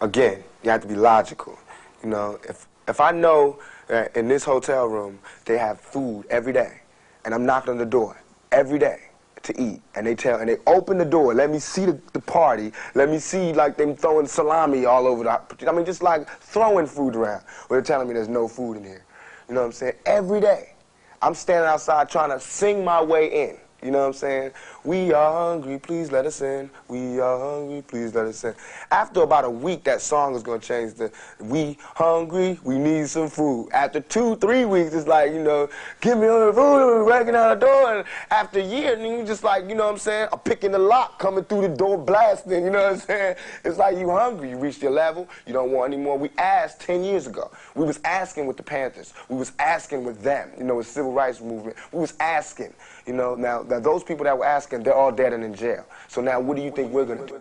again, you have to be logical. You know, if if I know that in this hotel room they have food every day, and I'm knocking on the door every day to eat, and they tell and they open the door, let me see the, the party, let me see like them throwing salami all over the. I mean, just like throwing food around. Well, they're telling me there's no food in here. You know what I'm saying? Every day, I'm standing outside trying to sing my way in. You know what I'm saying? We are hungry, please let us in. We are hungry, please let us in. After about a week, that song is gonna change to We hungry, we need some food. After two, three weeks, it's like, you know, give me all the food, We're breaking out the door. And after a year, then you just like, you know what I'm saying? I'm picking the lock, coming through the door, blasting, you know what I'm saying? It's like you hungry, you reached your level, you don't want any more. We asked 10 years ago. We was asking with the Panthers. We was asking with them, you know, with civil rights movement. We was asking, you know, now, now those people that were asking, they're all dead and in jail. So now what do you think we're gonna do?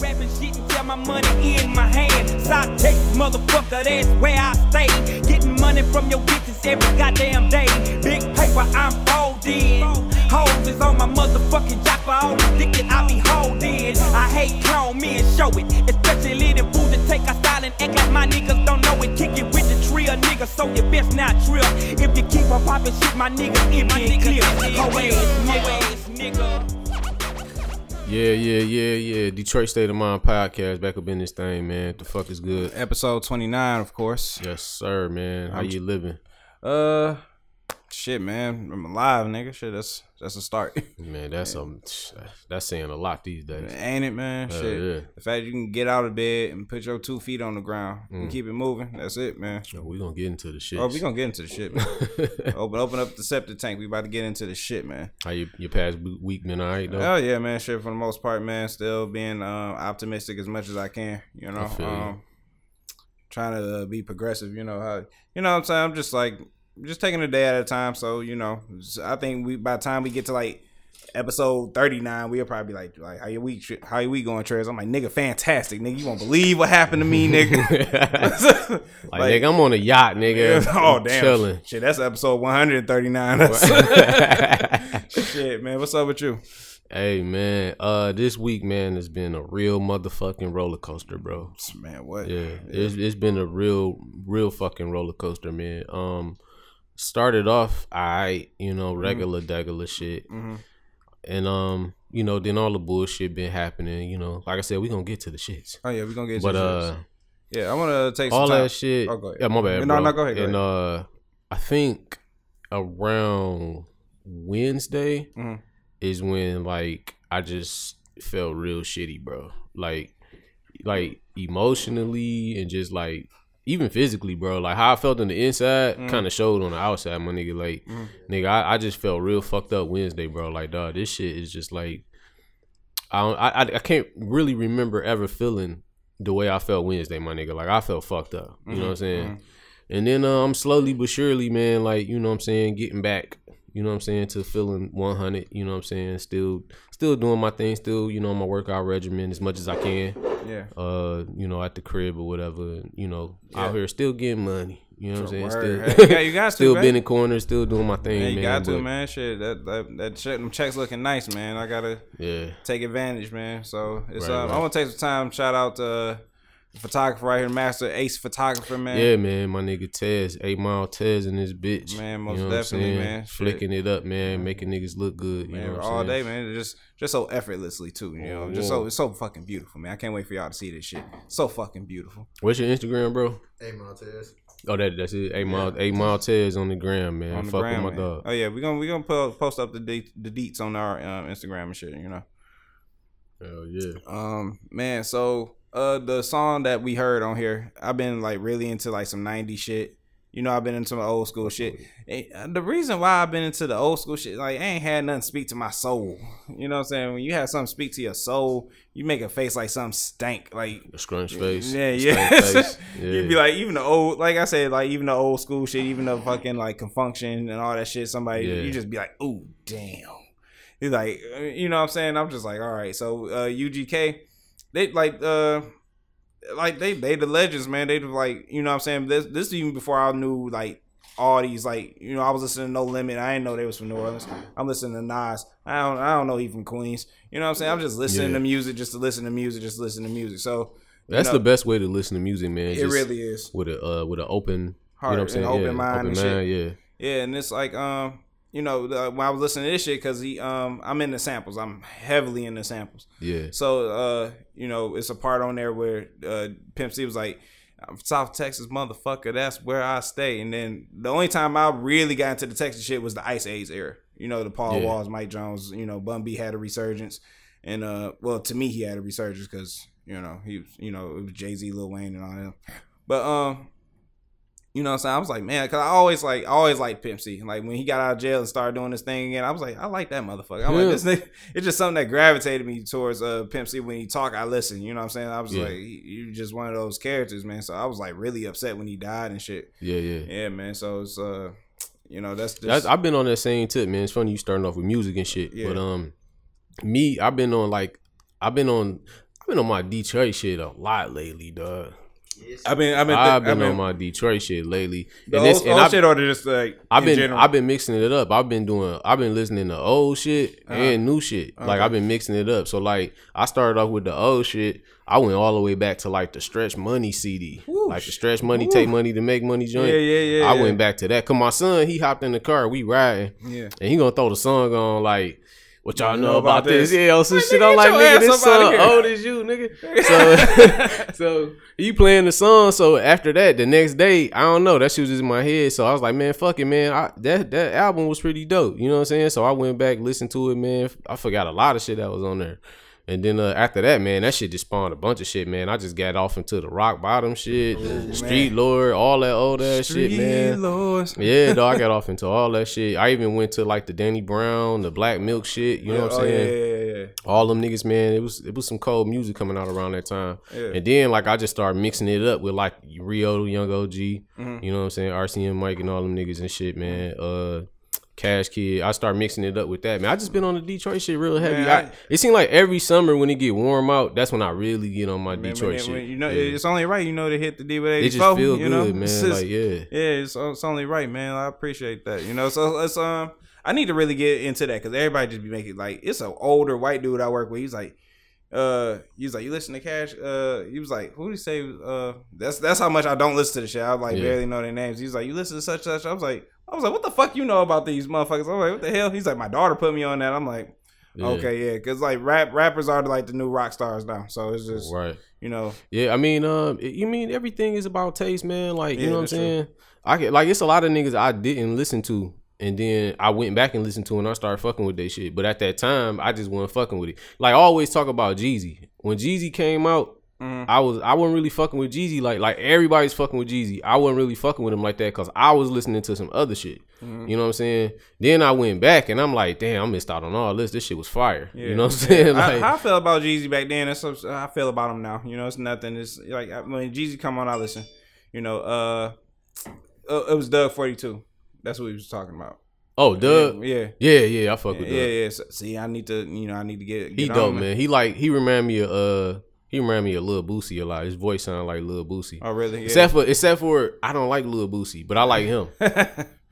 Rapping shit until my money in my hand. South Texas, motherfucker, that's where I stay. Getting money from your bitches every goddamn day. Big paper, I'm folding. Hoes is on my motherfucking job, all the dick that I be holding. I hate clown me and show it, especially the food to take a style and act like my niggas don't know it. Kick it with the tree, a nigga, so you best not trip. If you keep on popping shit, my niggas in me clear. Hoe ass nigga. Yeah, yeah, yeah, yeah. Detroit State of Mind podcast back up in this thing, man. The fuck is good? Episode 29, of course. Yes, sir, man. How I'm- you living? Uh, shit, man. I'm alive, nigga. Shit, that's that's a start. Man, that's um that's saying a lot these days. Ain't it, man? Hell shit. yeah. The fact you can get out of bed and put your two feet on the ground Mm. and keep it moving, that's it, man. we gonna get into the shit. Oh, we gonna get into the shit, man. open, open up the septic tank. We about to get into the shit, man. How you your past week been alright though? Oh yeah, man. Shit, for the most part, man. Still being um, optimistic as much as I can. You know, feel you. um, trying to uh, be progressive. You know how you know what I'm saying. I'm just like just taking a day at a time. So you know, I think we by the time we get to like episode 39, we'll probably be like, like how your week, how your week going, Trez? I'm like, nigga, fantastic, nigga. You won't believe what happened to me, nigga. Like, nigga, I'm on a yacht, nigga. oh damn, chilling. shit. That's episode 139. That's- shit, man. What's up with you? Hey man, uh, this week man has been a real motherfucking roller coaster, bro. Man, what? Yeah, it's it's been a real, real fucking roller coaster, man. Um, started off I, you know, regular degular shit, Mhm. and um, you know, then all the bullshit been happening. You know, like I said, we gonna get to the shits, Oh yeah, we gonna get. but to uh, this. yeah, I want to take some all that shit. Oh, go ahead. Yeah, my bad. No, bro. no, go ahead, go and uh, I think around Wednesday Mhm. is when like I just felt real shitty, bro. Like, like emotionally and just like even physically, bro. Like how I felt on the inside Mm. kind of showed on the outside, my nigga. Like, Mhm. nigga, I, I just felt real fucked up Wednesday, bro. Like, dog, this shit is just like I don't, I, I can't really remember ever feeling the way I felt Wednesday, my nigga. Like I felt fucked up. You know what I'm saying? mhm. And then uh, I'm slowly but surely, man, like, you know what I'm saying, getting back, you know what I'm saying, to feeling 100, you know what I'm saying, still still doing my thing, still, you know, my workout regimen as much as I can. Yeah. Uh, you know, at the crib or whatever, you know, Yeah. out here still getting money. You know what I'm saying? Word. Still, Hey, yeah, you got to, still man. bending corners, still doing my thing, Man, you man. got to, man. Shit, that that that check, them checks looking nice, man. I gotta Yeah. take advantage, man. So it's Right, um, right. I want to take some time. Shout out to uh, photographer right here, master ace photographer, man. Yeah, man, my nigga Tez, eight mile Tez in this bitch. Man, most what I'm definitely, saying? man. Shit. Flicking it up, man, making niggas look good. You Man, know what all saying? day, man. Just just so effortlessly too, you know. Just so it's so fucking beautiful, man. I can't wait for y'all to see this shit. So fucking beautiful. What's your Instagram, bro? Eight mile Montez. Oh, that that's it. Eight mile, eight mile Tez on the gram, man. on the Fuck gram, with my man. dog. Oh yeah, we gonna we gonna po- post up the de- the deets on our um, Instagram and shit. You know. Hell yeah. Um, man, so uh the song that we heard on here, I've been like really into like some 90s shit. You know, I've been into my old school shit. And, uh, the reason why I've been into the old school shit, like, I ain't had nothing speak to my soul. You know what I'm saying? When you have something speak to your soul, you make a face like something stank. Like, A scrunch face. yeah, yeah. face. yeah. You'd be like, even the old, like I said, like even the old school shit, even the fucking like Con Funk Shun and all that shit. Somebody, Yeah. you just be like, ooh, damn. He's like, uh, you know what I'm saying? I'm just like, all right. So uh, UGK, they like, uh, like they they the legends, man. They like, you know what I'm saying? This this even before I knew like all these like you know I was listening to No Limit. I didn't know they was from New Orleans. I'm listening to Nas. I don't I don't know he from Queens. You know what I'm saying? I'm just listening Yeah. to music just to listen to music, just to listen to music. So That's know, the best way to listen to music, man. It Just really is. with a uh, with an open Heart you know what I'm saying? and open yeah, mind open and shit. mind, yeah. Yeah, and it's like um, you know, the, when I was listening to this shit, cause he um, I'm in the samples. I'm heavily in the samples. Yeah. So uh, you know, it's a part on there where uh, Pimp C was like, "I'm South Texas motherfucker, that's where I stay. And then the only time I really got into the Texas shit was the Ice Age era. You know, the Paul Yeah. Walls, Mike Jones. You know, Bun B had a resurgence, and uh, well, to me, he had a resurgence because you know he was, you know, it was Jay Z, Lil Wayne, and all them. But um. You know what I'm saying? I was like, man, cause I always like, I always liked Pimp C. Like when he got out of jail and started doing this thing again, I was like, I like that motherfucker. I'm Yeah. like, this nigga, it's just something that gravitated me towards uh Pimp C. When he talk, I listen. You know what I'm saying? I was Yeah. like, he- you just one of those characters, man. So I was like really upset when he died and shit. Yeah, yeah. Yeah, man. So it's uh, you know, that's just That's, I've been on that same tip, man. It's funny you starting off with music and shit. Yeah. But um me, I've been on like I've been on I've been on my Detroit shit a lot lately, dog. I've been, I've been, I've been, I've been on my Detroit shit lately. the and old, and old I've, shit or just like I've in been general? I've been mixing it up. I've been doing I've been listening to old shit Uh-huh. and new shit. Like I've been mixing it up. So like I started off with the old shit. I went all the way back to like the Stretch Money CD, like the Stretch Money Take Money to Make Money joint. Yeah, yeah, yeah, I yeah. went back to that. Cause my son he hopped in the car. We riding. Yeah. and he gonna throw the song on like. What y'all know, know about, about this? this? Yeah, some Like, shit. I'm like, nigga, this song old as you, nigga. So, so you playing the song. So after that, the next day, I don't know. That shit was just in my head. So I was like, man, fuck it, man. I, that that album was pretty dope. You know what I'm saying? So I went back, listened to it, man. I forgot a lot of shit that was on there. And then uh, after that, man, that shit just spawned a bunch of shit, man. I just got off into the rock bottom shit, the street lord, all that old ass shit, man. Yeah, dog, I got off into all that shit. I even went to like the Danny Brown, the Black Milk shit. You know what I'm oh, saying? Yeah, yeah, yeah, yeah. all them niggas, man, it was it was some cold music coming out around that time. Yeah. And then like I just started mixing it up with like Rio, Young OG, Mm-hmm. you know what I'm saying, RMC Mike and all them niggas and shit, man. Uh Cash Kid. I start mixing it up with that, man. I just been on the Detroit shit real heavy. Man, I, I- it seemed like every summer when it get warm out, that's when I really get on my Man, Detroit when- shit. you know, Yeah. it's only right. You know to hit the D with it eighty just feel you good, know? man. Just- like yeah. Yeah, it's, it's only right, man. I appreciate that. You know, so it's um, I need to really get into that because everybody just be making like it's an older white dude I work with. He's like, uh, he's like, you listen to Cash? Uh, he was like, who do you say? Uh, that's that's how much I don't listen to the shit. I like Yeah. barely know their names. He's like, you listen to such such. I was like, I was like, what the fuck you know about these motherfuckers? I'm like, what the hell? He's like, my daughter put me on that. I'm like. Yeah. Okay, yeah, because like rap rappers are like the new rock stars now, so it's just Right. you know Yeah, I mean, um, you mean everything is about taste, man. Like, you Yeah, know what I'm that's true. saying? I can like it's a lot of niggas I didn't listen to, and then I went back and listened to, and I started fucking with that shit. But at that time, I just wasn't fucking with it. Like, I always talk about Jeezy. When Jeezy came out, Mhm. I was I wasn't really fucking with Jeezy. Like, like everybody's fucking with Jeezy. I wasn't really fucking with him like that because I was listening to some other shit. Mm-hmm. You know what I'm saying? Then I went back and I'm like, damn, I missed out on all this. This shit was fire. Yeah. You know what I'm saying? I, Like, how I felt about Jeezy back then. That's what I feel about him now. You know, it's nothing. It's like I- when Jeezy come on, I listen. You know, uh, uh, it was Dugg Forty Two. That's what he was talking about. oh, Dugg. Yeah, Yeah, yeah, I fuck yeah, with yeah. Dugg. yeah. So, see, I need to, you know, I need to get. get He dope, man. He like he remind me of uh he remind me of Lil Boosie a lot. His voice sound like Lil Boosie. Oh, really? Yeah. Except for except for I don't like Lil Boosie, but I like him.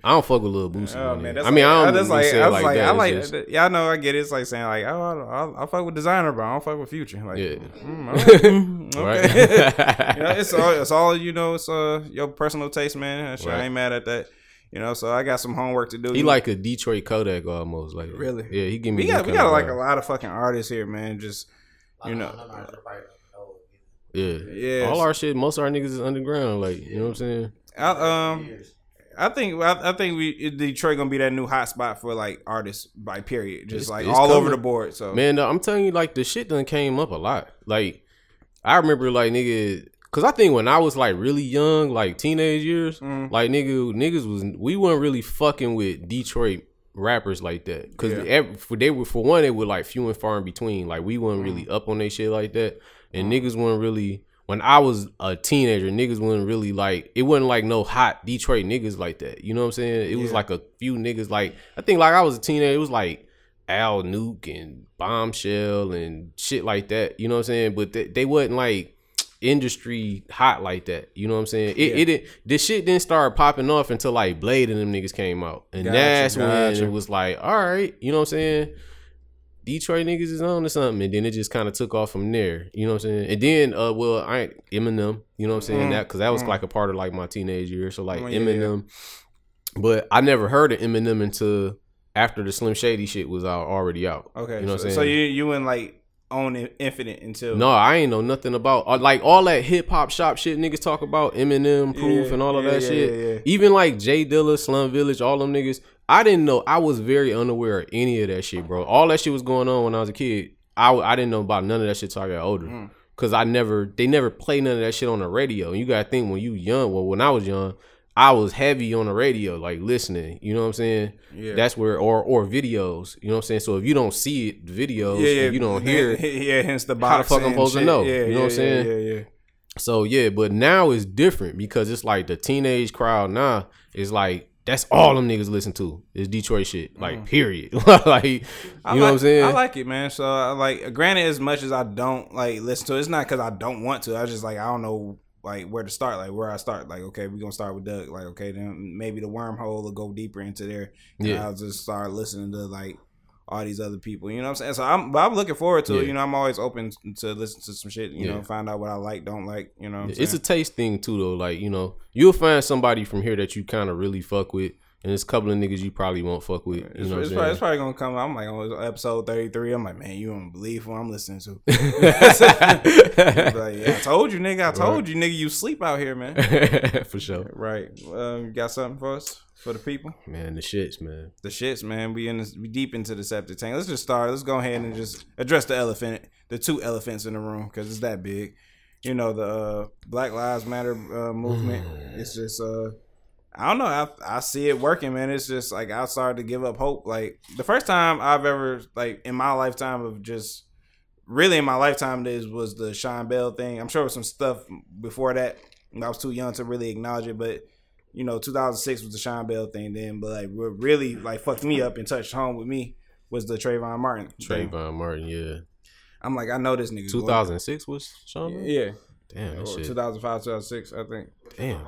I don't fuck with Lil Boosie. Oh man. that's I mean, like, I don't that's like, say it I was like, like, that. I like, just- yeah, I know, I get it. It's like saying like, oh, I, I, I fuck with Desiigner, but I don't fuck with Future. Like, yeah, mm, okay. right. you know, it's all, it's all you know. It's uh your personal taste, man. Shit, Right. I ain't mad at that. You know, so I got some homework to do. he like a Detroit Kodak almost. Like Really? yeah. He give me we got we got like a lot of fucking artists here, man. Just you know, Yeah, Yeah. All our shit, most of our niggas is underground. Like you know what I'm saying? I, um, I think I, I think we Detroit gonna be that new hot spot for like artists by period, just It's- like it's all over the board. So Man, I'm telling you, like the shit done came up a lot. Like I remember, like nigga, cause I think when I was like really young, like teenage years, Mm. like nigga, niggas was we weren't really fucking with Detroit rappers like that. Cause Yeah. for they were for one, they were like few and far in between. Like we weren't really Mm. up on they shit like that, and niggas weren't really. When I was a teenager, niggas wasn't really like it wasn't like no hot Detroit niggas like that. You know what I'm saying? It was like a few niggas like I think like I was a teenager, it was like Al Nuke and Bombshell and shit like that. You know what I'm saying? But they, they wasn't like industry hot like that. You know what I'm saying? It Yeah. it didn't this shit didn't start popping off until like Blade and them niggas came out. And Gotcha, that's when it was like, all right, you know what I'm saying? Detroit niggas is on to something, and then it just kind of took off from there. You know what I'm saying? And then, uh, well, I ain't Eminem. You know what I'm saying? Mm, That because that was like a part of like my teenage years. So like Oh, yeah, Eminem, but I never heard of Eminem until after the Slim Shady shit was out, already out. Okay, you know what I'm saying? so you you went like on in- Infinite until No, I ain't know nothing about uh, like all that hip hop shop shit niggas talk about Eminem, Proof, Yeah, and all of yeah, that yeah, shit. Even like J Dilla, Slum Village, all them niggas. I didn't know. I was very unaware of any of that shit, bro. All that shit was going on when I was a kid. I, I didn't know about none of that shit till I got older. Mm. Cause I never, they never play none of that shit on the radio. And you gotta think when you young. Well, when I was young, I was heavy on the radio, like listening. You know what I'm saying? Yeah. That's where or or videos. You know what I'm saying? So if you don't see it, videos, and you don't hear it, yeah, hence the How the fuck I'm supposed to know? Yeah, You know yeah, what I'm saying? Yeah, yeah, yeah. So yeah, but now it's different because it's like the teenage crowd now is like that's all them niggas listen to is Detroit shit. Like mm. period. like you I know like, what I'm saying? I like it, man. So I like, granted, as much as I don't like listen to, it, it's not because I don't want to. I just like I don't know like where to start, like where I start. Like okay, we're gonna start with Dugg. Like okay, then maybe the wormhole will go deeper into there. And Yeah. I'll just start listening to like all these other people. You know what I'm saying? So I'm, but I'm looking forward to Yeah. it. You know, I'm always open to listen to some shit. You Yeah. know, find out what I like, don't like. You know, what I'm it's a taste thing too though. Like, you know, you'll find somebody from here that you kind of really fuck with. And it's a couple of niggas you probably won't fuck with. You It's, know what it's, probably, it's probably gonna come. I'm like on episode 33. I'm like, man, you don't believe what I'm listening to. like, yeah, I told you, nigga. I told you, nigga. You sleep out here, man. For sure. Right. Um, you got something for us for the people? Man, the shits, man. The shits, man. We in this, we deep into the septic tank. Let's just start. Let's go ahead and just address the elephant, the two elephants in the room, because it's that big. You know the uh, Black Lives Matter uh, movement. It's just uh, I don't know. I I see it working, man. It's just like I started to give up hope. Like the first time I've ever like in my lifetime of just really in my lifetime this was the Sean Bell thing. I'm sure there was some stuff before that. I was too young to really acknowledge it, but you know, 2006 was the Sean Bell thing then. But like, what really like fucked me up and touched home with me was the Trayvon Martin. thing. Trayvon Martin, yeah. I'm like, I know this nigga. 2006 was Sean? Bell? Yeah. Damn, Or shit. 2005, 2006, I think. Damn.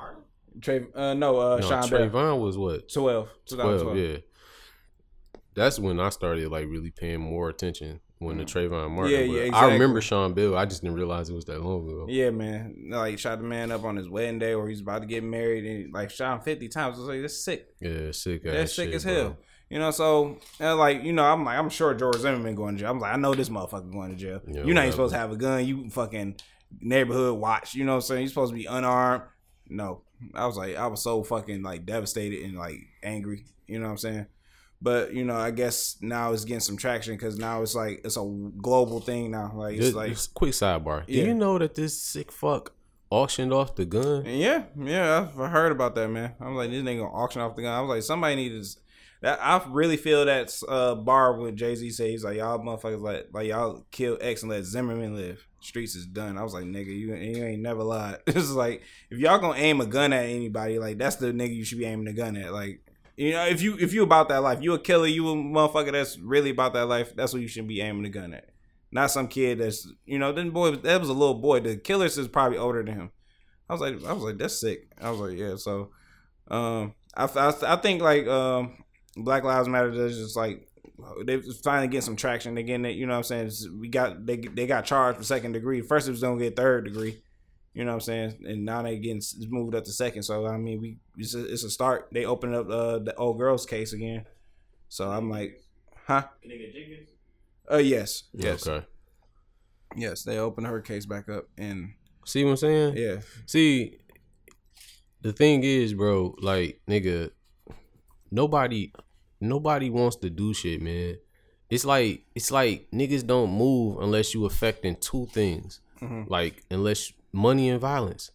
Trey, uh, no, uh, No, Sean Bell. Trayvon was what? 12, 2012. 12, yeah. That's when I started like really paying more attention when the Trayvon Martin. Yeah, yeah, I remember Sean Bell. I just didn't realize it was that long ago. Yeah, man. Like shot the man up on his wedding day, or he's about to get married, and like shot him fifty times. I was like, that's sick. Yeah, sick. That's sick shit, as bro. hell. You know, so like you know, I'm like, I'm sure George Zimmerman going to jail. I'm like, I know this motherfucker going to jail. Yeah, You're not even supposed to have a gun. You fucking neighborhood watch. You know what I'm saying? You're supposed to be unarmed. No, I was like, I was so fucking like devastated and like angry. You know what I'm saying? But you know, I guess now it's getting some traction because now it's like it's a global thing now. Like it's Just, like just quick sidebar. Do Yeah. you know that this sick fuck auctioned off the gun? Yeah, yeah, I've heard about that, man. I'm like, this nigga gonna auction off the gun. I was like, somebody needs that. I really feel that uh, bar with Jay Z says like y'all motherfuckers like like y'all kill X and let Zimmerman live. Streets is done. I was like, nigga, you, you ain't never lied. Is like if y'all gonna aim a gun at anybody, like that's the nigga you should be aiming the gun at. Like you know, if you if you about that life, you a killer, you a motherfucker that's really about that life. That's what you should be aiming the gun at. Not some kid that's you know. Then boy, that was a little boy. The killer is probably older than him. I was like, I was like, that's sick. I was like, yeah. So, um, I, I, I think like um, Black Lives Matter is just like they was finally getting some traction. They getting it. You know what I'm saying? We got they they got charged for second degree. First it was gonna get third degree. You know what I'm saying? And now they getting moved up to second. So I mean, we it's a, it's a start. They opened up uh, the old girls case again. So I'm like, huh? Uh, yes, yes, Okay. yes. They opened her case back up, and See what I'm saying? yeah, See, the thing is, bro, like nigga, nobody, nobody wants to do shit, man. It's like it's like niggas don't move unless you affecting two things, Mhm. like unless money and violence,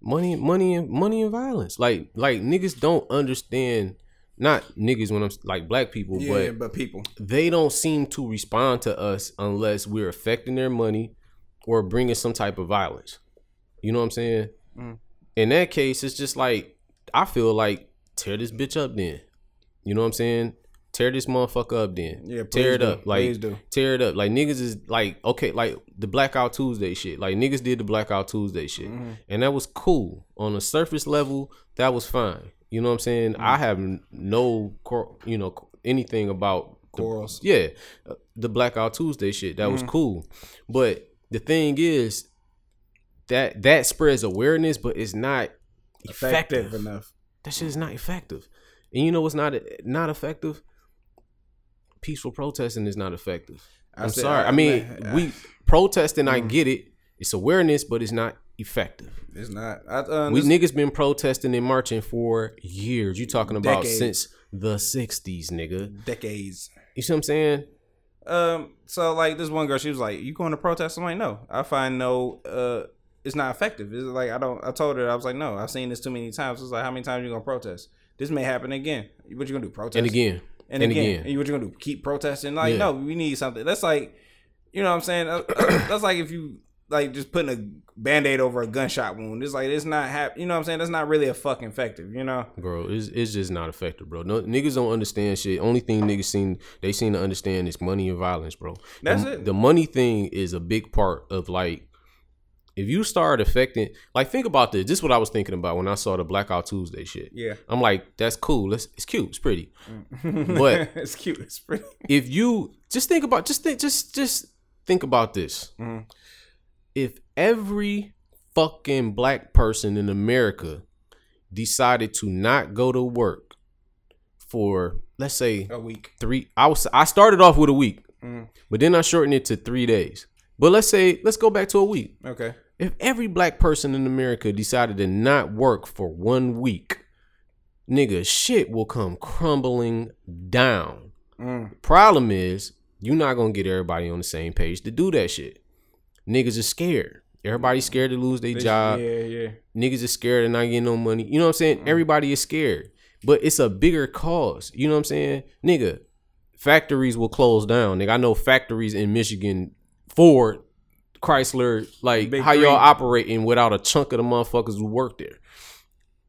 money, money and money and violence. Like like niggas don't understand. Not niggas when I'm like black people, yeah. but But people, they don't seem to respond to us unless we're affecting their money or bringing some type of violence. You know what I'm saying? Mm. In that case, it's just like I feel like tear this bitch up. Then, you know what I'm saying? tear this motherfucker up then. Yeah, tear it do. up. Like tear it up. Like niggas is like okay, like the Blackout Tuesday shit. Like niggas did the Blackout Tuesday shit, Mm-hmm. and that was cool on a surface level. That was fine. You know what I'm saying? Mm-hmm. I have no, you know, anything about the- yeah, uh, the Blackout Tuesday shit. That was Mm-hmm. cool, but the thing is that that spreads awareness, but it's not effective. Effective enough. That shit is not effective. And you know what's not not effective? Peaceful protesting is not effective. I I'm said- sorry. I- I mean, man, we protesting. I get it. It's awareness, but it's not effective. It's not. I, uh, We niggas been protesting and marching for years. You talking about Decades. since the '60s, nigga. decades. You see what I'm saying? Um. So like this one girl, she was like, "You going to protest?" I'm like, "No." I find no. Uh, it's not effective. It's like I don't. I told her I was like, "No." I've seen this too many times. It's like, how many times you gonna protest? This may happen again. What you gonna do? Protest And again, and, and again. again. And what you gonna do? Keep protesting? Like, Yeah. no, we need something. That's like, you know what I'm saying? That's like if you like just putting a band-aid over a gunshot wound. It's like it's not hap- you know what I'm saying? That's not really a fucking effective, you know? bro. It's, it's just not effective, bro. No, niggas don't understand shit. Only thing niggas seem they seem to understand is money and violence, bro. That's the, it. The money thing is a big part of like if you start affecting like think about this. This is what I was thinking about when I saw the Blackout Tuesday shit. Yeah. I'm like, that's cool. That's it's cute. It's pretty. But it's cute. It's pretty. if you just think about just think just just think about this. Mhm. If every fucking black person in America decided to not go to work for let's say A week. three I was I started off with a week, Mhm. but then I shortened it to three days. But let's say let's go back to a week. Okay. If every black person in America decided to not work for one week, nigga, shit will come crumbling down. Mm. Problem is, you're not gonna get everybody on the same page to do that shit. Niggas are scared. Everybody's scared to lose their job. Yeah, yeah. Niggas are scared of not getting no money. You know what I'm saying? Everybody is scared. But it's a bigger cause. You know what I'm saying? Nigga, factories will close down. Nigga, I know factories in Michigan, Ford, Chrysler, like Big how y'all operating without a chunk of the motherfuckers who work there.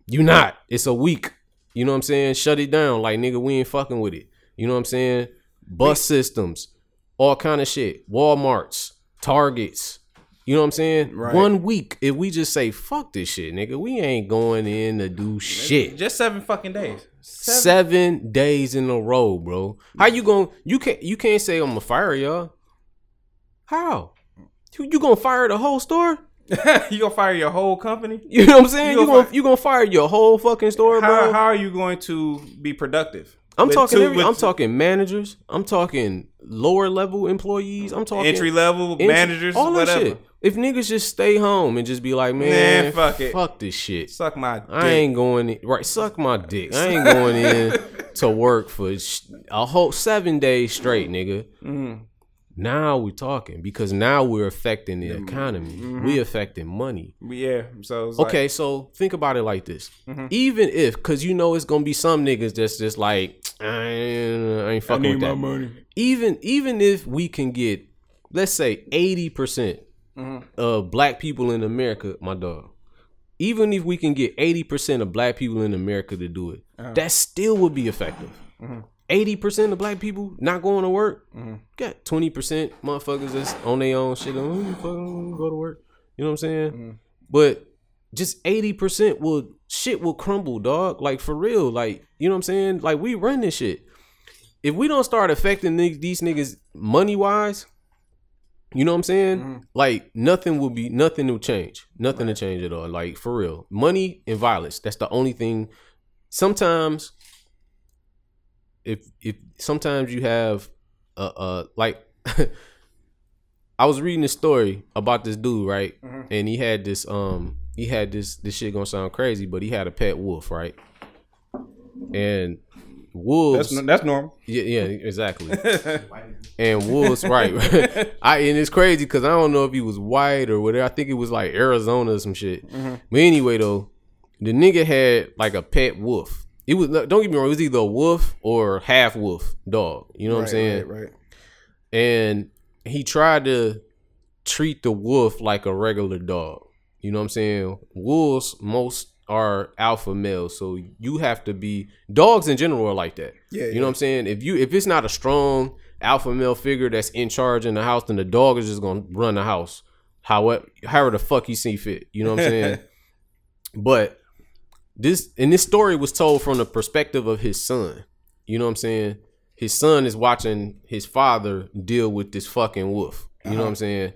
You not. It's a week. You know what I'm saying? Shut it down. Like nigga, we ain't fucking with it. You know what I'm saying? Bus systems, all kind of shit. Walmarts, Targets. You know what I'm saying? Right. One week, if we just say fuck this shit, nigga, we ain't going in to do shit. Just seven fucking days. Seven. Seven days in a row, bro. How you going? You can't. You can't say I'm gonna fire y'all. How? You, you gonna fire the whole store? you gonna fire your whole company? You know what I'm saying? You You, gonna gonna fi- you gonna fire your whole fucking store, How, bro? how are you going to be productive? I'm With talking. two- every, I'm talking managers. I'm talking lower level employees. I'm talking entry level entry- managers, all that shit. If niggas just stay home and just be like, man, Man, fuck it. fuck this shit. Suck my dick. I ain't going in, right. Suck my dick. I ain't going in to work for a whole seven days straight, nigga. Mm-hmm. Now we're talking because now we're affecting the economy. Mm-hmm. We affecting money. yeah. So it's like- Okay, so think about it like this. Mm-hmm. Even if, because you know it's gonna be some niggas that's just like, I ain't, I ain't I fucking need with my that. money. Even even if we can get, let's say, eighty percent Mm-hmm. of black people in America, my dog. Even if we can get eighty percent of black people in America to do it, Uh-huh. that still would be effective. Mm-hmm. 80 percent of black people not going to work. Got twenty percent motherfuckers that's on their own shit. Oh, you fucking go to work. You know what I'm saying? Mm-hmm. But just eighty percent will shit will crumble, dog. Like for real. Like you know what I'm saying? Like we run this shit. If we don't start affecting these niggas money wise, you know what I'm saying? Mm-hmm. Like nothing will be nothing will change. Nothing to change at all. Like for real. Money and violence. That's the only thing. Sometimes if if sometimes you have uh uh like I was reading a story about this dude, right? And he had this um he had this this shit gonna sound crazy, but he had a pet wolf, right? And wolves That's that's normal. yeah, yeah, exactly. and wolves, right? I and it's crazy because I don't know if he was white or whatever. I think it was like Arizona or some shit. But anyway, though, the nigga had like a pet wolf. It was don't get me wrong, it was either a wolf or half wolf dog. You know what I'm saying? Right, right. And he tried to treat the wolf like a regular dog. You know what I'm saying? Wolves, most are alpha males, so you have to be dogs in general are like that. Yeah, you yeah. know what I'm saying. If you if it's not a strong alpha male figure that's in charge in the house, then the dog is just gonna run the house. However, however the fuck you see fit. You know what I'm saying. but this and this story was told from the perspective of his son. You know what I'm saying? His son is watching his father deal with this fucking wolf. You know what I'm uh-huh. saying?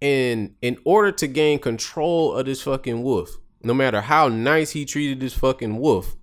And in order to gain control of this fucking wolf, no matter how nice he treated this fucking wolf,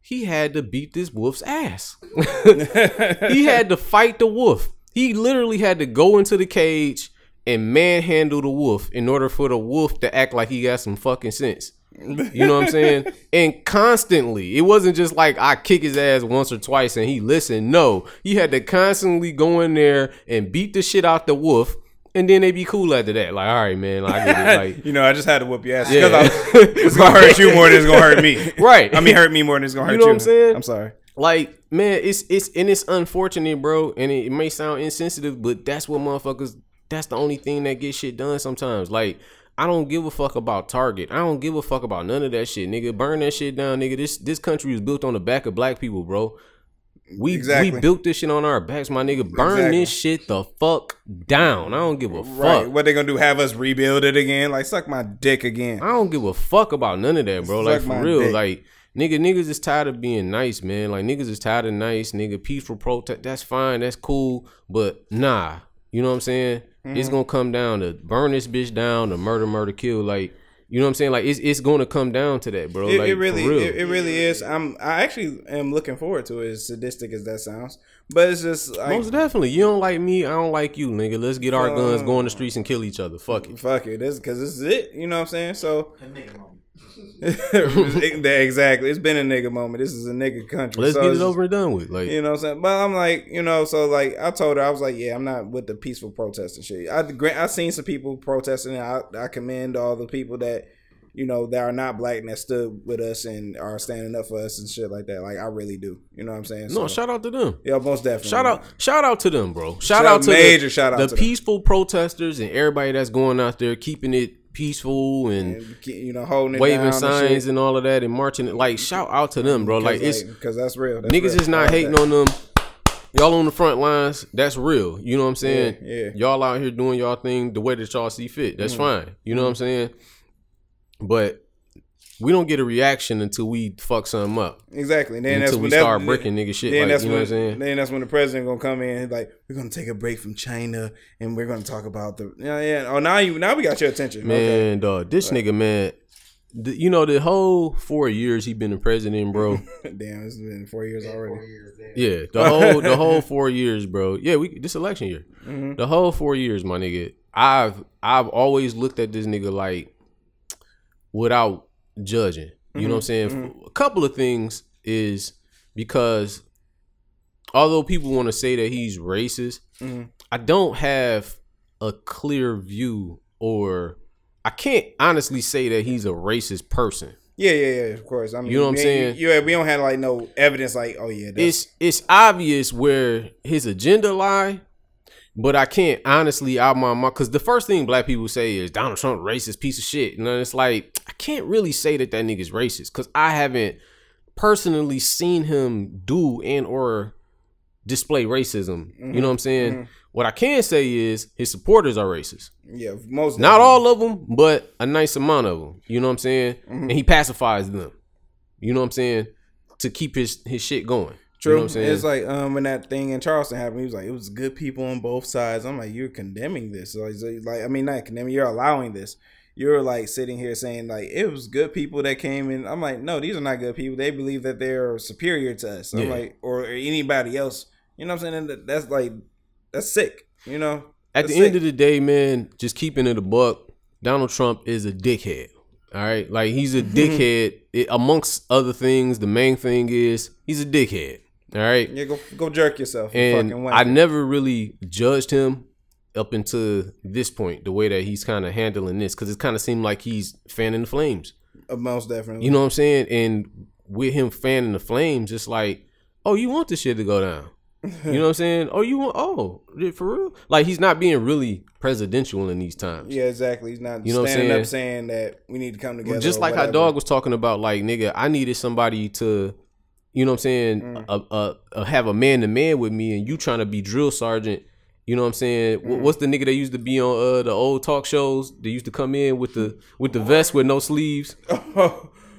he had to beat this wolf's ass. he had to fight the wolf. He literally had to go into the cage and manhandle the wolf in order for the wolf to act like he got some fucking sense. You know what I'm saying? And constantly, it wasn't just like I kick his ass once or twice and he listened. No, he had to constantly go in there and beat the shit out the wolf, and then they be cool after that. Like, all right, man, like, I get it. Like, you know, I just had to whoop your ass Yeah. because it's gonna hurt you more than it's gonna hurt me. Right. I mean, hurt me more than it's gonna hurt You you. know what I'm saying? I'm sorry. like man it's it's and it's unfortunate bro and it, it may sound insensitive but that's what motherfuckers that's the only thing that gets shit done sometimes like I don't give a fuck about Target. I don't give a fuck about none of that shit, nigga. Burn that shit down, nigga. This this country was built on the back of black people, bro. We Exactly. we built this shit on our backs, my nigga. Burn Exactly. this shit the fuck down. I don't give a Right. fuck. What they gonna do? Have us rebuild it again? Like suck my dick again. I don't give a fuck about none of that, bro. Like for real, dick. like nigga, niggas is tired of being nice, man. Like niggas is tired of nice, nigga. Peaceful protest, that's fine, that's cool, but nah, you know what I'm saying? Mm-hmm. It's gonna come down to burn this bitch down, to murder, murder, kill. Like you know what I'm saying? Like it's it's gonna come down to that, bro. It, like it really, real. it, it really is. I'm, I actually am looking forward to it. As sadistic as that sounds, but it's just like, Most definitely. You don't like me, I don't like you, nigga. Let's get our guns, Uh, go on the streets and kill each other. Fuck it. fuck it, this because this is it. You know what I'm saying? So, exactly, it's been a nigga moment. This is a nigga country. Let's So get it over and done with. Like You know what I'm saying? But I'm like, you know, so like I told her, I was like, yeah, I'm not with the peaceful protesting shit. I grant I seen some people protesting. And I I commend all the people that you know that are not black and that stood with us and are standing up for us and shit like that. Like I really do. You know what I'm saying? no, So, shout out to them. yeah, most definitely. Shout out, shout out to them, bro. Shout, Shout- out to major the, shout out the to them. peaceful protesters and everybody that's going out there keeping it peaceful and And, keep- you know, holding waving signs and all of that and marching. it. Like shout out to them, bro. Like it's because that's real. That's niggas real. is not hating that. on them. Y'all on the front lines, that's real. You know what I'm saying? Yeah, yeah. Y'all out here doing y'all thing the way that y'all see fit. That's Mm-hmm. fine. You know what I'm saying? But we don't get a reaction until we fuck something up. Exactly. And then that's until we when that- start breaking nigga shit. Then Like, that's you know when, what I'm saying? Then that's when the president gonna come in like we're gonna take a break from China and we're gonna talk about the yeah yeah. Oh now you now we got your attention. Man, Okay. dog, this nigga, man, the, you know the whole four years he been the president, bro. Damn, it's been four years already. yeah, the whole the whole four years, bro. Yeah, we this election year, Mm-hmm. the whole four years, my nigga. I've I've always looked at this nigga like without judging. You know what I'm saying? Mm-hmm. A couple of things is because although people want to say that he's racist, Mm-hmm. I don't have a clear view or I can't honestly say that he's a racist person. Yeah, yeah, yeah. Of course. I mean, You know what I'm saying? Yeah, we don't have like no evidence. Like, oh yeah, It's it's obvious where his agenda lie, but I can't honestly out my mouth because the first thing black people say is Donald Trump racist piece of shit, and then it's like I can't really say that that nigga's racist because I haven't personally seen him do and or display racism. You know what I'm saying? What I can say is his supporters are racist. yeah, most Not all of them, but a nice amount of them. You know what I'm saying? Mm-hmm. And he pacifies them. You know what I'm saying? To keep his his shit going. True. You know what I'm saying? It's like um when that thing in Charleston happened, he was like, it was good people on both sides. I'm like, you're condemning this. Like, I mean, not condemning. You're allowing this. You're like sitting here saying like it was good people that came in. I'm like, no, these are not good people. They believe that they're superior to us. I'm Yeah. like, or anybody else. You know what I'm saying? And that's like, that's sick. You know. At the That's end of the day, man, just keeping it a buck, Donald Trump is a dickhead. All right, like he's a dickhead. It, amongst other things, the main thing is he's a dickhead. All right, yeah, go go jerk yourself. you and I never really judged him up until this point. The way that he's kind of handling this, because it kind of seemed like he's fanning the flames. Uh, most definitely. You know what I'm saying? And with him fanning the flames, it's like, oh, you want this shit to go down. You know what I'm saying? Oh, you want? Oh, for real? Like he's not being really presidential in these times. Yeah, exactly. He's not You know what I'm standing saying? up saying that we need to come together. just like how dog was talking about, like nigga, I needed somebody to, you know what I'm saying, Mm. uh, uh, uh, have a man to man with me, and you trying to be drill sergeant. You know what I'm saying? Mm. What's the nigga that used to be on uh, the old talk shows? They used to come in with the with the vest with no sleeves.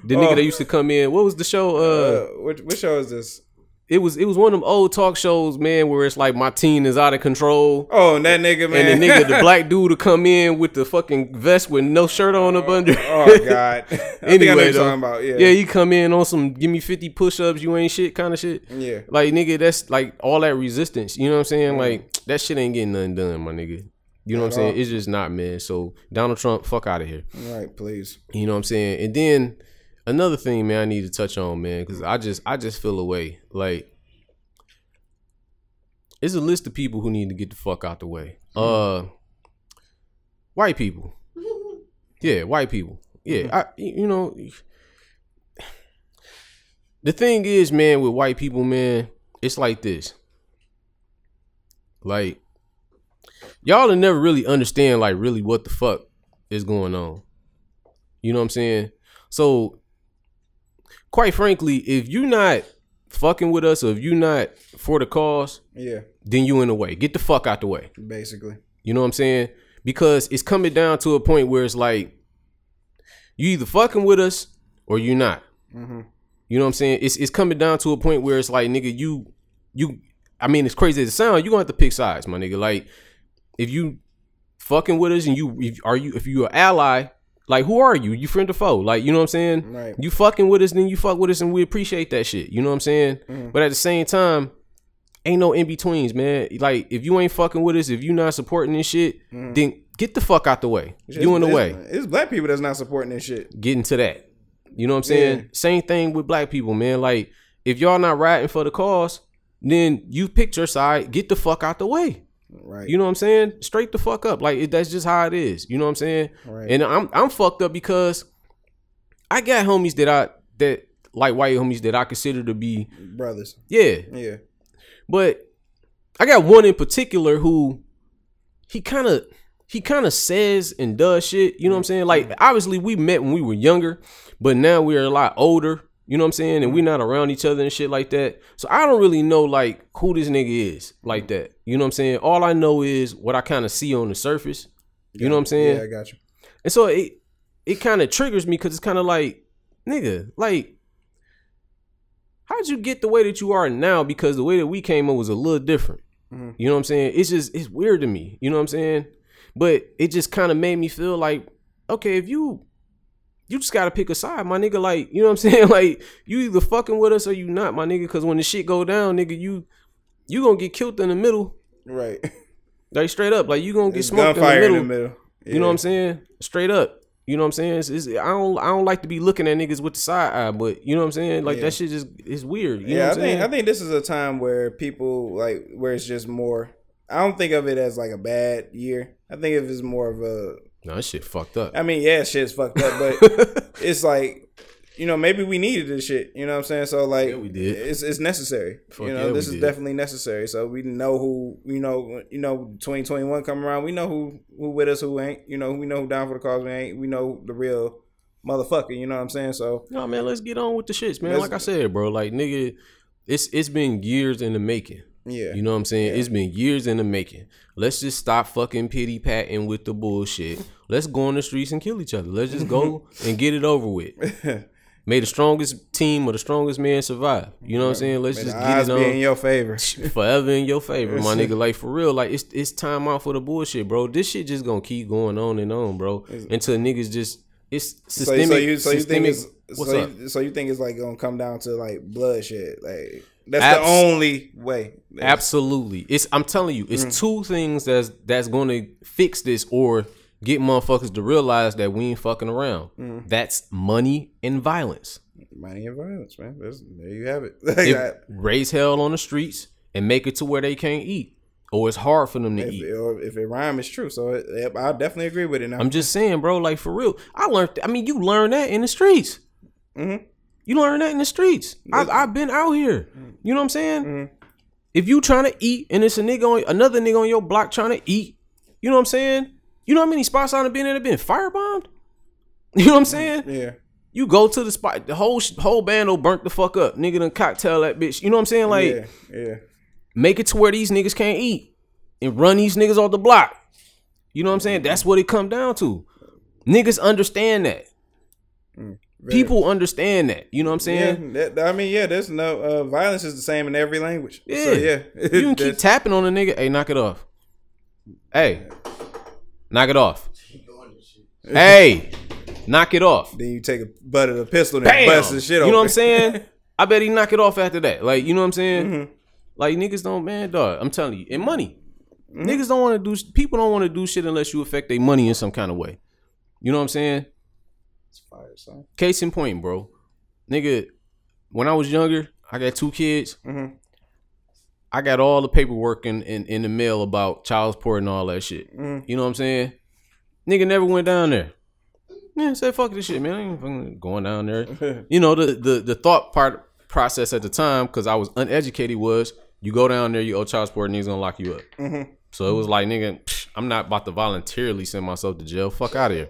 The nigga Oh. that used to come in. What was the show? Uh, Uh, which, which show is this? It was it was one of them old talk shows, man, where it's like my teen is out of control. Oh, and that nigga, man. And the nigga, the black dude, to come in with the fucking vest with no shirt on up under. oh God. I I know anyway, though, talking about. Yeah. yeah, you come in on some give me fifty push ups, you ain't shit kind of shit. Yeah. like nigga, that's like all that resistance. You know what I'm saying? Mm. Like that shit ain't getting nothing done, my nigga. You know what I'm saying? It's just not, man. So Donald Trump, fuck out of here. All right, please. You know what I'm saying? And then another thing, man, I need to touch on, man, because I just I just feel away. Like it's a list of people who need to get the fuck out the way. Uh white people. Yeah, white people. Yeah, I you know the thing is, man, with white people, man, it's like this. Like y'all will never really understand like really what the fuck is going on. You know what I'm saying? So, quite frankly, if you not fucking with us or if you not for the cause, Yeah, then you in the way. Get the fuck out the way. basically. You know what I'm saying? Because it's coming down to a point where it's like you either fucking with us or you not. Mm-hmm. You know what I'm saying? It's it's coming down to a point where it's like, nigga, you you I mean, as crazy as it sounds, you gonna have to pick sides, my nigga. Like, if you fucking with us and you if are you if you're an ally, like who are you? You friend or foe? Like, you know what I'm saying? Right. You fucking with us, then you fuck with us and we appreciate that shit. You know what I'm saying? Mm. But at the same time, ain't no in betweens, man. Like if you ain't fucking with us, if you not supporting this shit, then get the fuck out the way. you in the Mm. It's- way. It's black people that's not supporting this shit. Getting to that. You know what I'm saying? Yeah. Same thing with black people, man. Like if y'all not riding for the cause, then you picked your side. Get the fuck out the way. Right. You know what I'm saying? Straight the fuck up. Like it, that's just how it is. You know what I'm saying? Right. And I'm I'm fucked up because I got homies that I that like white homies that I consider to be brothers. yeah. Yeah. But I got one in particular who he kind of he kind of says and does shit. You know what I'm mm-hmm. saying? Like obviously we met when we were younger, but now we're a lot older. You know what I'm saying? And we're not around each other and shit like that. So I don't really know like who this nigga is like that. You know what I'm saying? All I know is what I kind of see on the surface. You know what I'm saying? Yeah, I got you. And so it it kind of triggers me because it's kind of like, nigga, like, how'd you get the way that you are now? Because the way that we came up was a little different. Mhm. You know what I'm saying? It's just it's weird to me. You know what I'm saying? But it just kind of made me feel like, okay, if you you just gotta pick a side, my nigga. Like, you know what I'm saying? Like, you either fucking with us or you not, my nigga. Because when the shit go down, nigga, you you gonna get killed in the middle, Right. like straight up. Like you gonna get It's smoked in the middle. in the middle. You know what I'm saying? Straight up. You know what I'm saying? It's, it's, I don't I don't like to be looking at niggas with the side eye, but you know what I'm saying? Like Yeah. that shit just is weird. You know yeah, I what I'm think saying? I think this is a time where people like where it's just more. I don't think of it as like a bad year. I think it as more of a. no, that shit fucked up. I mean, yeah, shit's fucked up, but it's like you know maybe we needed this shit. You know what I'm saying? So like, Yeah, we did. It's it's necessary. Fuck you know, yeah, this is did. definitely necessary. So we know who you know. You know, 2021 come around. We know who who with us, who ain't. You know, we know who down for the cause, we ain't. We know the real motherfucker. You know what I'm saying? So no man, let's get on with the shits, man. Like I said, bro, like nigga, it's it's been years in the making. Yeah, You know what I'm saying? It's been years in the making. Let's just stop fucking pity patting with the bullshit. Let's go on the streets and kill each other. Let's just go and get it over with. May the strongest team or the strongest man survive. You know what I'm saying? Let's May just get it be in on. your favor. Forever in your favor, my nigga. Like for real, like it's it's time out for the bullshit, bro. This shit just gonna keep going on and on, bro. Until niggas just it's So, systemic. so you so you think it's so you, so you think it's like gonna come down to like bloodshed? Like that's Abs- the only way. Absolutely. It's I'm telling you, Mm. it's two things that's that's gonna fix this or get motherfuckers to realize that we ain't fucking around. Mm. That's money and violence. Money and violence, man. That's, there you have it. Raise hell on the streets and make it to where they can't eat. Or it's hard for them to if, eat. or if it rhyme, it's true. So it, it- I definitely agree with it. Now. I'm just saying, bro, like for real. I learned I mean, you learn that in the streets. Mhm. You learn that in the streets. I've, I've been out here. Mm. You know what I'm saying? Mm-hmm. If you trying to eat and it's a nigga on another nigga on your block trying to eat, you know what I'm saying? You know how many spots I done been in have been firebombed? You know what I'm saying? Mm. Yeah. You go to the spot, the whole whole band will burnt the fuck up. Nigga done cocktail that bitch. You know what I'm saying? Like, yeah. Yeah. make it to where these niggas can't eat and run these niggas off the block. You know what I'm saying? Mm-hmm. That's what it come down to. Niggas understand that. Mm. People understand that. You know what I'm Yeah, saying? that, I mean, yeah. There's no uh, violence is the same in every language. Yeah. so, yeah. You can keep tapping on a nigga. Hey, knock it off. Hey, knock it off. Hey, knock it off. Then you take a butt of a pistol and Bam! bust the shit off. you know what I'm saying? I bet he knock it off after that. Like, you know what I'm saying? Mm-hmm. Like niggas don't, man, dog. I'm telling you, and money. Mm-hmm. Niggas don't want to do. People don't want to do shit unless you affect their money in some kind of way. You know what I'm saying? Fire, son. Case in point, bro. Nigga, when I was younger, I got two kids. Mhm. I got all the paperwork in, in, in the mail about child support and all that shit. Mm-hmm. You know what I'm saying? Nigga never went down there. Yeah, say fuck this shit, man. I ain't fucking going down there. you know, the, the the thought part process at the time, because I was uneducated, was you go down there, you owe child support, and he's gonna lock you up. Mm-hmm. So it was like, nigga, I'm not about to voluntarily send myself to jail. Fuck out of here.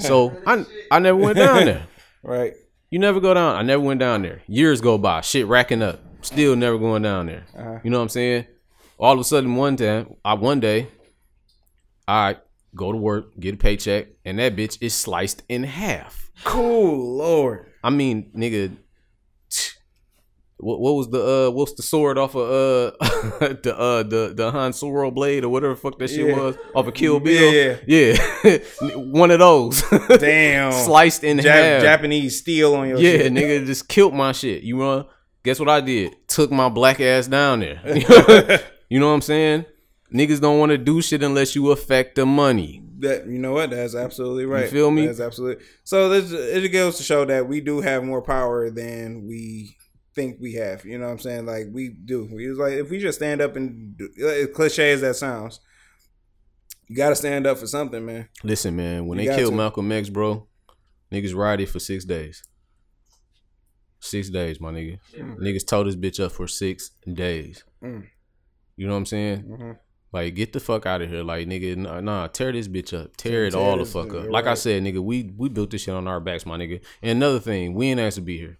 So I I never went down there. Right. You never go down. I never went down there. Years go by, shit racking up. Still never going down there. Uh-huh. You know what I'm saying? All of a sudden, one time, I one day, I go to work, get a paycheck, and that bitch is sliced in half. Cool, Lord. I mean, nigga, what, what was the uh what's the sword off of uh the uh the the Han Solo blade or whatever the fuck that shit Yeah. was off of Kill Bill? Yeah, yeah, one of those. Damn. sliced in Jap- half. Japanese steel on your Yeah, shit. nigga just killed my shit. You know? Guess what I did? Took my black ass down there. you know what I'm saying? Niggas don't want to do shit unless you affect the money. That you know what? That's absolutely right. feel me? That's absolutely. So this it goes to show that we do have more power than we think we have. You know what I'm saying? Like we do. We was like if we just stand up and do, as cliche as that sounds, you got to stand up for something, man. Listen, man, when You they got killed to. Malcolm X, bro, niggas rioted for six days. Six days, my nigga. Niggas towed this bitch up for six days. Mm. You know what I'm saying? Mm-hmm. Like, get the fuck out of here. Like, nigga, nah, nah tear this bitch up. Tear it Tear all the this- fuck up. you're Like I said, nigga, we we built this shit on our backs, my nigga. And another thing, we ain't asked to be here.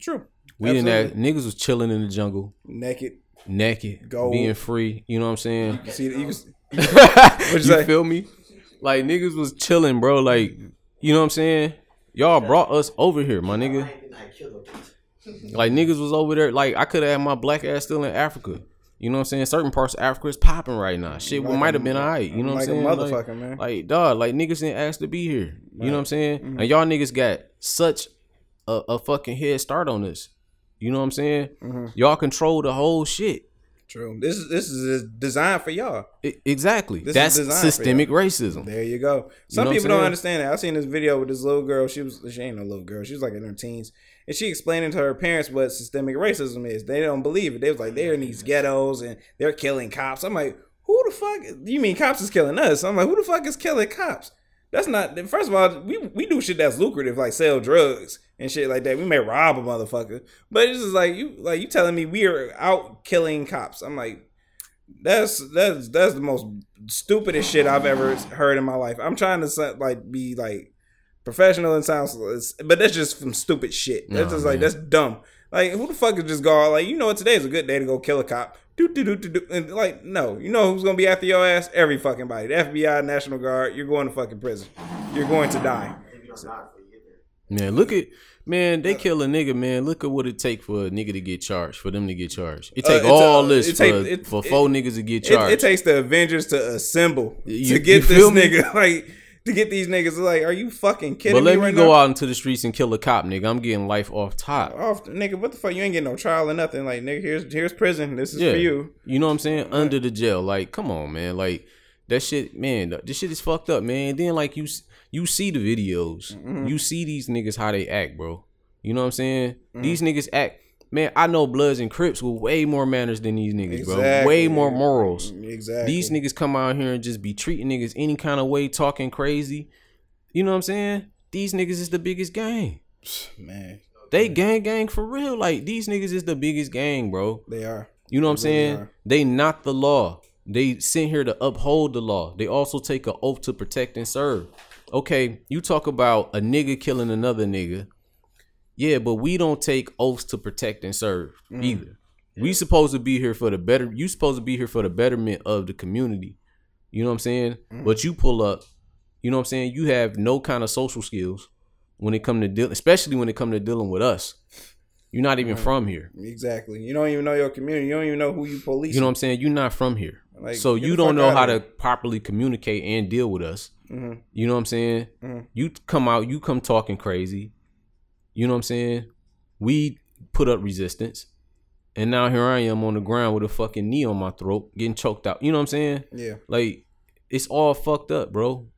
True. We didn't Absolutely. niggas was chilling in the jungle, naked. naked, Gold. being free. You know what I'm saying? You see, you can, you you say? feel me? Like niggas was chilling, bro. Like, you know what I'm saying? Y'all brought us over here, my nigga. Like niggas was over there. Like I could have had my black ass still in Africa. You know what I'm saying? Certain parts of Africa is popping right now. Shit Like might have been alright. You know like what I'm saying? motherfucker, like, man. Like dog, like niggas didn't ask to be here. You know what I'm saying? Mm-hmm. And y'all niggas got such a, a fucking head start on this. You know what I'm saying? Mm-hmm. Y'all control the whole shit. True. This is this is designed for y'all. I- exactly. This is That's systemic racism. There you go. Some know people don't understand that. I seen this video with this little girl. She was she ain't no little girl. She was like in her teens, and she explaining to her parents what systemic racism is. They don't believe it. They was like they're in these ghettos and they're killing cops. I'm like, who the fuck? You mean cops is killing us? I'm like, who the fuck is killing cops? That's not. First of all, we we do shit that's lucrative, like sell drugs and shit like that. We may rob a motherfucker, but it's just like you like you telling me we are out killing cops. I'm like, that's that's that's the most stupidest shit I've ever heard in my life. I'm trying to like be like professional and sound, but that's just some stupid shit. That's Nah, just like man. that's dumb. Like who the fuck is just go like you know what today is a good day to go kill a cop. Do do do do do. And like no, you know who's gonna be after your ass? Every fucking body. The FBI, National Guard. You're going to fucking prison. You're going to die. Man, look at man, they kill a nigga, man. Look at what it take for a nigga to get charged, for them to get charged. It Uh, take it's all a- this it for, take- it- for it- four niggas to get charged. it takes the Avengers to assemble You- to get this me? nigga like to get these niggas like, are you fucking kidding but let me me right go now? out into the streets and kill a cop, nigga. I'm getting life off top. Off, nigga, what the fuck? You ain't getting no trial or nothing. Like, nigga, here's here's prison. This is Yeah. for you. You know what I'm saying? Under the jail. Like, come on, man. Like that shit, man. This shit is fucked up, man. Then like you you see the videos. Mm-hmm. You see these niggas how they act, bro. You know what I'm saying? Mm-hmm. These niggas act Man, I know Bloods and Crips with way more manners than these niggas, bro. Way more morals. Exactly. These niggas come out here and just be treating niggas any kind of way, talking crazy. You know what I'm saying? These niggas is the biggest gang. man, They gang gang for real. Like these niggas is the biggest gang, bro. they are. You know what I'm really saying? are. They not the law. They sit here to uphold the law. They also take an oath to protect and serve. Okay, you talk about a nigga killing another nigga. Yeah, but we don't take oaths to protect and serve Mm. either. We supposed to be here for the better. You supposed to be here for the betterment of the community. You know what I'm saying? Mm. But you pull up. You know what I'm saying? You have no kind of social skills when it come to deal, especially when it come to dealing with us. You're not even from here. Exactly. You don't even know your community. You don't even know who you police. You know what I'm saying? You're not from here. Like, so you don't know how to properly communicate and deal with us. Mhm. You know what I'm saying? Mhm. You come out, you come talking crazy. You know what I'm saying? We put up resistance. And now here I am on the ground with a fucking knee on my throat, getting choked out. You know what I'm saying? Yeah. Like, it's all fucked up, bro.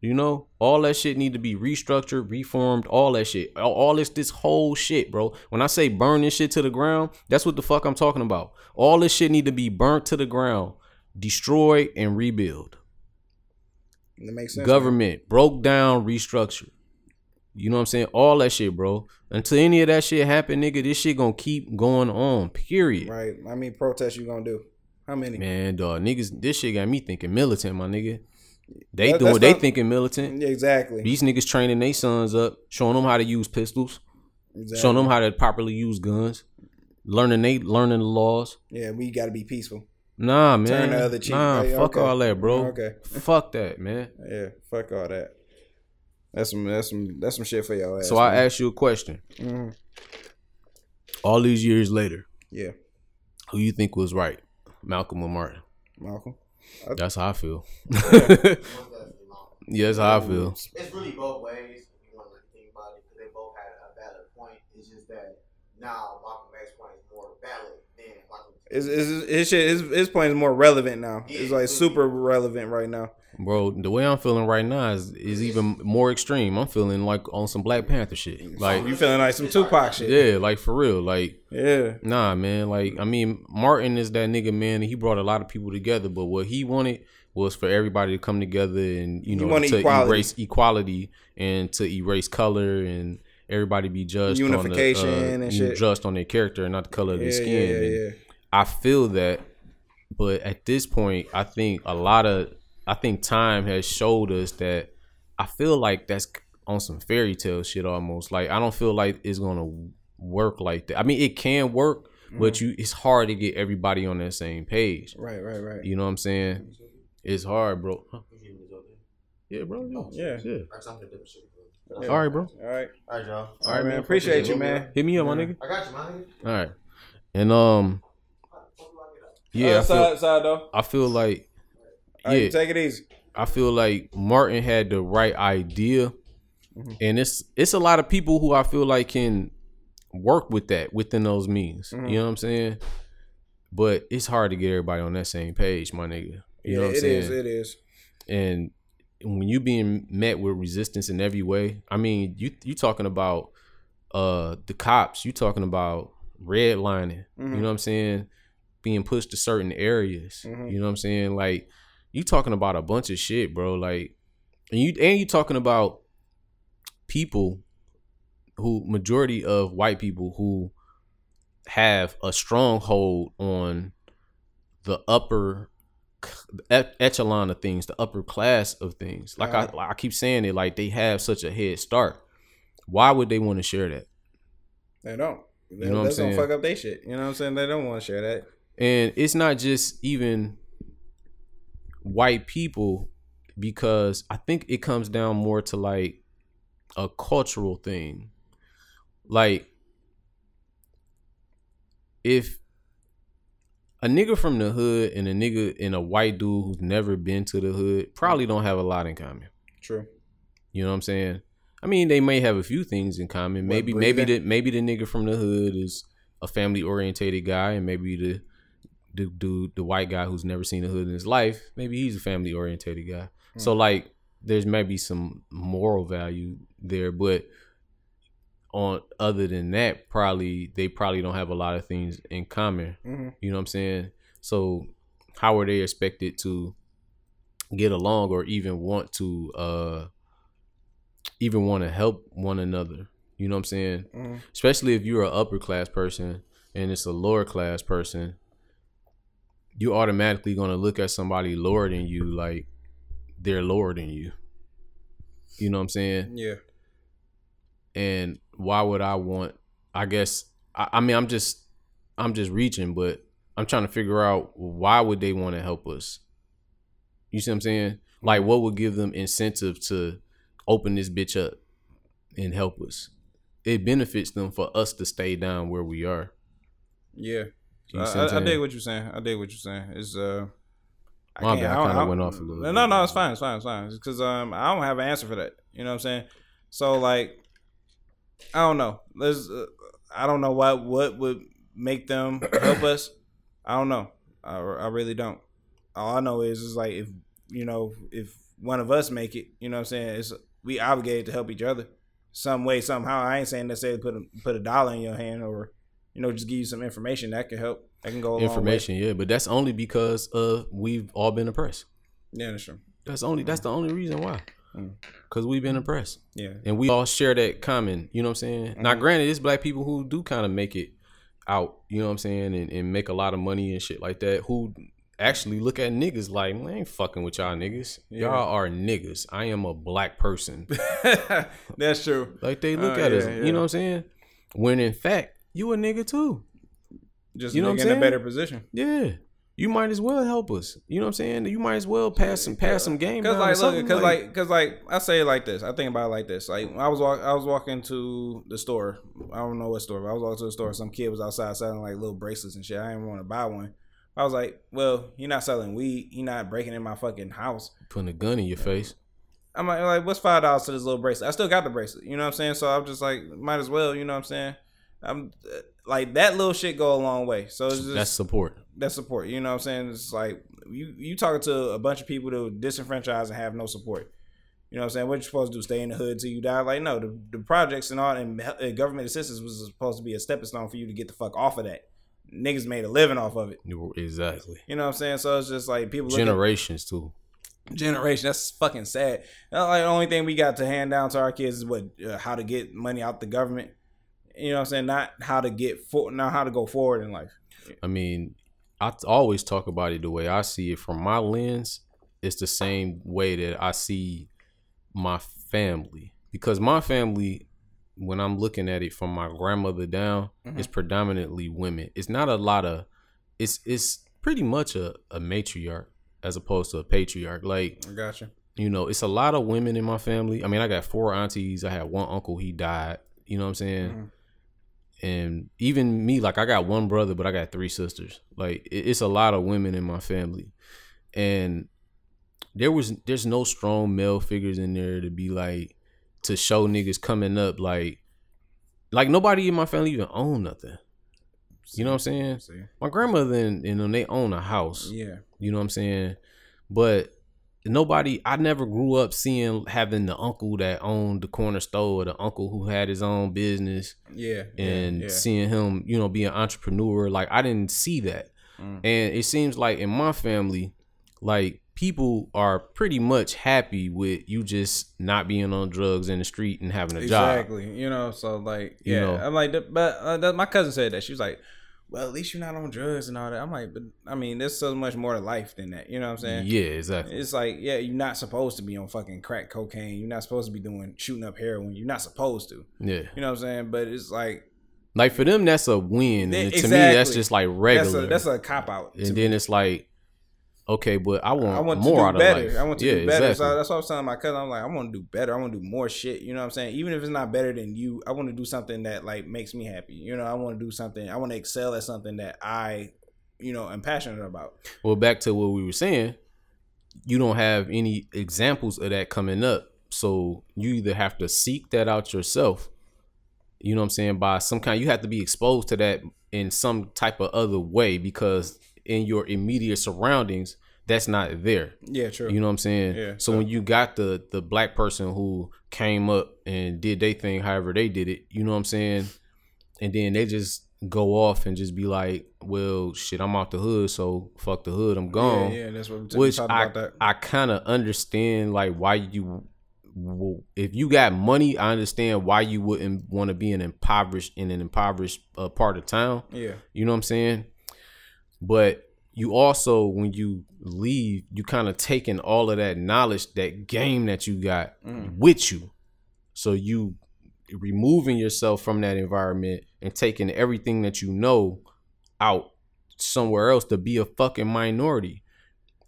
You know, all that shit need to be restructured, reformed, all that shit. All, all this this whole shit, bro. When I say burn this shit to the ground, that's what the fuck I'm talking about. All this shit need to be burnt to the ground, destroyed and rebuild. That makes sense. Government broke down, restructured. You know what I'm saying? All that shit, bro. Until any of that shit happen, nigga, this shit gonna keep going on. Period. Right. I mean, protests you gonna do? How many? Man, dog, niggas, this shit got me thinking militant, my nigga. They That- doing, they not- thinking militant. Yeah, exactly. These niggas training their sons up, showing them how to use pistols, exactly. showing them how to properly use guns, learning they learning the laws. Yeah, we got to be peaceful. Nah, man. Turn the other cheek. Nah, Hey, fuck okay. all that, bro. Okay. fuck that, man. Yeah, fuck all that. That's some. That's some. That's some shit for your ass. So I man. asked you a question. Mhm. All these years later, Yeah, who you think was right, Malcolm or Martin? Malcolm. That's how I feel. yeah, that's how I feel. It's really both ways. If you want to think about it, because they both had a valid point. It's just that now Malcolm X's point is more valid than Malcolm. His, his, his shit. His, his point is more relevant now. It's like super relevant right now. Bro, the way I'm feeling right now is, is even more extreme. I'm feeling like on some Black Panther shit. Like, You feeling like some Tupac shit? yeah, like for real. Like, Yeah. Nah, man. Like, I mean, Martin is that nigga, man. and He brought a lot of people together, but what he wanted was for everybody to come together and you know to equality. erase equality and to erase color and everybody be judged Unification on the, uh, and shit. just on their character and not the color of their skin. yeah, yeah. I feel that, but at this point, I think a lot of I think time has showed us that I feel like that's on some fairy tale shit almost. Like I don't feel like it's gonna work like that. I mean, it can work, but Mm-hmm. you it's hard to get everybody on that same page. Right, right, right. You know what I'm saying? It's hard, bro. Huh? Yeah, bro. Yeah. Yeah. yeah. That's something different shit. Yeah. All right, bro. All right. All right, y'all. All right, man. Appreciate you, man. Hit me up, my nigga. I got you, man. All right. And um, yeah, I Uh, feel, side, side though. I feel like All right, yeah. take it easy. I feel like Martin had the right idea, Mm-hmm. and it's it's a lot of people who I feel like can work with that within those means. Mm-hmm. You know what I'm saying? But it's hard to get everybody on that same page, my nigga. You know what I'm saying? is. It is. and when you being met with resistance in every way, I mean, you you talking about uh the cops, you talking about redlining, you know what I'm saying, being pushed to certain areas, you know what I'm saying, like you talking about a bunch of shit, bro, like and you and you talking about people who majority of white people who have a stronghold on the upper echelon of things, the upper class of things. Like I, I keep saying it, like they have such a head start. Why would they want to share that? They don't. They, You know what I'm saying? fuck up their shit. You know what I'm saying? They don't want to share that. And it's not just even white people because I think it comes down more to like a cultural thing. Like if a nigga from the hood and a nigga and a white dude who's never been to the hood probably don't have a lot in common. True. You know what I'm saying? I mean, they may have a few things in common. Maybe, maybe the maybe the nigga from the hood is a family orientated guy, and maybe the the dude, the white guy who's never seen the hood in his life, maybe he's a family orientated guy. So like, there's maybe some moral value there, but on other than that, probably they probably don't have a lot of things in common. Mhm. You know what I'm saying? So how are they expected to get along or even want to uh even want to help one another? You know what I'm saying? Mhm. Especially if you're an upper class person and it's a lower class person. You automatically gonna look at somebody lower than you like they're lower than you. You know what I'm saying? Yeah. and why would I want? I guess I, I mean I'm just I'm just reaching, but I'm trying to figure out why would they want to help us. You see what I'm saying? Like, what would give them incentive to open this bitch up and help us? It benefits them for us to stay down where we are. Yeah. I, see what I'm I, I dig what you're saying. I dig what you're saying. It's uh. My can't- bad, I don't- kinda went off a little No, bit. no, no, it's fine. It's fine. It's fine. Because um, I don't have an answer for that. You know what I'm saying? So like, I don't know. There's, uh, I don't know what what would make them help us. I don't know. I, I really don't. All I know is is like if you know if one of us make it, you know what I'm saying? It's we obligated to help each other some way somehow. I ain't saying necessarily put a, put a dollar in your hand or you know just give you some information that can help. That can go a long way. Information, yeah, but that's only because uh we've all been oppressed. Yeah, that's true. That's only that's the only reason why. Mm. Cause we've been oppressed. Yeah. and we all share that common. You know what I'm saying? Mm-hmm. Now, granted, it's black people who do kind of make it out. You know what I'm saying, and, and make a lot of money and shit like that. Who actually look at niggas like, man, I ain't fucking with y'all niggas. Yeah. Y'all are niggas. I am a black person. That's true. like they look Oh, at us. yeah, yeah. You know what I'm saying? When in fact, you a nigga too. Just You know what I'm in a better position. Yeah. You might as well help us. You know what I'm saying? You might as well pass some pass some game. Cause like, look, cause like, cause like, I say it like this. I think about it like this. Like, I was walk, I was walking to the store. I don't know what store, but I was walking to the store. Some kid was outside selling like little bracelets and shit. I didn't want to buy one. I was like, well, you're not selling weed. You're not breaking in my fucking house. putting a gun in your face. I'm like, like, what's five dollars to this little bracelet? I still got the bracelet. You know what I'm saying? So I'm just like, might as well. You know what I'm saying? I'm like that little shit go a long way. So it's just That's support. that support. You know what I'm saying? It's like you you talking to a bunch of people that are disenfranchised and have no support. You know what I'm saying? What you supposed to do? Stay in the hood till you die? Like no, the, the projects and all and uh, government assistance was supposed to be a stepping stone for you to get the fuck off of that. Niggas made a living off of it. Exactly. You know what I'm saying? So it's just like people Generations too. generation. That's fucking sad. Like the only thing we got to hand down to our kids is what uh, how to get money out the government. You know what I'm saying? Not how to get for, not how to go forward in life. I mean, I always talk about it the way I see it from my lens. It's the same way that I see my family because my family, when I'm looking at it from my grandmother down, Mhm. is predominantly women. It's not a lot of. It's it's pretty much a, a matriarch as opposed to a patriarch. Like gotcha. you know, it's a lot of women in my family. I mean, I got four aunties. I had one uncle. He died. You know what I'm saying? Mhm. And even me, like I got one brother, but I got three sisters. Like it's a lot of women in my family, and there was there's no strong male figures in there to be like to show niggas coming up like like nobody in my family even own nothing. You know what I'm saying? See? My grandmother and, and them, they own a house. Yeah. You know what I'm saying? But nobody I never grew up seeing having the uncle that owned the corner store or the uncle who had his own business Yeah. yeah, and yeah. seeing him, you know, be an entrepreneur. Like I didn't see that. Mm. And it seems like in my family, like people are pretty much happy with you just not being on drugs in the street and having a job. Exactly. You know, so like, You yeah, know. I'm like, but uh, my cousin said that she was like, well, at least you're not on drugs and all that. I'm like, but I mean, there's so much more to life than that. You know what I'm saying? Yeah, exactly. It's like, yeah, you're not supposed to be on fucking crack cocaine. You're not supposed to be doing shooting up heroin. You're not supposed to. Yeah. You know what I'm saying? But it's like Like for them that's a win. And to me that's just like regular. that's a that's a cop out. and then it's like, okay, but I want, I want more to out do better. of life. I want to yeah, do better. Exactly. So that's what I was telling my cousin. I'm like, I want to do better. I want to do more shit. You know what I'm saying? Even if it's not better than you, I want to do something that like makes me happy. You know, I want to do something. I want to excel at something that I, you know, am passionate about. Well, back to what we were saying, you don't have any examples of that coming up. So you either have to seek that out yourself, you know what I'm saying, by some kind you have to be exposed to that in some type of other way because in your immediate surroundings, that's not there. Yeah, true. You know what I'm saying? Yeah, so so- when you got the the black person who came up and did their thing however they did it, you know what I'm saying? And then they just go off and just be like, Well, shit, I'm out the hood, so fuck the hood, I'm gone. Yeah, yeah, that's what we Which I about that. I kind of understand like why you if you got money, I understand why you wouldn't want to be an impoverished in an impoverished uh, part of town. Yeah, You know what I'm saying? But you also when you leave, you kind of taking all of that knowledge, that game that you got mm. with you. So you removing yourself from that environment and taking everything that you know out somewhere else to be a fucking minority.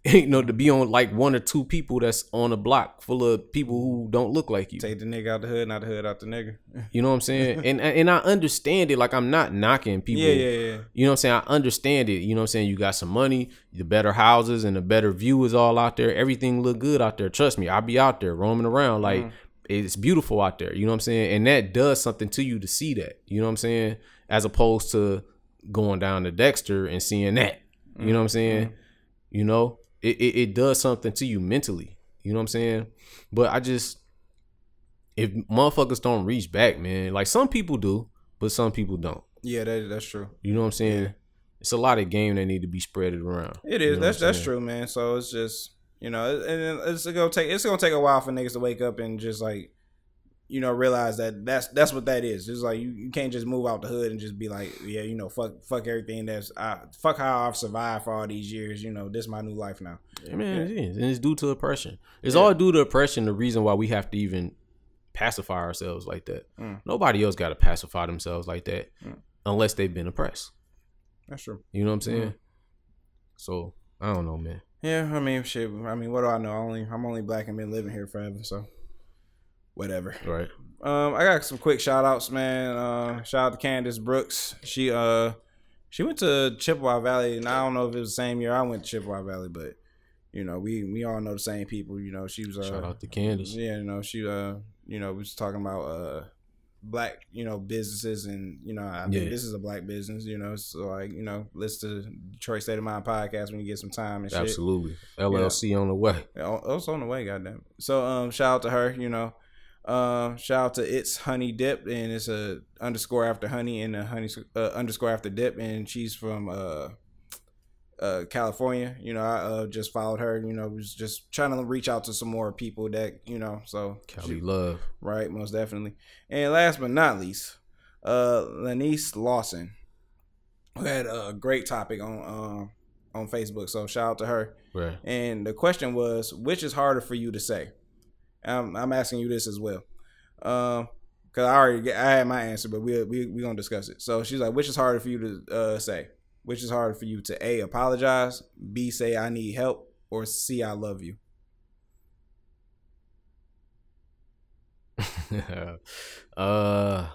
You know, to be on like one or two people that's on a block full of people who don't look like you. Take the nigga out the hood, not the hood out the nigga. You know what I'm saying? and and I understand it. Like I'm not knocking people. Yeah, yeah, yeah. You know what I'm saying? I understand it. You know what I'm saying? You got some money, the better houses and the better view is all out there. Everything look good out there. Trust me, I'll be out there roaming around. Like Mm-hmm. it's beautiful out there. You know what I'm saying? And that does something to you to see that. You know what I'm saying? As opposed to going down to Dexter and seeing that. You know what I'm saying? You know, it, it, it does something to you mentally. You know what I'm saying? But I just if motherfuckers don't reach back, man, like some people do, but some people don't. Yeah, that, that's true. You know what I'm saying? It's a lot of game that need to be spread around. It is. You know that's that's true, man. So it's just you know, and it's gonna take it's gonna take a while for niggas to wake up and just like you know realize that that's that's what that is. It's like you, you can't just move out the hood and just be like, yeah, you know, fuck fuck everything that's I, fuck how I've survived for all these years. You know, this is my new life now. Yeah, man, it is. And it's due to oppression. It's all due to oppression. The reason why we have to even pacify ourselves like that. Mm. Nobody else got to pacify themselves like that unless they've been oppressed. That's true. You know what I'm saying? Mm. So I don't know, man. Yeah, I mean, shit. I mean, what do I know? I only I'm only black and been living here forever, so whatever. Right. Um, I got some quick shout outs, man. Uh, shout out to Candace Brooks. She uh she went to Chippewa Valley, and I don't know if it was the same year I went to Chippewa Valley, but you know, we we all know the same people. You know, she was uh, Shout out to Candace. yeah, you know, she uh, you know, we was talking about uh black, you know, businesses and you know, I think Yeah. this is a black business, you know, so like, you know, listen to Detroit State of Mind podcast when you get some time and shit. Absolutely. LLC on the way. Oh, oh, it's on the way, goddamn. So um, shout out to her, you know. Um, shout out to it's honey dip and it's a underscore after honey and a honey uh, underscore after dip and she's from uh uh California. You know, I uh, just followed her. You know, was just trying to reach out to some more people that you know. So Cali Love. right, most definitely. And last but not least, uh, Lanice Lawson, who had a great topic on um on Facebook. So shout out to her. Right. And the question was, which is harder for you to say? I'm, I'm asking you this as well. Um, cause I already get, I had my answer, but we we we gonna discuss it. So she's like, which is harder for you to uh, say? Which is harder for you to a apologize, b say I need help, or c I love you? uh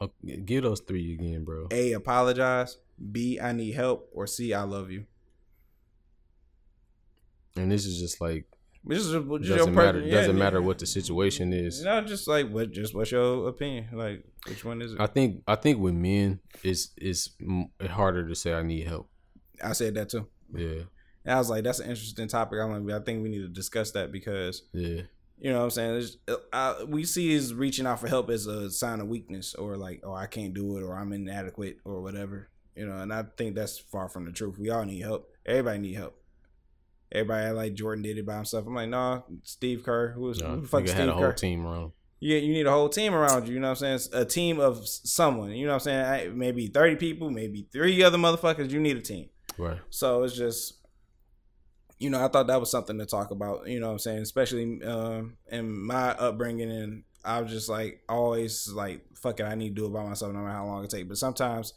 okay, give those three again, bro. A apologize, b I need help, or c I love you. And this is just like Is just doesn't per- matter yeah, doesn't yeah. matter what the situation is. No, just like what? Just what's your opinion? Like, which one is it? I think I think with men it's it's harder to say I need help. I said that too. Yeah. And I was like, that's an interesting topic. I'm like, I think we need to discuss that because Yeah. you know what I'm saying. It's, uh, I, we see is reaching out for help as a sign of weakness or like, oh, I can't do it or I'm inadequate or whatever. You know, and I think that's far from the truth. We all need help. Everybody need help. Everybody like Jordan did it by himself. I'm like, nah, Steve Kerr. Who was No, who the fuck is had Steve a whole team around. Yeah, you need a whole team around you. You know what I'm saying? A team of someone. You know what I'm saying? I- Maybe 30 people, maybe three other motherfuckers. You need a team. Right. So it's just, you know, I thought that was something to talk about. You know what I'm saying? Especially um, in my upbringing, and I was just like always like, fuck it, I need to do it by myself, no matter how long it takes. But sometimes,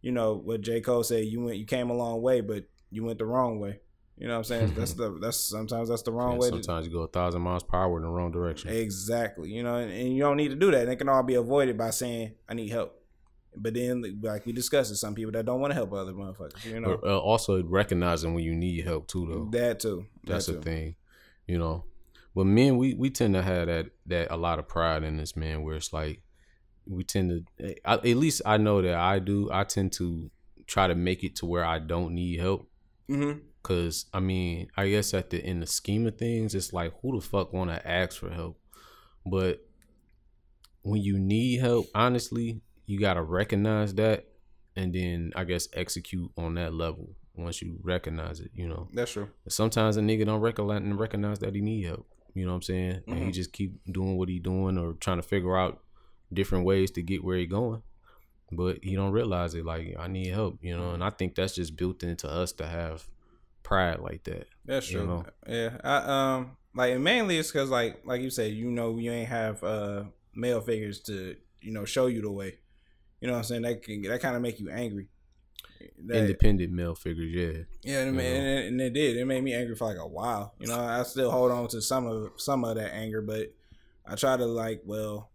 you know, what J Cole said, you went, you came a long way, but you went the wrong way. You know what I'm saying? that's the that's sometimes that's the wrong Yeah, way. to, sometimes you go a thousand miles per hour in the wrong direction. Exactly. You know, and, and you don't need to do that. And it can all be avoided by saying, I need help. But then, like we discussed, there's some people that don't want to help other motherfuckers. You know, But, uh, also recognizing when you need help too, though. that too. That That's the too. thing, you know. But men, we we tend to have that that a lot of pride in this man, where it's like we tend to. At least I know that I do. I tend to try to make it to where I don't need help. Mm-hmm. Cause I mean, I guess at the in the scheme of things, it's like who the fuck want to ask for help? But when you need help, honestly, you gotta recognize that, and then I guess execute on that level once you recognize it. You know, That's true. sometimes a nigga don't recognize recognize that he need help. You know what I'm saying? And Mm-hmm. he just keep doing what he doing or trying to figure out different ways to get where he going. but he don't realize it. Like I need help, you know. And I think that's just built into us to have pride like that. That's You true. know? Yeah. I um like and mainly it's cause like like you said, you know you ain't have uh male figures to, you know, show you the way. You know what I'm saying? That can that kinda make you angry. That- Independent male figures, yeah. yeah, and, and, and it did. It made me angry for like a while. You know, I still hold on to some of some of that anger, but I try to like, well,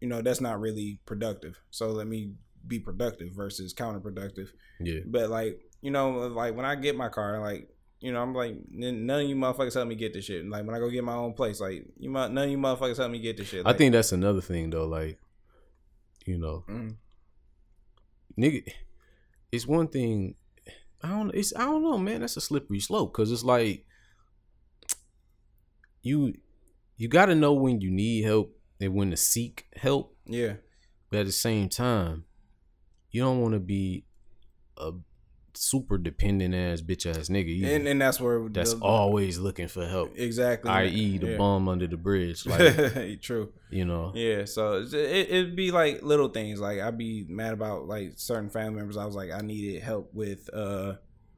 you know, that's not really productive. So let me be productive versus counterproductive. Yeah. But like, you know, like when I get my car, like, you know, I'm like, none of you motherfuckers help me get this shit. Like when I go get my own place, like you, none of you motherfuckers help me get this shit. I think that's another thing though, like, you know, Mm. nigga, it's one thing. I don't. It's I don't know, man. That's a slippery slope because it's like you you got to know when you need help and when to seek help, yeah, but at the same time, you don't want to be a super dependent ass bitch ass nigga. either. and and that's where that's the- always looking for help, exactly, i.e., the yeah. bum under the bridge. Like True. you know, Yeah, so it, it'd be like little things. Like I'd be mad about like certain family members. I was like, I needed help with uh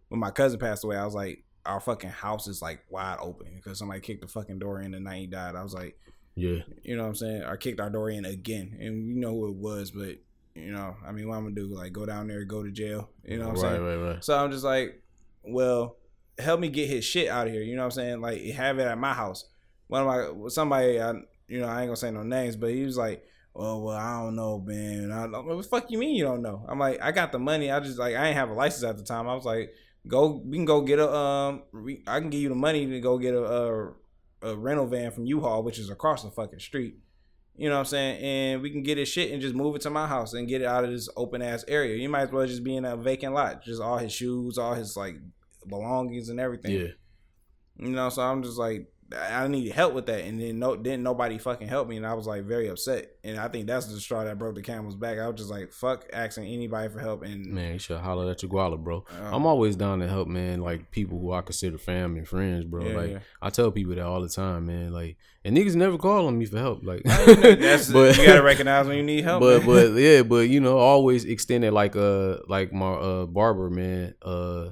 when my cousin passed away. I was like, our fucking house is like wide open because somebody kicked the fucking door in the night he died. I was like, yeah, you know what I'm saying? I kicked our door in again, and you know who it was, but you know, I mean, what I'm gonna do? Like go down there, go to jail. You know what I'm right, saying? right, right. So I'm just like, well, help me get his shit out of here. You know what I'm saying? Like have it at my house. One of my somebody, I, you know, I ain't gonna say no names, but he was like, oh well, I don't know, man. I don't, what the fuck you mean you don't know? I'm like, I got the money. I just like I ain't have a license at the time. I was like, go, we can go get a um, I can give you the money to go get a a, a rental van from U-Haul, which is across the fucking street. You know what I'm saying? And we can get his shit and just move it to my house and get it out of this open ass area. You might as well just be in a vacant lot. Just all his shoes, all his like belongings and everything. Yeah, You know, so I'm just like I needed help with that and then no didn't nobody fucking help me and I was like very upset. And I think that's the straw that broke the camel's back. I was just like fuck asking anybody for help and man, you should holler at your guala, bro. um, I'm always down to help, man. Like people who I consider family and friends, bro. Yeah, like yeah. I tell people that all the time, man. Like and niggas never call on me for help. Like that's but you gotta recognize when you need help. but man. but yeah, but you know, always extended like uh like my uh barber man. Uh,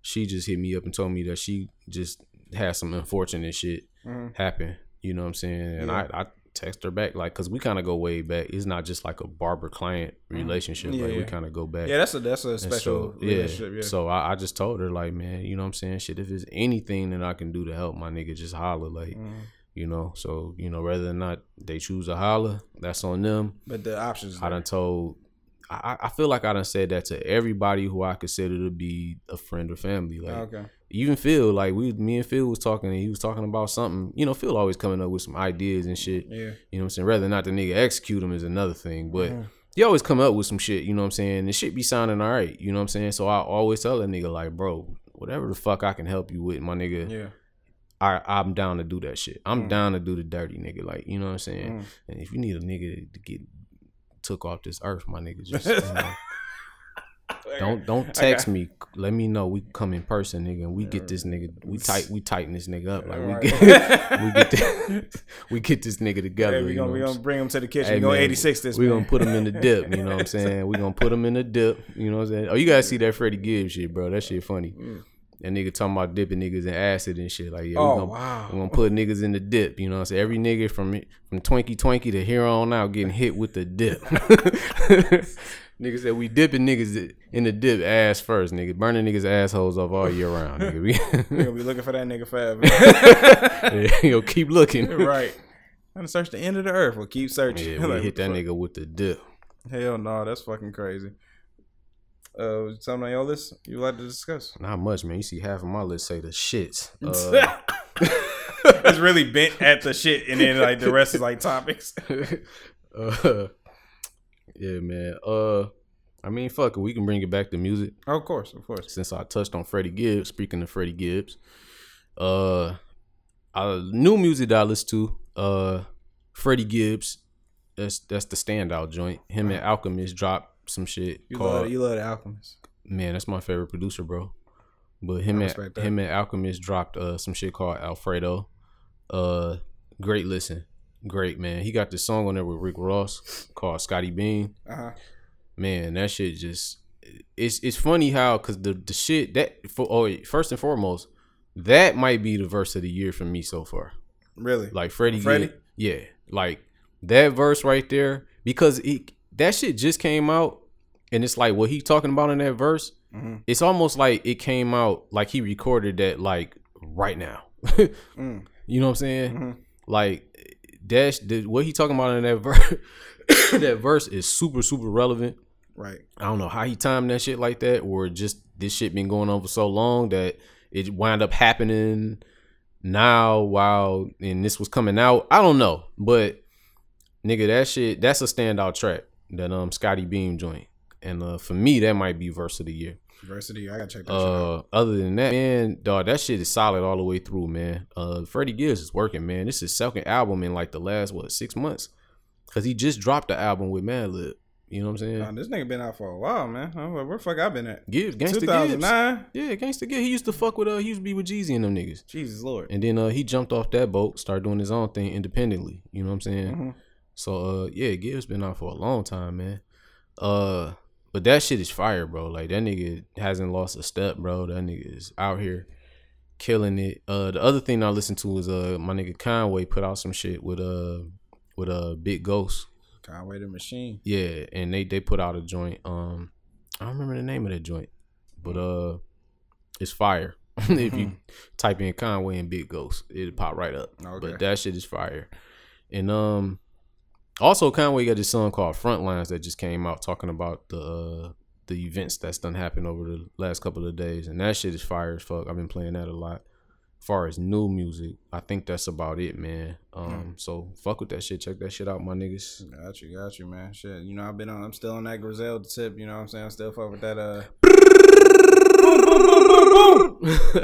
she just hit me up and told me that she just had some unfortunate shit Mhm. happen. You know what I'm saying? And Yeah. I I text her back like because we kind of go way back. It's not just like a barber client relationship. Mm-hmm. Yeah, like we kind of go back. yeah, that's a that's a special so, yeah. relationship. Yeah. So I, I just told her like, man, you know what I'm saying? Shit, if there's anything that I can do to help my nigga, just holler. Like, Mhm. you know. So you know, whether or not they choose to holler, that's on them. But the options. I done told. I, I feel like I done said that to everybody who I consider to be a friend or family. Like okay. Even Phil, like we, me and Phil was talking, and he was talking about something. You know, Phil always coming up with some ideas and shit. Yeah. You know what I'm saying? Rather not the nigga execute them is another thing, but Mhm. you always come up with some shit. You know what I'm saying? And shit be sounding all right. You know what I'm saying? So I always tell a nigga like, bro, whatever the fuck I can help you with, my nigga. Yeah. I, I'm down to do that shit. I'm Mm. down to do the dirty nigga. Like, you know what I'm saying? Mm. And if you need a nigga to get took off this earth, my nigga, just you know, don't don't text me. Let me know. We come in person, nigga, and we get this nigga. We tight. We tighten this nigga up. Like Right. we get we get this, we get this nigga together. Hey, we gonna know we gonna bring him to the kitchen. Hey, we gonna 86 this. we man. gonna put him in the dip, you know what I'm saying? We gonna put him in the dip, you know what I'm saying? Oh, you gotta see that Freddie Gibbs shit, bro. That shit funny. Mm. That nigga talking about dipping niggas in acid and shit. Like, yeah, Oh we gonna, wow. we gonna put niggas in the dip, you know what I'm saying? Every nigga from from Twinkie Twinkie to here on out getting hit with the dip. Niggas said we dipping niggas in the dip ass first, nigga. Burning niggas assholes off all year round, nigga. We gonna be looking for that nigga forever. yeah, yo, keep looking. right. I'm gonna search the end of the earth. We'll keep searching. Yeah, we Like, hit that fuck. nigga with the dip. Hell no, that's fucking crazy. Uh, something on your list you like to discuss? Not much, man. You see half of my list say the shits. Uh, it's really bent at the shit, and then like the rest is like topics. uh, yeah, man. Uh, I mean, fuck it. We can bring it back to music Oh, of course, of course. since I touched on Freddie Gibbs. Speaking of Freddie Gibbs, uh, I, new music that I listen to, uh, Freddie Gibbs. That's that's the standout joint. Him and Alchemist dropped some shit You called love you love the Alchemist. man. That's my favorite producer, bro. But him and that. him and Alchemist dropped uh some shit called Alfredo. Uh, great listen, great man. He got this song on there with Rick Ross called Scottie Beam. Uh huh. man, that shit just it's it's funny how because the the shit that for oh first and foremost that might be the verse of the year for me so far. Really? Like Freddie, Freddie? Yeah, like that verse right there because it, that shit just came out, and it's like what he talking about in that verse. Mm-hmm. It's almost like it came out like he recorded that like right now. Mm. You know what I'm saying? Mm-hmm. Like that's the, what he talking about in that verse. that verse is super super relevant. Right. I don't know how he timed that shit like that, or just this shit been going on for so long that it wound up happening now while and this was coming out. I don't know, but nigga, that shit that's a standout track that um Scottie Beam joint, and uh for me that might be verse of the year. Diversity. I gotta check that shit out. Uh, other than that, man, dog, that shit is solid all the way through, man. Uh, Freddie Gibbs is working, man. This is his second album in like the last what six months, cause he just dropped the album with Madlib. You know what I'm saying? Nah, this nigga been out for a while, man. I don't know Where the fuck I been at? Gibbs, Gangsta Gibbs. 2009. Yeah, Gangsta Gibbs. He used to fuck with uh, he used to be with Jeezy and them niggas. Jesus Lord. And then uh, he jumped off that boat, started doing his own thing independently. You know what I'm saying? Mhm. So uh, yeah, Gibbs been out for a long time, man. Uh, but that shit is fire, bro. Like that nigga hasn't lost a step, bro. That nigga is out here killing it. Uh, the other thing I listened to was uh, my nigga Conway put out some shit with uh, with uh, Big Ghost. Conway the Machine. Yeah, and they they put out a joint. Um, I don't remember the name of that joint, but uh, it's fire. if you type in Conway and Big Ghost, it'll pop right up. Okay. But that shit is fire. And um, also Conway got this song called Frontlines that just came out talking about the uh, the events that's done happened over the last couple of days, and that shit is fire as fuck. I've been playing that a lot. far as new music, I think that's about it, man. Um, so fuck with that shit. Check that shit out, my niggas. Got you, got you, man. Shit, you know I've been on. I'm still on that Griselda tip. You know what I'm saying? I still fuck with that. Uh.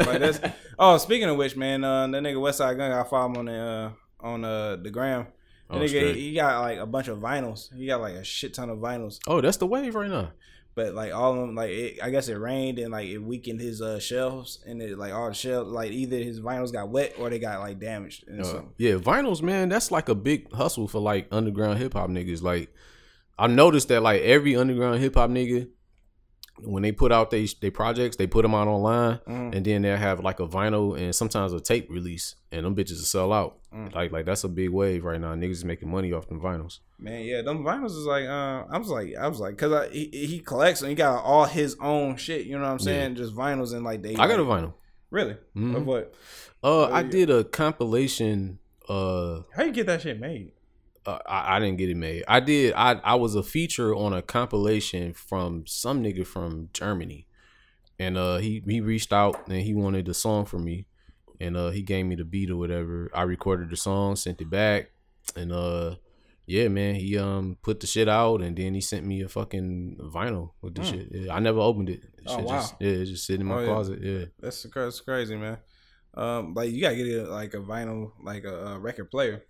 like oh, speaking of which, man, uh, that nigga Westside Gun got followed on the uh, on uh, the gram. Oh, nigga, he, he got like a bunch of vinyls. He got like a shit ton of vinyls. Oh, that's the wave right now. But like all of them, like it, I guess it rained and like it weakened his uh, shelves, and it like all the shelves, like either his vinyls got wet or they got like damaged. And Uh, so, yeah, vinyls, man, that's like a big hustle for like underground hip hop niggas. Like, I noticed that like every underground hip hop nigga, when they put out they they projects, they put them out online, Mhm. and then they'll have like a vinyl and sometimes a tape release, and them bitches will sell out. Mm. Like, like that's a big wave right now. Niggas is making money off them vinyls. Man, yeah, them vinyls is like, uh, I was like, I was like, cause I, he, he collects and he got all his own shit. You know what I'm saying? Just vinyls and like they. I got a vinyl. Really? Mhm. Of what? Uh, I yeah. did a compilation. Uh, How you get that shit made? Uh, I, I didn't get it made. I did. I I was a feature on a compilation from some nigga from Germany, and uh he he reached out and he wanted the song from me, and uh he gave me the beat or whatever. I recorded the song, sent it back, and uh yeah man he um put the shit out and then he sent me a fucking vinyl with the Hmm. shit. Yeah, I never opened it. Oh, Shit wow. Just, yeah, it's just sitting in my Oh, closet. Yeah. That's that's crazy, man. Um, like you gotta get it like a vinyl, like a, uh record player.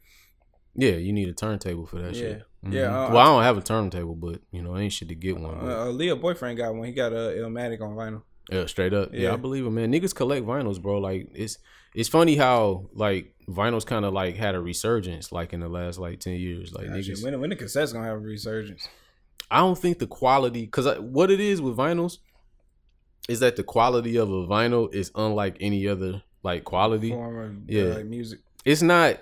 Yeah, you need a turntable for that Yeah. shit. Yeah, Mhm. uh, well, I don't have a turntable, but you know, ain't shit to get one. but- Uh, uh, Leah boyfriend got one. He got a Illmatic on vinyl. Yeah, straight up. Yeah. Yeah. I believe it, man. Niggas collect vinyls, bro. Like it's it's funny how like vinyls kind of like had a resurgence like in the last like ten years. Like Actually, niggas, when when the cassette's gonna have a resurgence? I don't think the quality because what it is with vinyls is that the quality of a vinyl is unlike any other like quality. Of Yeah. uh, like music. It's not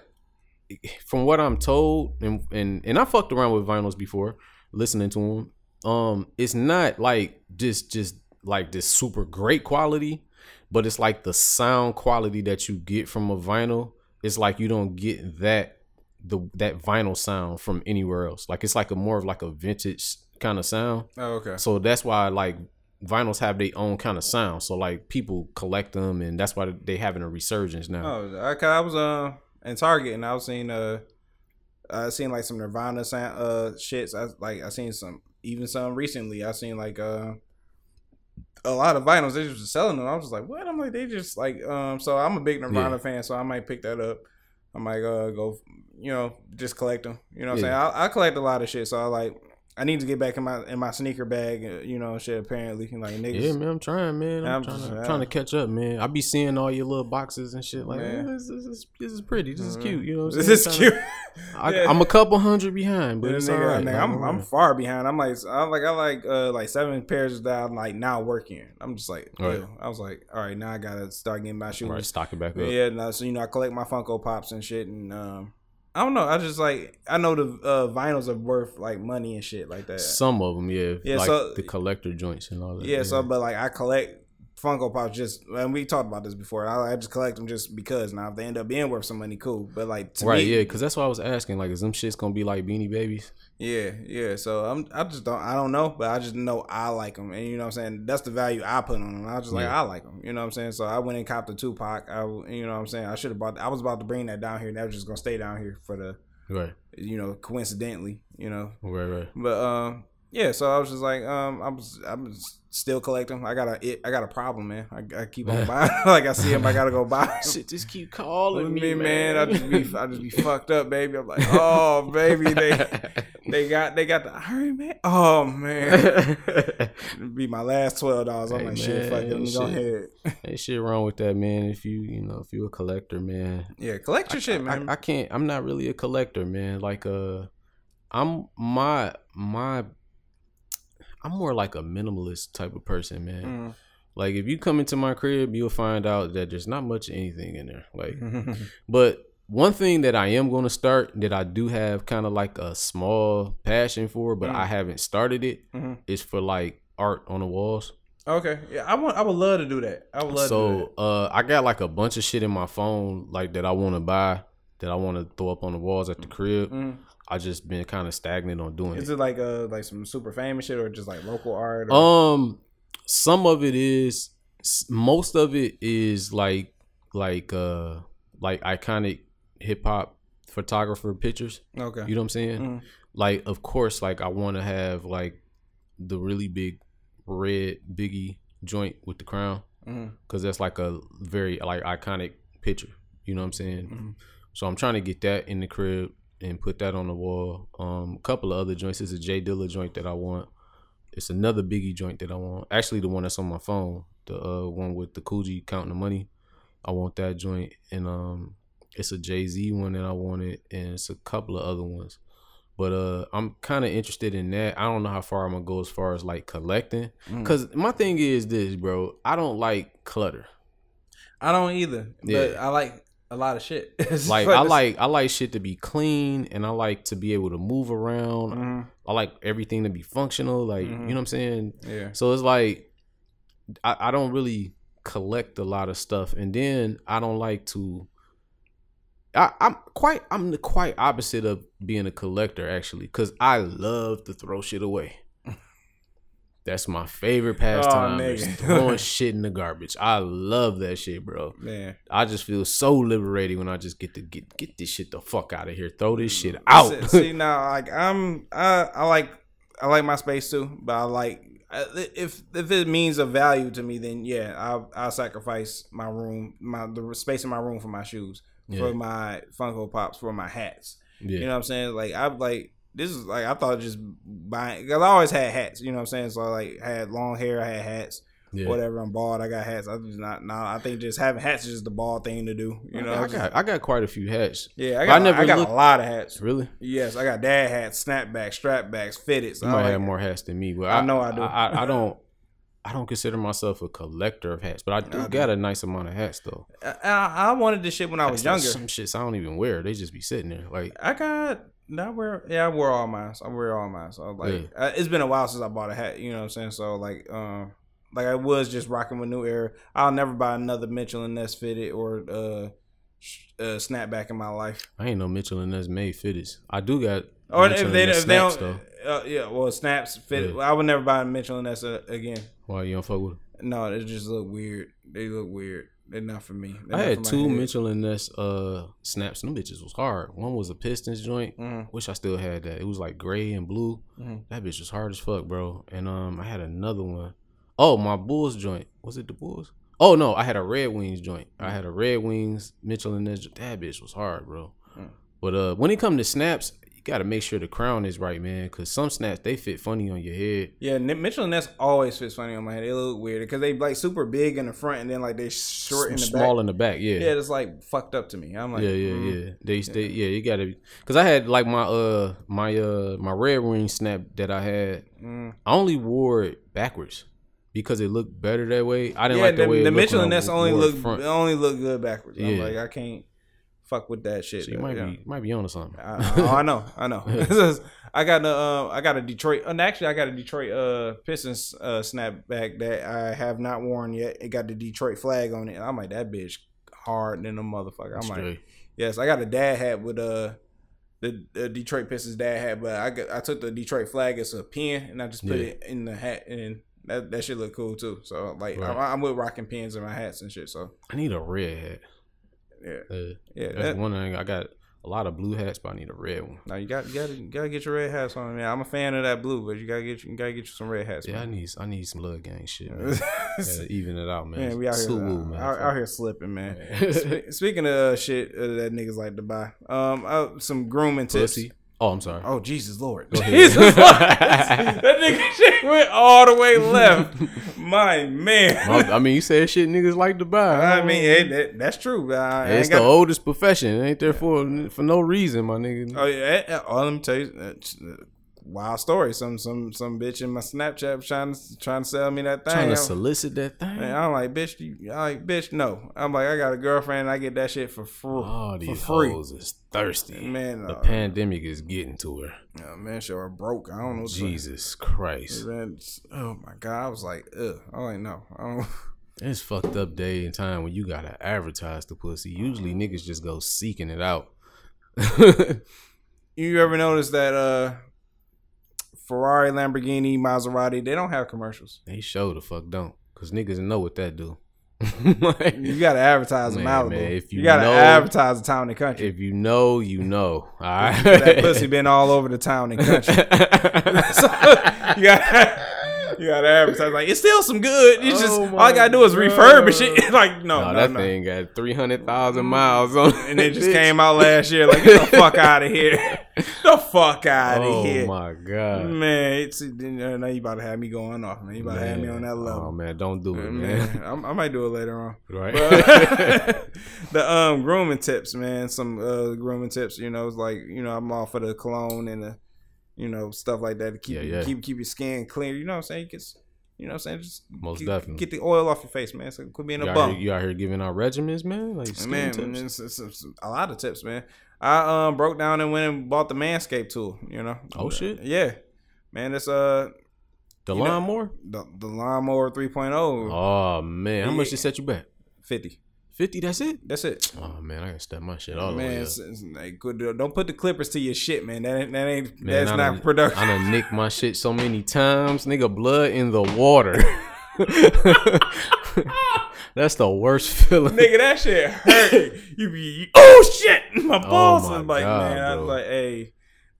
from what I'm told, and and and I fucked around with vinyls before, listening to them. Um, it's not like just just like this super great quality, but it's like the sound quality that you get from a vinyl. It's like you don't get that the that vinyl sound from anywhere else. Like it's like a more of like a vintage kind of sound. Oh, okay. So that's why like vinyls have their own kind of sound. So like people collect them, and that's why they having a resurgence now. Oh, I, 'cause I was uh in Target and I've seen uh I seen like some Nirvana sound uh shits. I like I seen some even some recently. I seen like uh a lot of vinyls. They just selling them. I was just like, what? I'm like, they just like um. So I'm a big Nirvana Yeah. fan, so I might pick that up. I might uh go, you know, just collect them. You know what Yeah. I'm saying? I, I collect a lot of shit, so I like I need to get back in my in my sneaker bag. uh, You know, shit. Apparently, like niggas. Yeah, man, I'm trying, man. I'm, I'm trying, just- to, trying to catch up, man. I be seeing all your little boxes and shit. Like, Man. man, this, this is this is pretty. This is cute. You know, what I'm This saying? is cute. I, Yeah. I'm a couple hundred behind, but Yeah, it's nigga, all right. nigga. I'm I'm far behind. I'm like I'm like I like uh like seven pairs that I'm like now working. I'm just like Right. I was like, all right, now I gotta start getting my shoes. right. Stock it back up. Yeah, no, so you know I collect my Funko Pops and shit, and um, I don't know. I just like I know the uh, vinyls are worth like money and shit like that. Some of them, yeah, Yeah, like so- the collector joints and all that. yeah, so but like I collect Funko Pops just and we talked about this before. I, I just collect them just because now if they end up being worth some money, cool. But like to right, me, yeah, because that's what I was asking. Like, is them shits gonna be like Beanie Babies? Yeah, yeah. So I'm, I just don't, I don't know, but I just know I like them, and you know what I'm saying. That's the value I put on them. I was just like, Yeah. I like them, you know what I'm saying. So I went and copped the Tupac. I, you know what I'm saying. I should have bought. I was about to bring that down here, and that was just gonna stay down here for the, Right, you know, coincidentally, you know. right, right. But um, yeah. So I was just like, um, I was, I'm still collecting. I got a, it, I got a problem, man. I, I keep on buying. like I see them, I gotta go buy. Shit, just keep calling me, me, man. I just be, I just be fucked up, baby. I'm like, oh, baby, they, they got, they got the Iron Man. Oh man, It'd be my last twelve dollars. I'm Hey, like, shit, fuck it, go ahead. Ain't shit wrong with that, man. If you, you know, if you a collector, man, Yeah, collect your shit, man. I, I can't. I'm not really a collector, man. Like uh, I'm my my. I'm more like a minimalist type of person, man. Mm. Like if you come into my crib, you'll find out that there's not much anything in there. Like, Mm. but one thing that I am going to start that I do have kind of like a small passion for, but Mm. I haven't started it, Mhm. is for like art on the walls. okay, yeah, I want, I would love to do that. I would love to. do So uh, I got like a bunch of shit in my phone like that I want to buy that I want to throw up on the walls at the crib. that. Mm. I just been kind of stagnant on doing Is it. it like uh like some super famous shit or just like local art? Or, Um, some of it is, most of it is like like uh like iconic hip hop photographer pictures. okay. You know what I'm saying? Mhm. Like, of course, like I want to have like the really big red Biggie joint with the crown because that's like a very like iconic picture. You know what I'm saying? Mhm. So I'm trying to get that in the crib and put that on the wall. Um, a couple of other joints. It's a J Dilla joint that I want. It's another Biggie joint that I want. Actually, the one that's on my phone, the uh, one with the Coogi counting the money. I want that joint, and um, it's a Jay Z one that I wanted, and it's a couple of other ones. But uh, I'm kind of interested in that. I don't know how far I'm gonna go as far as like collecting, Mm. cause my thing is this, bro. I don't like clutter. I don't either. But Yeah. I like a lot of shit. Like like I like I like shit to be clean, and I like to be able to move around. Mhm. I like everything to be functional. Like Mhm. you know what I'm saying. Yeah. So it's like I, I don't really collect a lot of stuff, and then I don't like to. I, I'm quite I'm the quite opposite of being a collector actually, because I love to throw shit away. That's my favorite pastime. is nigga. throwing shit in the garbage. I love that shit, bro. Man. I just feel so liberated when I just get to get get this shit the fuck out of here. Throw this shit mm. out. See, see now, like I'm, I, I like, I like my space too, but I like if if it means a value to me, then yeah, I'll I'll sacrifice my room, my the space in my room for my shoes, Yeah. for my Funko Pops, for my hats. yeah. You know what I'm saying? Like I like this is like I thought just buying because I always had hats. You know what I'm saying? So I like had long hair, I had hats. yeah. Whatever, I'm bald. I got hats. I just not now. I think just having hats is just the bald thing to do. You know, I just- got I got quite a few hats. yeah. I I got, I never got looked- a lot of hats. Really? Yes, I got dad hats, snapbacks, strapbacks, fitteds. You I might like- have more hats than me, but I I, know I do. I, I don't. I don't consider myself a collector of hats, but I do I do. got a nice amount of hats though. Uh, I, I I wanted this shit when I was That's younger. Some shits I don't even wear; they just be sitting there. Like I got. I wear yeah, I wear all mine. I wear all mine. So like, uh, it's been a while since I bought a hat. You know what I'm saying? So like, um, like I was just rocking with New Era. I'll never buy another Mitchell and Ness fitted or uh, uh, snapback in my life. I ain't no Mitchell and Ness made fitteds. I do got. Or Mitchell if they if they snaps, don't, uh, yeah, well, snaps fit. Yeah. I would never buy a Mitchell and Ness uh, again. Why you don't fuck with? 'em? No, they just look weird. They look weird. They're not for me. They're I had two. Mitchell and Ness uh snaps. Them bitches was hard. One was a Pistons joint. Mhm. Wish I still had that. It was like gray and blue. Mhm. That bitch was hard as fuck, bro. And um, I had another one. Oh, my Bulls joint. Was it the Bulls? Oh no, I had a Red Wings joint. I had a Red Wings Mitchell and Ness. That bitch was hard, bro. Mm. But uh, when it come to snaps, you gotta make sure the crown is right, man. Cause some snaps they fit funny on your head. Yeah, Mitchell and Ness always fits funny on my head. They look weird because they like super big in the front and then like they short in the small back. in the back, yeah. yeah, it's like fucked up to me. I'm like, yeah, yeah, mm. yeah. They, they, yeah. You gotta, cause I had like my uh my uh my red ring snap that I had. Mm. I only wore it backwards because it looked better that way. I didn't Yeah, like the, the, way the Mitchell and Ness only look only look good backwards. I'm like, I can't fuck with that shit. So you might yeah. be might be on to something. I, oh, I know, I know. I got a, uh, I got a Detroit. And actually, I got a Detroit uh Pistons uh snapback that I have not worn yet. It got the Detroit flag on it. And I'm like, that bitch hard than a motherfucker. I'm like, Straight. yes, I got a dad hat with uh the, the Detroit Pistons dad hat, but I got, I took the Detroit flag as a pin and I just put Yeah. it in the hat and. That, that shit look cool too. So like Right. I'm, I'm with rocking pins in my hats and shit. So I need a red hat. Yeah, yeah. that's that- one thing. I got a lot of blue hats, but I need a red one. Now you got you got you got to get your red hats on, man. I'm a fan of that blue, but you gotta get you gotta get you some red hats. Yeah, I need I need some blood gang shit. Man. Gotta even it out, man. man, we out here, uh, man. out, out here slipping, man. Spe- Speaking of uh, shit uh, that niggas like to buy, um, uh, some grooming tips. Pussy. Oh, I'm sorry. Oh Jesus Lord, Jesus Lord. that nigga shit went all the way left. My man. I I mean, you said shit niggas like to buy. I mean, it, that, that's true. I it's the got- oldest profession. It ain't there for for no reason, my nigga. Oh yeah, eh, eh, oh, let me tell you, wild story. Some some some bitch in my Snapchat trying to trying to sell me that thing. Trying to I'm- solicit that thing. Man, I'm like, bitch, you, I'm like, bitch, no. I'm like, I got a girlfriend. And I get that shit for free. Oh, for these free. hoes is thirsty. Man, the uh, pandemic is getting to her. Oh, man, sure, I broke. I don't know. what to say. Jesus Christ. Man, oh my god, I was like, ugh. I'm like, no, I don't. It's fucked up day and time when you gotta advertise the pussy. Usually niggas just go seeking it out. You ever notice that uh, Ferrari, Lamborghini, Maserati, they don't have commercials. they show the fuck don't. Cause niggas know what that do. Like, You gotta advertise them Man, out, man, if you you gotta know- advertise the town and country. if you know, you know. Alright. that pussy been all over the town and country. you gotta you gotta advertise like it's still some good. You just Oh all I gotta do is my refurbish it. like no, No, no, that no. thing got three hundred thousand miles on it. And it just came out last year. Like get the fuck out of here. the fuck out of Oh here. Oh my god. Man, it's now you about to have me going off, man. You about to have me on that level. Oh man, don't do it, man, man. I'm- I might do it later on. Right. But- the um grooming tips, man. Some uh grooming tips. You know, it's like you know I'm all for the cologne and the you know stuff like that to keep Yeah, you- yeah. keep keep your skin clear. You know what I'm saying? Get, you know what I'm saying? Just Most get, definitely. get the oil off your face, man. So quit being you, a bum. here, you out here giving out regimens, man? Like man, tips? it's, it's- it's a lot of tips, man. I um broke down and went and bought the Manscaped tool. You know. Oh, shit. Yeah, man. It's uh the you know- lawnmower? the, the lawnmower 3.0 Oh man, how much did set you back? 50. Fifty. That's it. That's it. Oh man, I gotta step my shit all the man, way up. it's, it's like, good. Don't put the clippers to your shit, man. That ain't, that ain't Man, that's I not done, productive. I done nicked my shit so many times, nigga. Blood in the water. That's the worst feeling. Nigga, that shit hurt. you be you- oh shit, my oh balls. my is like, God, man, I was like, hey,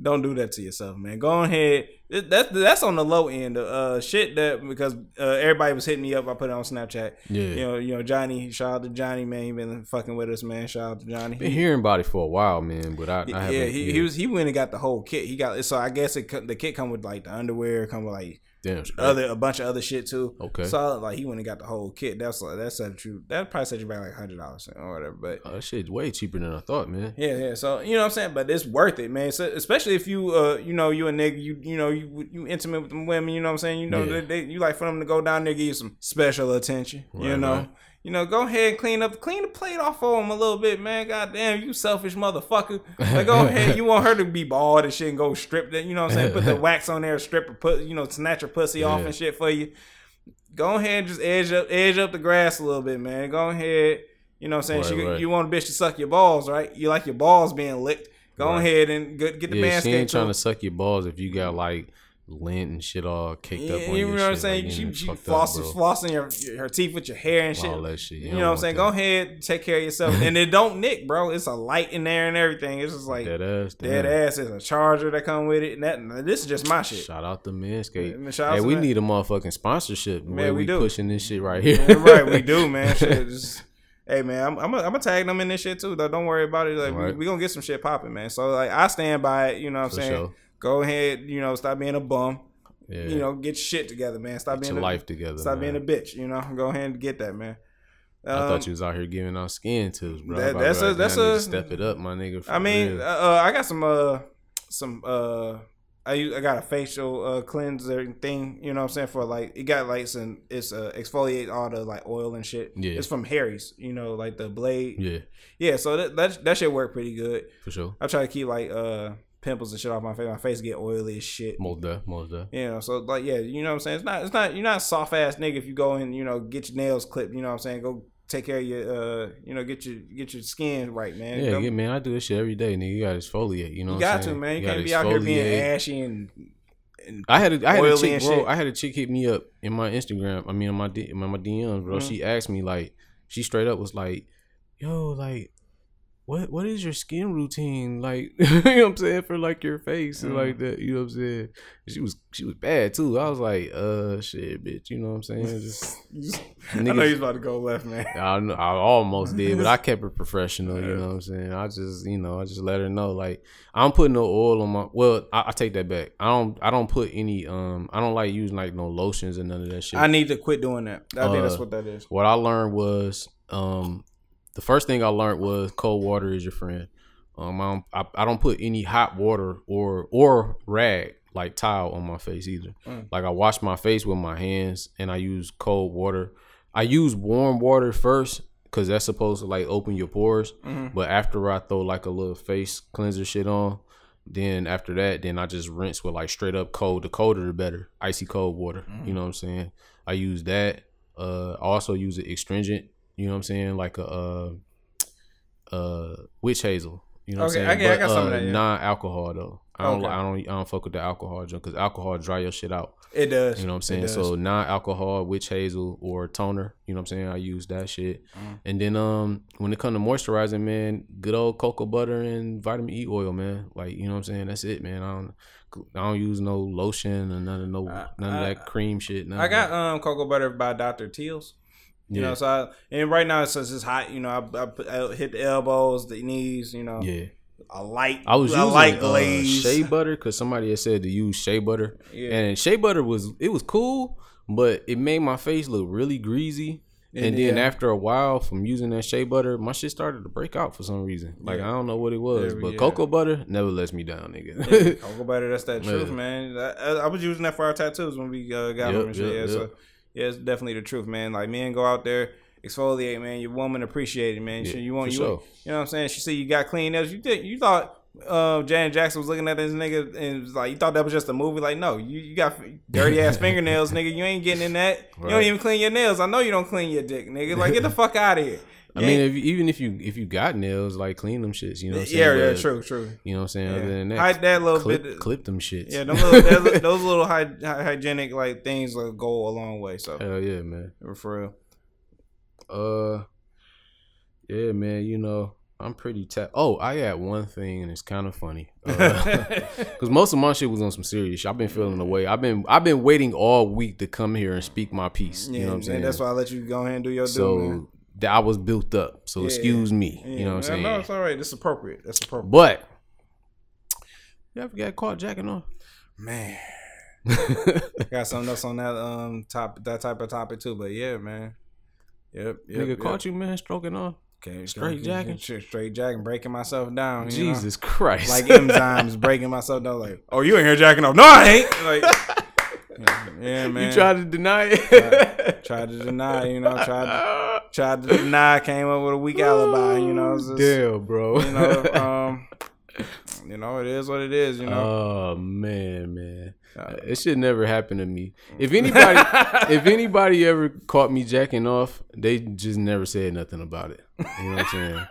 don't do that to yourself, man. Go ahead. That's that's on the low end. Uh, shit that because uh, everybody was hitting me up. I put it on Snapchat. Yeah. You know, you know, Johnny. Shout out to Johnny, man. He been fucking with us, man. Shout out to Johnny. Been hearing about it for a while, man, but I, I yeah, he, he was he went and got the whole kit. He got so I guess it the kit come with like the underwear, come with like damn straight. other a bunch of other shit too. Okay. So like he went and got the whole kit. That's like that's set you that probably set you back like hundred dollars or whatever. But Oh, that shit's way cheaper than I thought, man. yeah, yeah. So you know what I'm saying, but it's worth it, man. So, especially if you uh you know you a nigga, you you know you you intimate with them women. You know what I'm saying. You know Yeah. they, they, you like for them to go down there give you some special attention. you know. right. You know, go ahead and clean up, clean the plate off of him a little bit, man. God damn, you selfish motherfucker. Like, go ahead, you want her to be bald and shit and go strip that, you know what I'm saying? Put the wax on there, strip her, put, you know, snatch her pussy off Yeah. and shit for you. Go ahead and just edge up, edge up the grass a little bit, man. Go ahead, you know what I'm saying? Right, She- right. You want a bitch to suck your balls, right? You like your balls being licked. Go Right. ahead and get, get the Yeah, she ain't trying to suck your balls if you got like lint and shit all caked Yeah, up on you your know what I'm saying? like, she you she up, flossing your, her teeth with your hair and shit. All that shit. You don't know what I'm saying? that. Go ahead, take care of yourself, and it don't nick, bro. It's a light in there and everything. It's just like Dead ass. dead damn. ass. There's a charger that come with it. And that this is just my shit. Shout out to Manscaped. Man, shout Hey, we Man- need a motherfucking sponsorship. Man, Man, we we, do. pushing this shit right here. Right, we do, man. Shit, just- Hey man, I'm I'm gonna tag them in this shit too. Though, don't worry about it. Like Right. we, we gonna get some shit popping, man. So like I stand by it. You know what I'm For saying? sure. Go ahead. You know, stop being a bum. Yeah. You know, get shit together, man. Stop Get being your a, life together. Stop man. being a bitch. You know, go ahead and get that, man. I Um, thought you was out here giving out skin tips, bro. that- I that's a- that's I a- step it up, my nigga. I mean, uh, uh, I got some uh some uh I I got a facial uh cleanser thing, you know what I'm saying, for like it got like some it's uh exfoliate all the like oil and shit. Yeah. It's from Harry's, you know, like the blade. yeah, Yeah, so that that, that shit work pretty good. for sure. I try to keep like uh pimples and shit off my face. My face get oily as shit. Deaf, most. You know, so like yeah, you know what I'm saying? It's not it's not you're not soft ass nigga if you go and, you know, get your nails clipped, you know what I'm saying? Go take care of your uh you know, get your get your skin right, man. Yeah, yeah, man. I do this shit every day, nigga. You got to exfoliate. You know, you what got to, man. You, gotta can't be out here being ashy and, and I had a, I had a chick, bro. I had a chick hit me up in my Instagram. I mean, on my D, in my DMs, bro. Mhm. She asked me like, she straight up was like, "Yo, like, what what is your skin routine like? you know what I'm saying for like your face and Mhm. like that. You know what I'm saying? She was she was bad too. I was like, uh, shit, bitch. You know what I'm saying? Just I know niggas- he's about to go left, man. I, kn- I almost did, but I kept it professional. You know what I'm saying? I just, you know, I just let her know, like, I don't put no oil on my. Well, I, I take that back. I don't. I don't put any. Um, I don't like using like no lotions and none of that shit. I need to quit doing that. I think that's Uh, what that is. what I learned was, um, the first thing I learned was cold water is your friend. Um, I don't, I, I don't put any hot water or or rag like towel on my face either. Mm. Like I wash my face with my hands and I use cold water. I use warm water first because that's supposed to like open your pores. Mhm. But after I throw like a little face cleanser shit on, then after that, then I just rinse with like straight up cold. The colder the better. Icy cold water. You know what I'm saying? I use that. Uh, I also use it astringent. You know what I'm saying? Like a uh, uh, witch hazel. You know what Okay, I'm saying? I get- I got some of uh, that, yeah. Non-alcohol though. I don't. Okay. I don't. I don't fuck with the alcohol junk because alcohol dry your shit out. It does. You know what I'm saying? So non-alcohol, witch hazel or toner. You know what I'm saying? I use that shit. Mm. And then um, when it comes to moisturizing, man, good old cocoa butter and vitamin E oil, man. Like you know what I'm saying? That's it, man. I don't. I don't use no lotion or none of no I- none of that cream shit. I got um cocoa butter by Dr. Teals. You yeah, know, so I, and right now it's hot, you know, I, I, I hit the elbows, the knees, you know, yeah. a light. I was a using light uh, shea butter because somebody had said to use shea butter, Yeah. and shea butter was it was cool, but it made my face look really greasy. And then yeah. after a while from using that shea butter, my shit started to break out for some reason. Like Yeah. I don't know what it was, but cocoa butter never lets me down, nigga. cocoa butter, that's that truth, man. I, I, I was using that for our tattoos when we uh, got Yep, them and shit. yep, yeah, yep. so yeah, it's definitely the truth, man. Like men go out there, exfoliate, man. Your woman appreciate it, man. Yeah, She- you want you, sure. you know what I'm saying? She see you got clean nails. You think you thought uh, Janet Jackson was looking at this nigga and was like, you thought that was just a movie? Like, no, you, you got dirty ass fingernails, nigga. You ain't getting in that. You don't even clean your nails. I know you don't clean your dick, nigga. Like, get the fuck out of here. I mean, if, even if you if you got nails, like clean them shits. You know what I'm saying? yeah, yeah, But, true, true. You know what I'm saying? Yeah. Other than that, that little clip, bit. clip them shits. Yeah, them little, those little hy- hy- hygienic like things like, go a long way. So Hell yeah, man. for real. Uh, yeah, man. You know, I'm pretty ta- Oh, I had one thing, and it's kind of funny. Because most of my shit was on some serious shit. I've been feeling the way. I've been I've been waiting all week to come here and speak my piece. Yeah, you know what I'm saying? that's why I let you go ahead and do your do, man. so that I was built up. So Yeah. excuse me. Yeah, you know what I'm saying? No, it's all right. It's appropriate. That's appropriate. But you ever got caught jacking off? Man, got something else on that um top that type of topic too. But yeah, man. Yep. yep Nigga yep. caught you, man, stroking off. Okay, straight jacking? Straight, straight jacking, breaking myself down. you know? Jesus Christ! like enzymes, breaking myself down. Like, oh, you ain't here jacking off? No, I ain't. Like, yeah, man. you tried to deny it. tried to deny, you know, tried to, tried to deny, came up with a weak alibi, you know. Just, Damn, bro. You know, um, you know, it is what it is, you know. Oh man, man, Uh, it should never happen to me. If anybody, if anybody ever caught me jacking off, they just never said nothing about it. You know what I'm saying?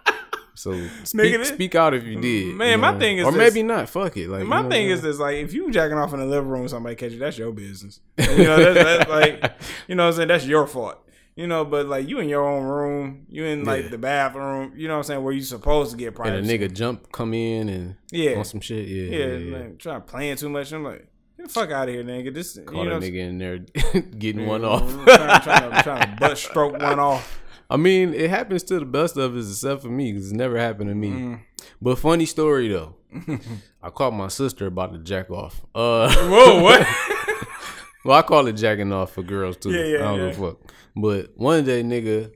So speak, speak out if you did. Man, you my thing is or this. maybe not. Fuck it. Like My you know thing is this: like, if you jacking off in the living room, and somebody catch you, that's your business. You know, that's, that's like, you know, what I'm saying that's your fault. You know, but like you in your own room, you in like Yeah. the bathroom. You know, what I'm saying where you supposed to get privacy. and a nigga jump come in and Yeah. on some shit. Yeah, yeah, yeah. yeah. like, trying playing too much. I'm like, get the fuck out of here, nigga. This, Caught you know, a nigga in there getting Yeah, one off. trying, trying to, trying to butt stroke one off. I mean, it happens to the best of us, except for me, because it's never happened to me. Mm. But funny story though, I caught my sister about to jack off. Uh, Whoa, what? Well, I call it jacking off for girls too. Yeah, yeah, I don't give a fuck. But one day, nigga,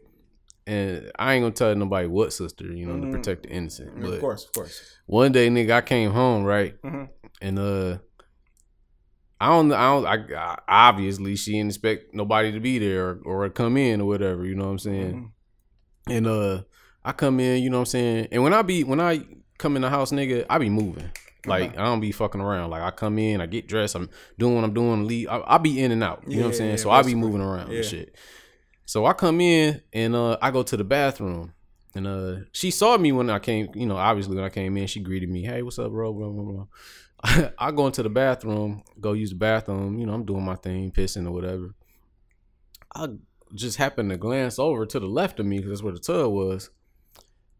and I ain't gonna tell nobody what sister, you know, to protect the innocent. But Mm-hmm. of course, of course. one day, nigga, I came home right, Mhm. and uh, I don't, I don't, I, I obviously she didn't expect nobody to be there or, or come in or whatever. You know what I'm saying? Mm-hmm. And uh, I come in, you know what I'm saying. And when I be when I come in the house, nigga, I be moving. Like I don't be fucking around. Like I come in, I get dressed, I'm doing what I'm doing, leave. I, I be in and out. You know what I'm saying? yeah, so I be moving around Yeah. and shit. So I come in and uh, I go to the bathroom. And uh, she saw me when I came, you know, obviously when I came in, she greeted me, hey, what's up, bro? Blah, blah, blah. I go into the bathroom, go use the bathroom, you know, I'm doing my thing, pissing or whatever. I just happened to glance over to the left of me because that's where the tub was.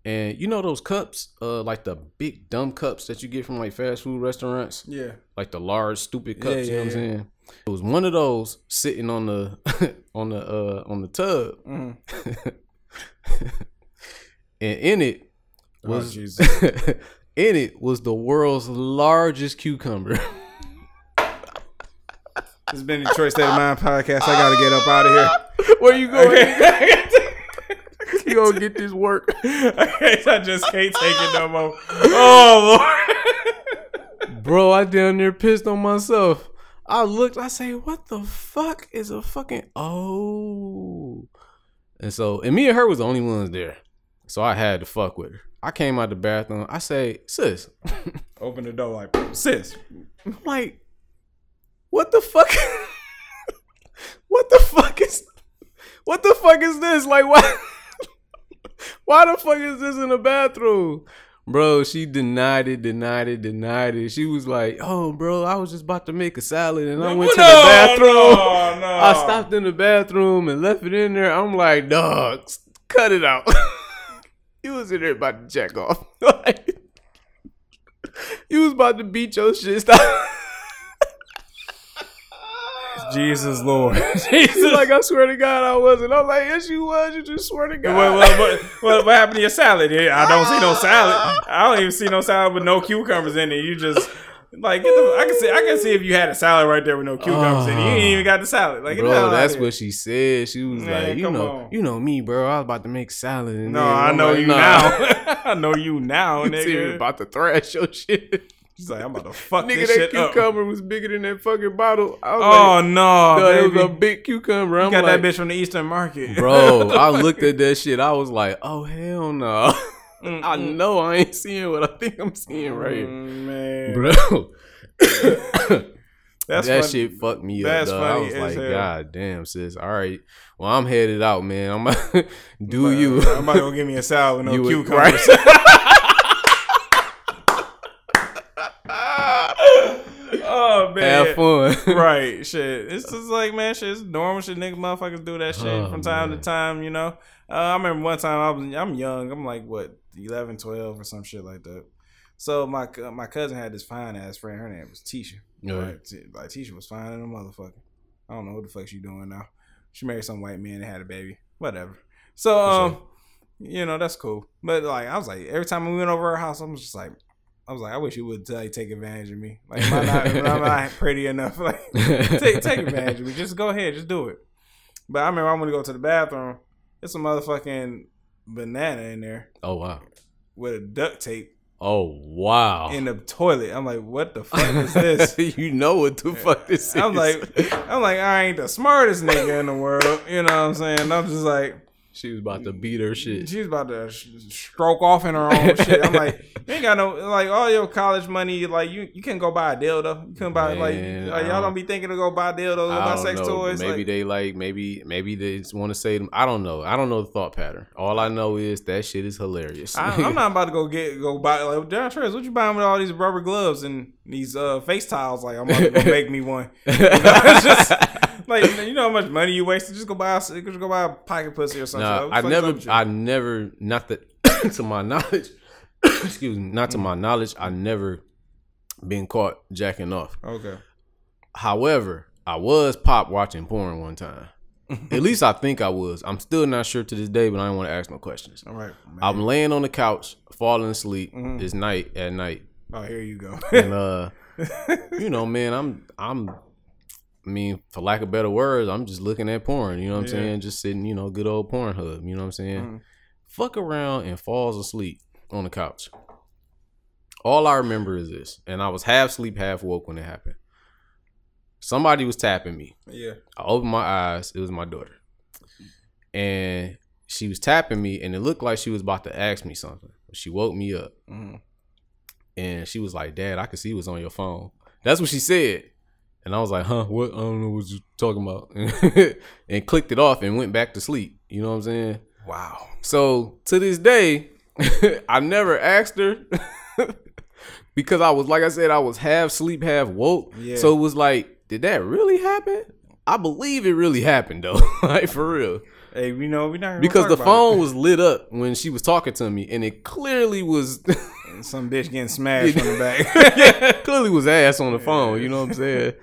And you know those cups, uh, like the big dumb cups that you get from like fast food restaurants, Yeah. like the large stupid cups. Yeah, you know yeah, what I'm saying? It was one of those sitting on the on the uh on the tub, Mhm. and in it Oh, was Jesus. in it was the world's largest cucumber. This has been the Detroit State of Mind podcast. I gotta get up out of here. Where you going? You gonna get this work? I just can't take it no more. Oh Lord. Bro, I down there pissed on myself. I looked, I say, what the fuck is a fucking oh. And so and me and her was the only ones there. So I had to fuck with her. I came out the bathroom. I say, sis, Open the door like sis. I'm like, what the fuck? what the fuck is what the fuck is this? Like why why the fuck is this in the bathroom? Bro, she denied it, denied it, denied it. She was like, "Oh, bro, I was just about to make a salad and I went to the bathroom. no, no. I stopped in the bathroom and left it in there. I'm like, dog, cut it out. you was in there about to jack off. like, you was about to beat your shit. Stop. Jesus Lord. She's like, I swear to God, I wasn't. I'm like, yes, you was. You just swear to God. What, what, what, what, what happened to your salad? I don't see no salad. I don't even see no salad with no cucumbers in it. You just like get the, I can see I can see if you had a salad right there with no cucumbers in it. You ain't even got the salad. Like get the hell Bro, that's here. what she said. She was Man, like, you know, on. you know me, bro. I was about to make salad. And No, I know like, you nah. now. I know you now, You serious nigga. about to thrash your shit. She's like, I'm about to fuck Nigga, this that shit up. cucumber was bigger than that fucking bottle. I was Oh like, no, no, it was a big cucumber. you I'm got like, that bitch from the Eastern Market, bro. I looked at that shit. I was like, oh hell no. I know I ain't seeing what I think I'm seeing right here, Mm, man. bro. That's that funny. shit fucked me That's up. Dog. I was like, hell. God damn, sis. All right. Well, I'm headed out, man. I'm about to do you. I'm about to go give me a salad with no You would- cucumbers. man. Have fun. right, shit. It's just like man, shit. It's normal shit. Niggas, motherfuckers do that shit Oh, from time man. to time. You know. Uh, I remember one time I was I'm young. I'm like what 11, 12 or some shit like that. So my cou- my cousin had this fine ass friend. Her name was Tisha. Yeah. Right? T- Like Tisha was fine and a motherfucker. I don't know what the fuck she doing now. She married some white man and had a baby. Whatever. So um, you know that's cool. But like I was like every time we went over her house, I'm just like. I was like, I wish you would like take advantage of me. Like, am I not, am I not pretty enough? Like, take take advantage of me. Just go ahead, just do it. But I remember I want to go to the bathroom. There's a motherfucking banana in there oh wow. with a duct tape Oh wow. in the toilet. I'm like, what the fuck is this? you know what the fuck this is. I'm like, I'm like, I ain't the smartest nigga in the world. You know what I'm saying? I'm just like, she was about to beat her shit. She was about to sh- stroke off in her own shit. I'm like, you ain't got no like all your college money. Like you, you can go buy a dildo. You can buy Man, like, y'all don't- be thinking to go buy dildos, go buy sex know. toys. Maybe like, they like maybe maybe they just want to say them. I don't know. I don't know the thought pattern. All I know is that shit is hilarious. I, I'm not about to go get go buy like Darren Trace. What you buying with all these rubber gloves and these uh, face tiles? Like I'm about to go make me one. You know, it's just like you know how much money you wasted. Just go buy a, just go buy a pocket pussy or something. Nah, I never, up with you? I never, not that to my knowledge. excuse me, not to my knowledge. I never been caught jacking off. okay. However, I was pop watching porn one time. At least I think I was. I'm still not sure to this day, but I don't want to ask no questions. All right. Man. I'm laying on the couch, falling asleep. It's night at night, oh, here you go. and uh, you know, man, I'm I'm. I mean, for lack of better words, I'm just looking at porn. You know what I'm saying? Just sitting, you know, good old porn hub. You know what I'm saying? Fuck around and falls asleep on the couch. All I remember is this, and I was half asleep, half woke when it happened. Somebody was tapping me. yeah. I opened my eyes. It was my daughter. And she was tapping me, and it looked like she was about to ask me something. She woke me up. Mhm. And she was like, Dad, I can see what's on your phone. That's what she said. And I was like, huh, what? I don't know what you're talking about. and clicked it off and went back to sleep. You know what I'm saying? Wow. So to this day, I never asked her because I was like I said, I was half sleep, half woke. Yeah. So it was like, did that really happen? I believe it really happened though, like for real. Hey, you know we not Because the phone was lit up when she was talking to me, and it clearly was, some bitch getting smashed from the back. clearly was ass on the phone. You know what I'm saying?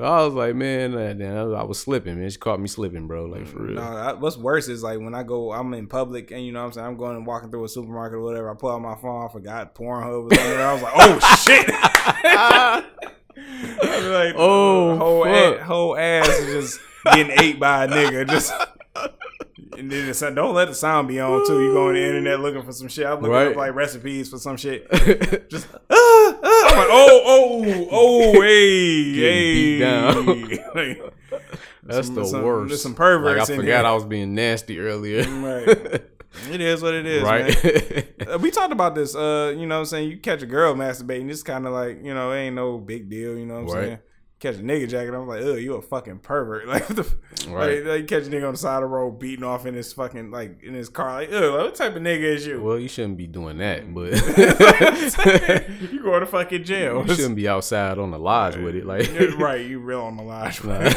I was like, man, I was slipping, man. She caught me slipping, bro. Like for mm, real. No, I, what's worse is like when I go, I'm in public and you know what I'm saying I'm going and walking through a supermarket or whatever. I pull out my phone, I forgot Pornhub was. I was like, oh shit. I was like, Oh, whole ass, whole ass is just getting ate by a nigga. Just and then it's, don't let the sound be on too. You go on the internet looking for some shit. I'm looking Right. up like recipes for some shit. Just oh, oh, oh, hey, hey. down. That's some- the some- worst. there's some perverts Like I forgot here. I was being nasty earlier. Right. It is what it is, right. man. Uh, we talked about this. Uh, you know what I'm saying? You catch a girl masturbating, it's kind of like, you know, it ain't no big deal, you know what I'm Right. saying? Catch a nigga jacket, I'm like, ugh, you a fucking pervert. Like, the, Right. like, like, you catch a nigga on the side of the road beating off in his fucking, like, in his car. Like, ugh, what type of nigga is you? well, you shouldn't be doing that, but you going to fucking jail. you shouldn't be outside on the lodge with it, like You're right, you real on the lodge. Nah.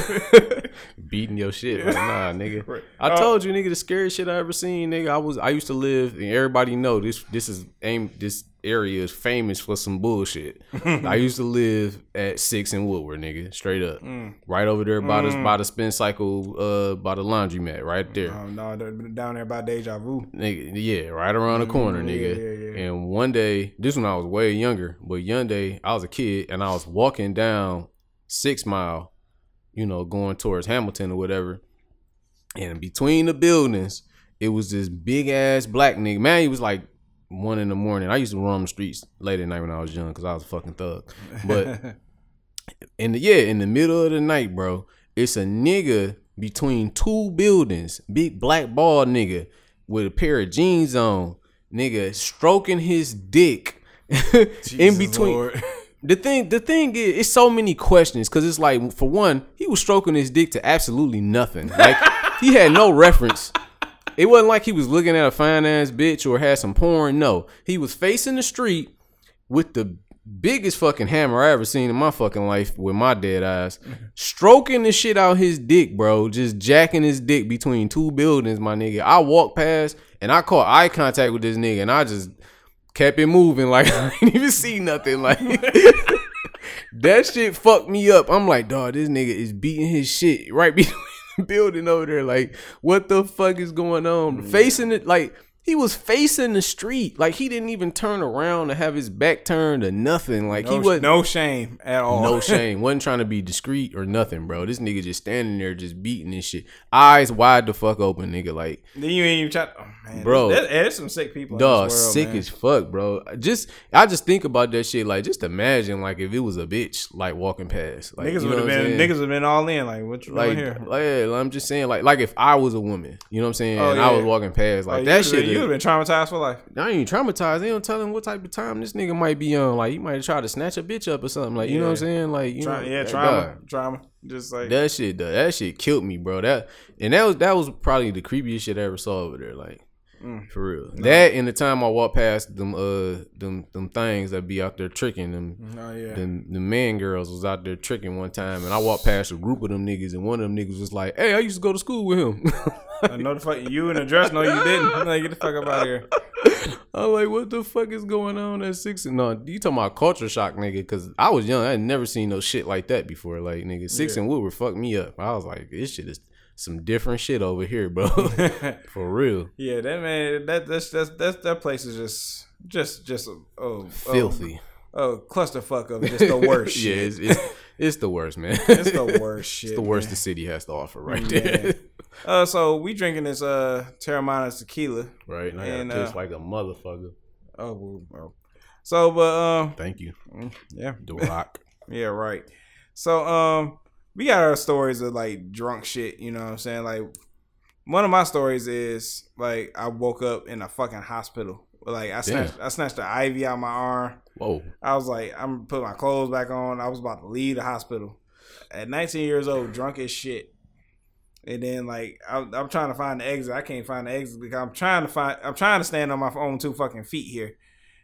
beating your shit. Like, nah, nigga. Right. I Uh, told you, nigga, the scariest shit I ever seen, nigga. I was I used to live, and everybody know this. This is aim. This area is famous for some bullshit. I used to live at Six and Woodward, nigga, straight up, Mm. right over there by the by the spin cycle, uh, by the laundromat, right there. Um, no, down there by Deja Vu. Nigga, yeah, right around the corner, Mm, nigga. yeah, yeah. And one day, this when I was way younger, but one day I was a kid and I was walking down Six Mile, you know, going towards Hamilton or whatever. And between the buildings, it was this big ass black nigga. Man, he was like one in the morning. I used to roam the streets late at night when I was young because I was a fucking thug. But in the yeah, in the middle of the night, bro, it's a nigga between two buildings, big black ball nigga with a pair of jeans on, nigga stroking his dick in between. Lord. The thing, the thing is, it's so many questions because it's like, for one, he was stroking his dick to absolutely nothing. Like he had no reference. It wasn't like he was looking at a fine ass bitch or had some porn. No, he was facing the street with the biggest fucking hammer I ever seen in my fucking life with my dead eyes, stroking the shit out his dick, bro. Just jacking his dick between two buildings, my nigga. I walked past and I caught eye contact with this nigga, and I just kept it moving like I didn't even see nothing. Like that shit fucked me up. I'm like, dog, this nigga is beating his shit right between building over there. Like, what the fuck is going on? Mm. Facing it like he was facing the street. Like he didn't even turn around to have his back turned or nothing. Like No, he was no shame at all. no shame. wasn't trying to be discreet or nothing, bro. This nigga just standing there just beating this shit. Eyes wide the fuck open, nigga. Like Then you ain't even try. Oh man, Bro. there's, there's some sick people. This world, sick man. as fuck, bro. Just I just think about that shit. Like, just imagine like if it was a bitch like walking past. Like, niggas you know would have been niggas would have been all in. Like what you like, doing here? like, yeah, I'm just saying, like, like if I was a woman, you know what I'm saying, Oh, and I was walking past, like Oh, that shit. Would have been traumatized for life. I ain't traumatized. They don't tell him what type of time this nigga might be on. Like, he might try to snatch a bitch up or something. Like, you know what I'm saying? Like, you Tra- know, yeah, trauma, trauma. Just like That shit, that shit killed me, bro. That and that was that was probably the creepiest shit I ever saw over there. Like Mm. for real. That and the time I walked past them uh them them things that be out there tricking them. oh yeah. Them the man girls was out there tricking one time, and I walked past a group of them niggas, and one of them niggas was like, "Hey, I used to go to school with him." I know the fuck you in the dress. No, you didn't. Like, get the fuck up out of here. I'm like, what the fuck is going on at six? And no, you talking about culture shock, nigga? Because I was young, I had never seen no shit like that before. Like, nigga, six Yeah. and Woodward fucked me up. I was like, this shit is some different shit over here, bro. For real, Yeah, that man, that that's that's that's that place is just just just oh, filthy. oh clusterfuck of just the worst yeah, shit. it's, it's it's the worst, man. It's the worst shit. It's the worst man. the city has to offer right Yeah. there. Uh, so we drinking this uh Teremana tequila. right, and I And, uh, like a motherfucker. Oh, well, well. so but um Thank you, yeah The Rock. yeah right. So um we got our stories of like drunk shit. You know what I'm saying? Like one of my stories is like I woke up in a fucking hospital. Like I snatched I snatched the IV out my arm. Whoa, I was like, I'm gonna put my clothes back on. I was about to leave the hospital at 19 years old, drunk as shit. And then like I'm, I'm trying to find the exit. I can't find the exit because I'm trying to find. I'm trying to stand on my own two fucking feet here.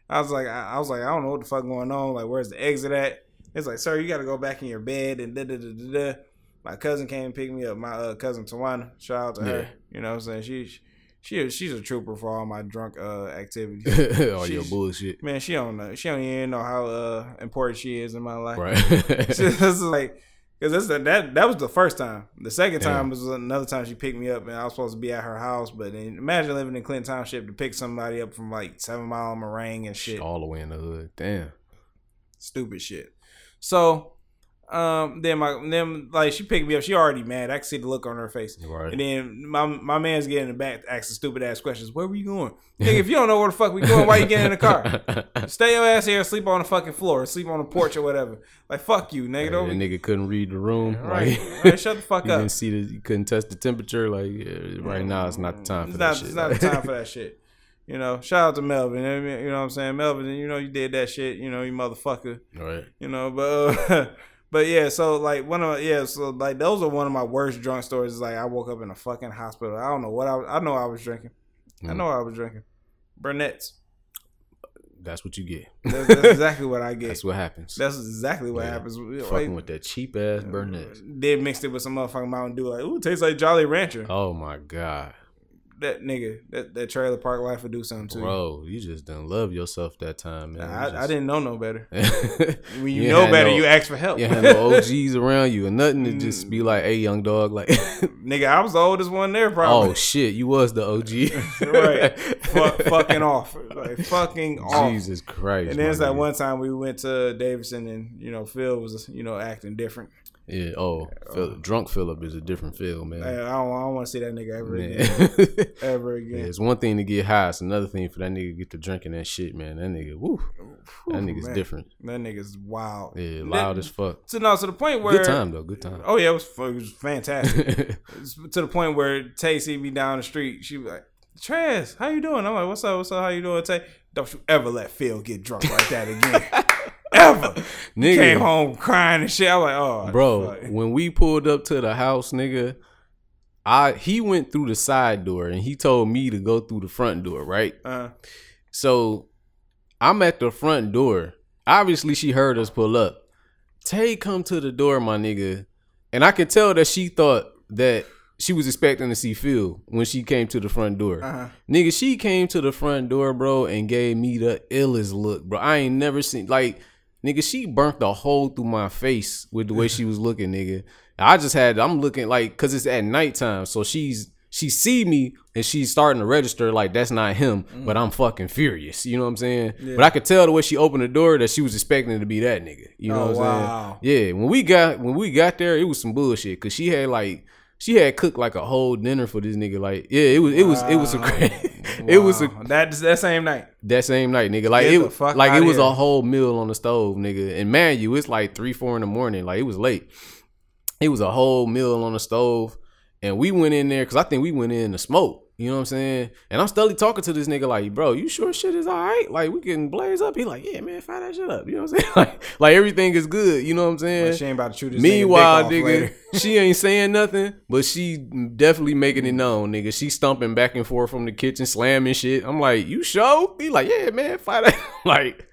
I was like, I, I was like, I don't know what the fuck going on. Like, where's the exit at? It's like, sir, you got to go back in your bed and da da da da da. My cousin came and picked me up. My uh, cousin Tawana, shout out to her. Yeah. You know what I'm saying? She she she's a trooper for all my drunk uh activities. all your Sheesh. bullshit, Man, she don't know. She don't even know how uh, important she is in my life. right? She was like, because that that was the first time. The second Yeah. time was another time she picked me up, and I was supposed to be at her house. But then imagine living in Clinton Township to pick somebody up from like Seven Mile Meringue and shit, all the way in the hood. Damn. stupid shit. So, um, then my then like she picked me up. She already mad. I could see the look on her face. Right. And then my my man's getting in the back asking stupid ass questions. Where were you going? Nigga, if you don't know where the fuck we going, why you getting in the car? Stay your ass here and sleep on the fucking floor, sleep on the porch or whatever. Like fuck you, nigga. That nigga couldn't read the room. right, Like, right. Shut the fuck you up. didn't see the. You couldn't test the temperature. Like yeah, right now, it's not the time for It's that not. shit. It's not the time for that shit. You know. Shout out to Melvin. You know what I'm saying, Melvin. You know you did that shit. You know you motherfucker. Right. You know, but uh, but yeah. So like one of yeah. So like those are one of my worst drunk stories. Is like I woke up in a fucking hospital. I don't know what I. was- I know I was drinking. I Mm. know I was drinking. Burnett's. That's what you get. That's, that's exactly what I get. That's what happens. That's exactly what Yeah. happens. Fucking with that cheap ass Burnett. Did mixed it with some motherfucking Mountain Dew. Like, ooh, tastes like Jolly Rancher. Oh my god, That nigga, that, that trailer park life would do something to you. bro, you just done love yourself that time, man. Nah, You I, I didn't know no better. When you, You know better, no- you ask for help. you had no OGs around you and nothing to just Mm. be like, "Hey, young dog," like, Nigga, I was the oldest one there, probably. "Oh shit, you was the OG." right. Fuck, fucking off. Like, fucking off. Jesus Christ. And then it's my that one time we went to Davidson and, you know, Phil was, you know, acting different. Yeah. Oh, Phil, uh, drunk Philip is a different feel, man. I, don't, I don't want to see that nigga ever Man. again. Ever Yeah, again. it's one thing to get high. It's another thing for that nigga to get to drinking that shit, man. That nigga, woo, that nigga's man. different. That nigga's wild. Yeah, loud That- as fuck. So no, to the point where Good time though. Good time. Oh yeah, it was it was fantastic. To the point where Tay see me down the street. She was like, "Trez, how you doing?" I'm like, "What's up? What's up? How you doing, Tay? Don't you ever let Phil get drunk like that again, ever." Nigga. Came home crying and shit. I'm like, "Oh, Bro, fuck." when we pulled up to the house, nigga, I he went through the side door and he told me to go through the front door, right? Uh, So I'm at the front door. Obviously, she heard us pull up. Tay come to the door, my nigga, and I could tell that she thought that she was expecting to see Phil when she came to the front door. uh-huh. Nigga, she came to the front door, bro, and gave me the illest look, bro. I ain't never seen like, nigga, she burnt a hole through my face with the way she was looking, nigga. I just had, I'm looking like, cause it's at nighttime, so she's she see me and she's starting to register like that's not him, mm. but I'm fucking furious. You know what I'm saying? But I could tell the way she opened the door that she was expecting it to be that nigga. You know Oh, what I'm wow. saying? Yeah. When we got when we got there, it was some bullshit because she had like. She had cooked like a whole dinner for this nigga. Like, yeah, it was, it was, it was a, great it was a, that that same night. that same night, nigga. Like Get it, like it was here. a whole meal on the stove, nigga. And man, you, it's like three, four in the morning. Like it was late. It was a whole meal on the stove, and we went in there because I think we went in to smoke. You know what I'm saying? And I'm steadily talking to this nigga like, bro, you sure shit is all right? Like we can blaze up. He like, yeah, man, fire that shit up. You know what I'm saying? Like, like everything is good. You know what I'm saying? She ain't about to shoot this Meanwhile, nigga, nigga, she ain't saying nothing, but she definitely making it known, nigga. She stumping back and forth from the kitchen, slamming shit. I'm like, you show? He like, yeah, man, fire that. like,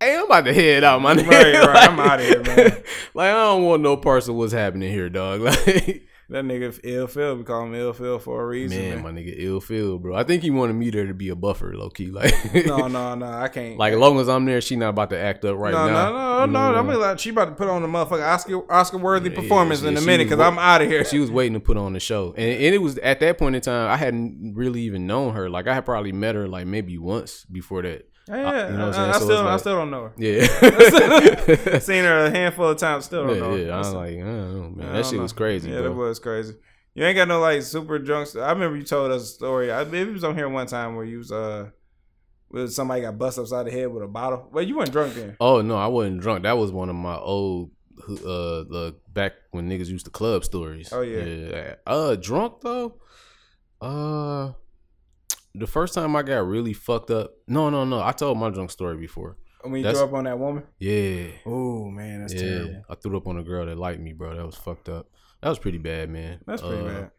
hey, I'm about to head out, my nigga. Right, right, I'm out outta here, man. like, I don't want no parts of what's happening here, dog. Like, That nigga ill Phil, we call him ill Phil for a reason. Man, Man, my nigga ill feel, bro. I think he wanted me there to be a buffer, low key. Like, no, no, no, I can't. like as long as I'm there, she not about to act up right no, now. no, no, no, know? I mean, like, she about to put on the motherfucking Oscar Oscar worthy Yeah, performance yeah, in a minute because I'm out of here. She was waiting to put on the show, and, and it was at that point in time I hadn't really even known her. Like I had probably met her like maybe once before that. Yeah, you know what I'm I, saying? I So still, it's I still don't know her. Yeah, Seen her a handful of times, still don't know. yeah, her. yeah. I was That's- like, I don't know, man. I That shit know. was crazy, Yeah, bro. that was crazy. You ain't got no like super drunk. st- I remember you told us a story. I maybe it was on here one time where you was uh, with somebody got bust upside the head with a bottle. Well, you weren't drunk then. Oh no, I wasn't drunk. That was one of my old, uh, the back when niggas used to club stories. Oh, yeah. yeah. Uh, drunk though. Uh, the first time I got really fucked up. No, no, no. I told my drunk story before. When you That's- threw up on that woman. Yeah. Oh man, that's yeah, terrible. I threw up on a girl that liked me, bro. That was fucked up. That was pretty bad, man. That's pretty Uh, bad.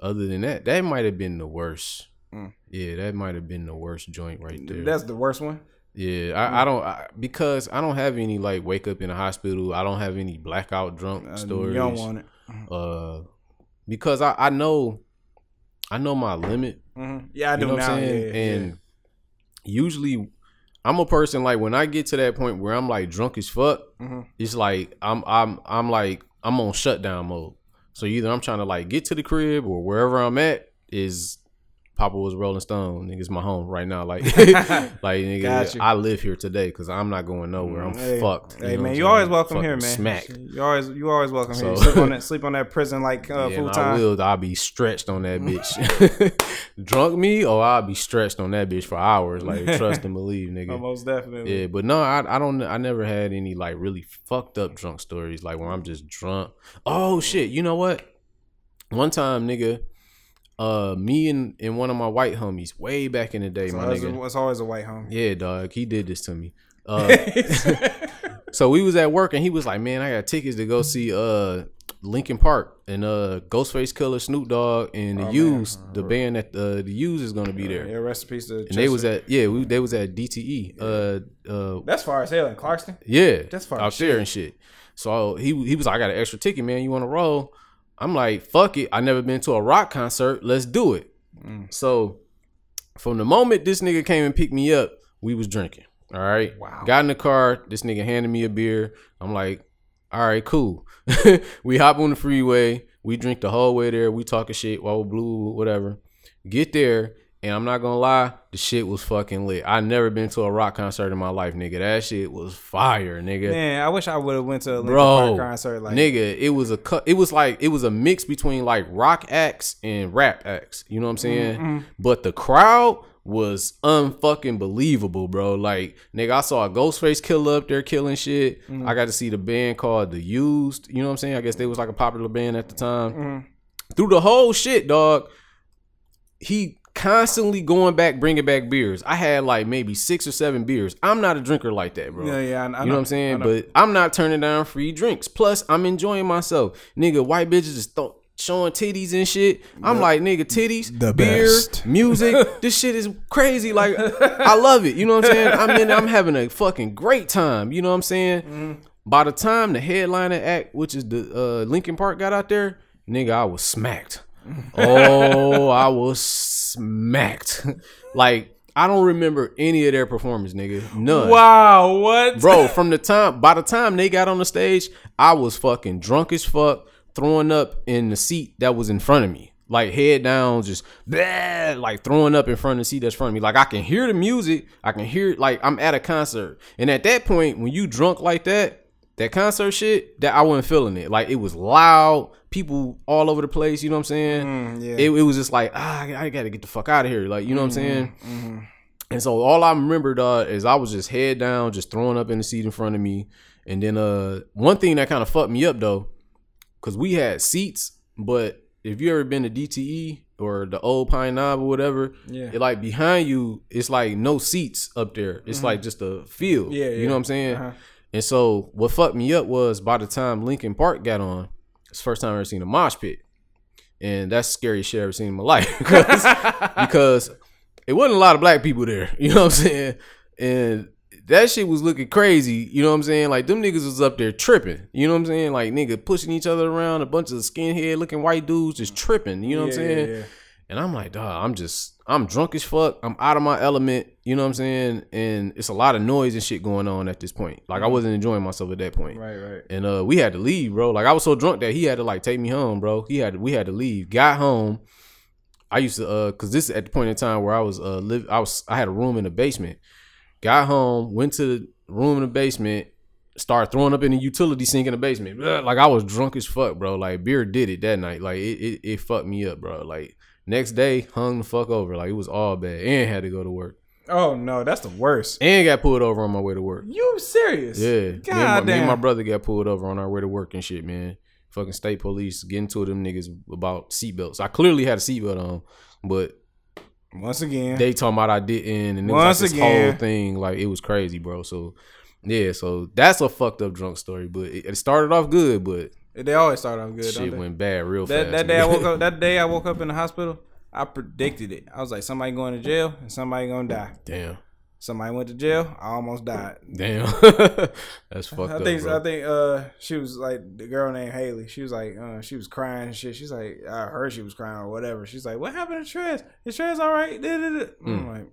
Other than that, that might have been the worst. Mm. Yeah, that might have been the worst joint right there. That's the worst one. yeah, I, I don't I, because I don't have any like wake up in a hospital. I don't have any blackout drunk Uh, stories. You don't want it. Uh, because I I know, I know my limit. Hmm Yeah, I You do know now. Yeah, yeah. and usually, I'm a person like when I get to that point where I'm like drunk as fuck. Mhm. It's like I'm I'm I'm like I'm on shutdown mode. So either I'm trying to like get to the crib or wherever I'm at is Papa was Rolling Stone. Nigga's my home right now. Like like nigga, Got you. I live here today because I'm not going nowhere. I'm Hey, fucked. Hey know man, you always welcome here, man. Smack. You always you always welcome here. Sleep on that sleep on that prison like uh, Yeah, full and I time. will. I'll be stretched on that bitch. Drunk me, or I'll be stretched on that bitch for hours. Like trust and believe, nigga. Oh, most definitely. Yeah, but no, I I don't I never had any like really fucked up drunk stories like where I'm just drunk. Oh shit, you know what? One time, nigga, uh me and, and one of my white homies way back in the day, So my it's, nigga. it's always a white home. Yeah, dog, he did this to me. Uh so we was at work and he was like, "Man, I got tickets to go see uh Linkin Park and uh Ghostface Killah, Snoop Dogg, and the Oh. Used, the band that uh, the Used is gonna be there." Yeah, rest in peace to And they was at yeah, we, they was at DTE. Uh, uh, That's far as hell in Clarkston. yeah, That's far out there and shit. So he he was like, I got an extra ticket, man. You want to roll? I'm like, fuck it. I never been to a rock concert. Let's do it. Mm. So from the moment this nigga came and picked me up, we was drinking. All right. Wow. Got in the car. This nigga handed me a beer. I'm like, all right, cool. we hop on the freeway. We drink the whole way there. We talking shit while we blue, whatever. Get there, and I'm not gonna lie, the shit was fucking lit. I never been to a rock concert in my life, nigga. That shit was fire, nigga. Man, I wish I would have went to a Linkin Bro, Park concert. Like, nigga, it was a cut. It was like it was a mix between like rock acts and rap acts. You know what I'm saying? Mm-hmm. But the crowd was unfucking believable, bro. Like, nigga, I saw a Ghostface Killah up there killing shit. Mm-hmm. I got to see the band called The Used. You know what I'm saying? I guess they was like a popular band at the time. Mm-hmm. Through the whole shit, dog, he constantly going back, bringing back beers. I had like maybe six or seven beers. I'm not a drinker like that, bro. Yeah, yeah, I- I you know, know. what I'm saying? But I'm not turning down free drinks. Plus, I'm enjoying myself. Nigga, white bitches just th- showing titties and shit. I'm like, nigga, titties, the beer, best. music. this shit is crazy. Like, I love it. You know what I'm saying? I'm in. I'm having a fucking great time. You know what I'm saying? Mm-hmm. By the time the headliner act, which is the uh, Linkin Park, got out there, nigga, I was smacked. Oh, I was smacked. like I don't remember any of their performance, nigga. None. wow, what, Bro, from the time by the time they got on the stage, I was fucking drunk as fuck, throwing up in the seat that was in front of me. Like head down, just bleh, like throwing up in front of the seat that's in front of me. Like I can hear the music, I can hear it like I'm at a concert. And at that point, when you drunk like that, that concert shit, that I wasn't feeling it. Like it was loud, people all over the place. You know what I'm saying? Mm, yeah. It, it was just like ah, I I gotta get the fuck out of here. Like you know what I'm saying? Mm-hmm. And so all I remembered uh, is I was just head down, just throwing up in the seat in front of me. And then uh, one thing that kind of fucked me up though, because we had seats, but if you ever been to DTE or the old Pine Knob or whatever, Yeah. it, like behind you, it's like no seats up there. It's like just a field. Mm-hmm. Yeah, you yeah. know what I'm saying? Uh-huh. And so what fucked me up was by the time Linkin Park got on, it's the first time I ever seen a mosh pit. And that's the scariest shit I ever seen in my life. because, because it wasn't a lot of black people there. You know what I'm saying? And that shit was looking crazy. You know what I'm saying? Like them niggas was up there tripping. You know what I'm saying? Like nigga pushing each other around, a bunch of skinhead looking white dudes just tripping. You know what I'm saying? yeah, yeah. And I'm like, dog, I'm just, I'm drunk as fuck. I'm out of my element. You know what I'm saying? And it's a lot of noise and shit going on at this point. Like I wasn't enjoying myself at that point. Right, right. And uh, we had to leave, bro. Like I was so drunk that he had to like take me home, bro. He had to, we had to leave. Got home. I used to uh, cause this is at the point in time where I was uh, live. I was, I had a room in the basement. Got home, went to the room in the basement, started throwing up in the utility sink in the basement. Like I was drunk as fuck, bro. Like beer did it that night. Like it, it, it fucked me up, bro. Like next day, hung the fuck over. Like it was all bad, and had to go to work, Oh no, that's the worst. and got pulled over on my way to work. You serious? Yeah, me and, my, God me and my brother got pulled over on our way to work and shit, man. Fucking state police getting to them niggas about seatbelts. I clearly had a seatbelt on, but Once again, they talking about I didn't, and it Once was like this again. whole thing. Like it was crazy, bro. So yeah, so that's a fucked up drunk story. But it, it started off good, but they always start off good. shit went bad real That fast. that day I woke up. That day I woke up in the hospital. I predicted it. I was like, somebody going to jail and somebody gonna die. Damn, Somebody went to jail. I almost died. damn, that's fucked I up. think. I think uh she was like the girl named Haley. She was like uh she was crying and shit. She's like I heard she was crying or whatever. She's like, what happened to Trez? Is Trez all right? Da-da-da. I'm Mm. like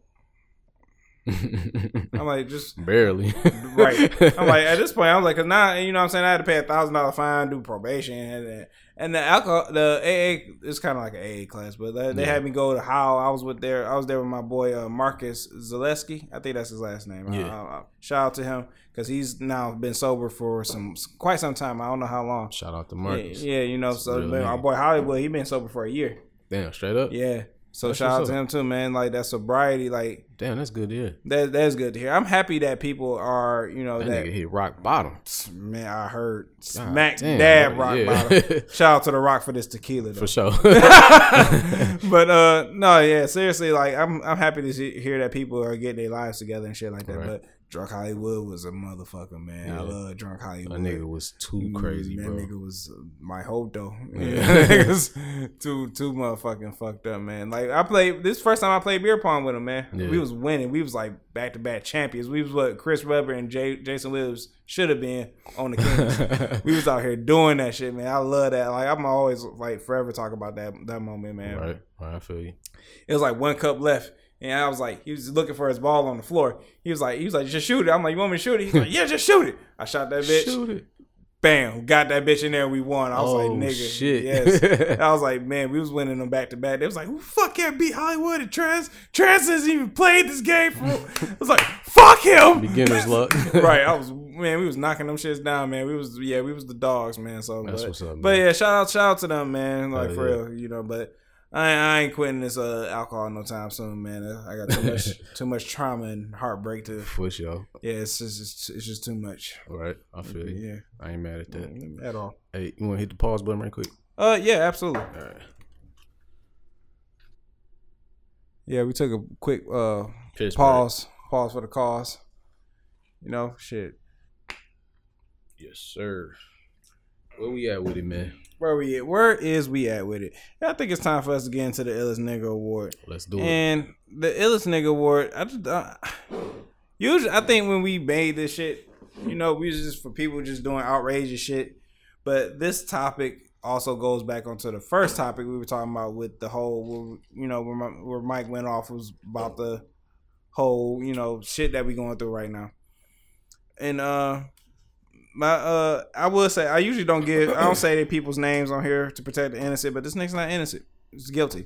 I'm like just barely. right. I'm like at this point I'm like cause now you know what I'm saying I had to pay a thousand dollar fine, do probation, and and the alcohol the AA it's kind of like an AA class, but they, they Yeah. had me go to how I was with there. I was there with my boy uh, Marcus Zaleski. I think that's his last name. Yeah. Uh, uh, shout out to him because he's now been sober for some quite some time. I don't know how long. Shout out to Yeah, Marcus. yeah, you know. So Real man, boy Hollywood, he been sober for a year. Damn, straight up. Yeah. So That's shout out to him too, man. Like that sobriety, like Damn, that's good to hear. that that's good to hear. I'm happy that people are, you know, That, that nigga hit rock bottom. Man, I heard God smack damn, dab rock yeah. bottom. Shout out to the rock for this tequila, though. For sure. but uh, no, yeah, seriously, like I'm I'm happy to see, hear that people are getting their lives together and shit like that. Right. But Drunk Hollywood was a motherfucker, man. I love Drunk Hollywood. that nigga was too mm, crazy, that bro. nigga was uh, my hope though. Yeah. Niggas too too motherfucking fucked up, man. Like I played this first time I played beer pong with him, man. Yeah. We was winning. We was like back to back champions. We was what Chris Webber and Jay, Jason Williams should have been on the Kings. we was out here doing that shit, man. I love that. Like I'm always like forever talk about that that moment, man. Right, right, I feel you. It was like one cup left. And I was like, he was looking for his ball on the floor. He was like, he was like, just shoot it. I'm like, you want me to shoot it? He's like, yeah, just shoot it. I shot that bitch. Shoot it. Bam, got that bitch in there. We won. I was like, Oh, nigga, shit. yes. I was like, man, we was winning them back to back. They was like, who fuck can't beat Hollywood and Trans? Trans hasn't even played this game. For... I was like, fuck him. Beginner's luck. right. I was man, we was knocking them shits down, man. We was yeah, we was the dogs, man. So That's but, what's up, Man. But yeah, shout out, shout out to them, man. Like Hell for yeah. real, you know. But I, ain't- I ain't quitting this uh, alcohol no time soon, man. I got too much too much trauma and heartbreak to. For sure. Yeah, it's just it's, it's just too much. Right, I feel you. Yeah, I ain't mad at that. at all. Hey, you want to hit the pause button right quick? Uh, yeah, absolutely. All right. Yeah, we took a quick uh Piss pause, pause for the cause. You know, shit. Yes, sir. Where we at with it, man? Where we at? Where is we at with it? I think it's time for us to get into the illest nigga award. Let's do it. And the illest nigga award, I just uh, usually I think when we made this shit, you know, we was just for people just doing outrageous shit. But this topic also goes back onto the first topic we were talking about with the whole, you know, where, my, where Mike went off was about the whole, you know, shit that we going through right now. And uh my uh I will say I usually don't give I don't say people's names on here to protect the innocent, but this nigga's not innocent. He's guilty.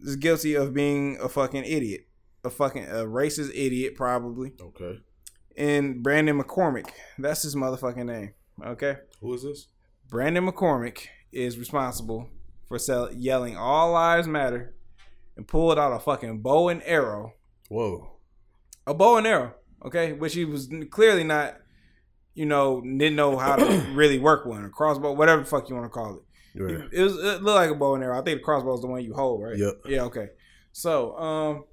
He's guilty of being a fucking idiot. A fucking a racist idiot probably. Okay. And Brandon McCormick. That's his motherfucking name. Okay? Who is this? Brandon McCormick is responsible for sell- yelling all lives matter and pulled out a fucking bow and arrow Whoa. a bow and arrow, okay, which he was clearly not, you know, didn't know how to really work one, a crossbow, whatever the fuck you want to call it. Yeah. It was it looked like a bow and arrow. I think the crossbow is the one you hold, right? Yep. Yeah. Okay. So, um,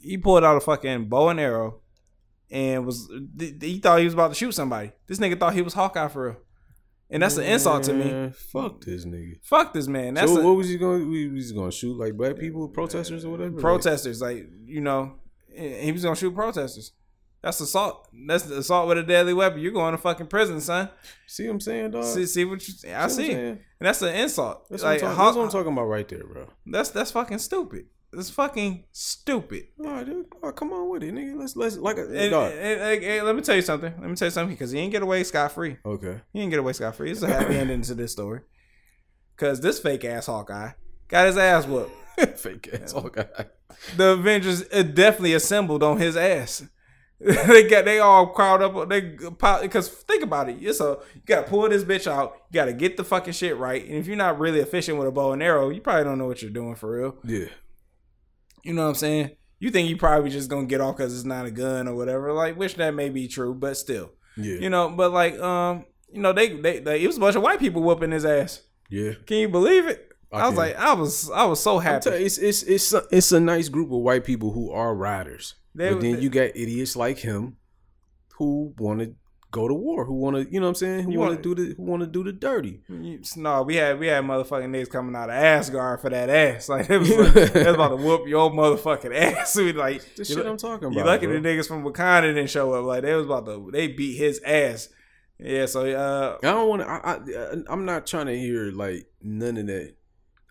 he pulled out a fucking bow and arrow, and was he thought he was about to shoot somebody. This nigga thought he was Hawkeye for real, and that's an insult to me. Fuck this nigga. Fuck this man. That's so a, what was he going? We was going to shoot like black people, protesters or whatever. protesters, like you know, he was gonna shoot protesters. That's assault. That's assault with a deadly weapon. You're going to fucking prison, son. See what I'm saying, dog? See, see what you? I See. And that's an insult. That's, like, what I'm talking, how- that's what I'm talking about right there, bro. That's that's fucking stupid. It's fucking stupid. All right, dude. Oh, come on with it, nigga. Let's let's like a And, dog. and- and- and let me tell you something. Let me tell you something because he ain't get away scot free. Okay. He didn't get away scot free. It's a happy ending to this story. Cause this fake ass Hawkeye got his ass whooped. Fake ass guy. The Avengers definitely assembled on his ass. they got they all crowd up. They because think about it. It's a you gotta pull this bitch out. You gotta get the fucking shit right. And if you're not really efficient with a bow and arrow, you probably don't know what you're doing for real. Yeah. You know what I'm saying? You think you probably just gonna get off because it's not a gun or whatever. Like, which that may be true, but still, Yeah. you know. But like, um, you know, they they, they it was a bunch of white people whooping his ass. yeah. Can you believe it? I I, was like, I was, I was so happy. you, it's it's it's a, it's a nice group of white people who are riders. They- but then they- you got idiots like him who want to go to war, who want to, you know what I'm saying, who want to do the who want to do the dirty. You- No, we had we had motherfucking niggas coming out of Asgard for that ass. Like it was, like, it was about to whoop your motherfucking ass. We like The shit I'm talking about. You lucky bro. the niggas from Wakanda didn't show up. Like they was about to they beat his ass. Yeah, so uh I don't want to. I, I I'm not trying to hear like none of that.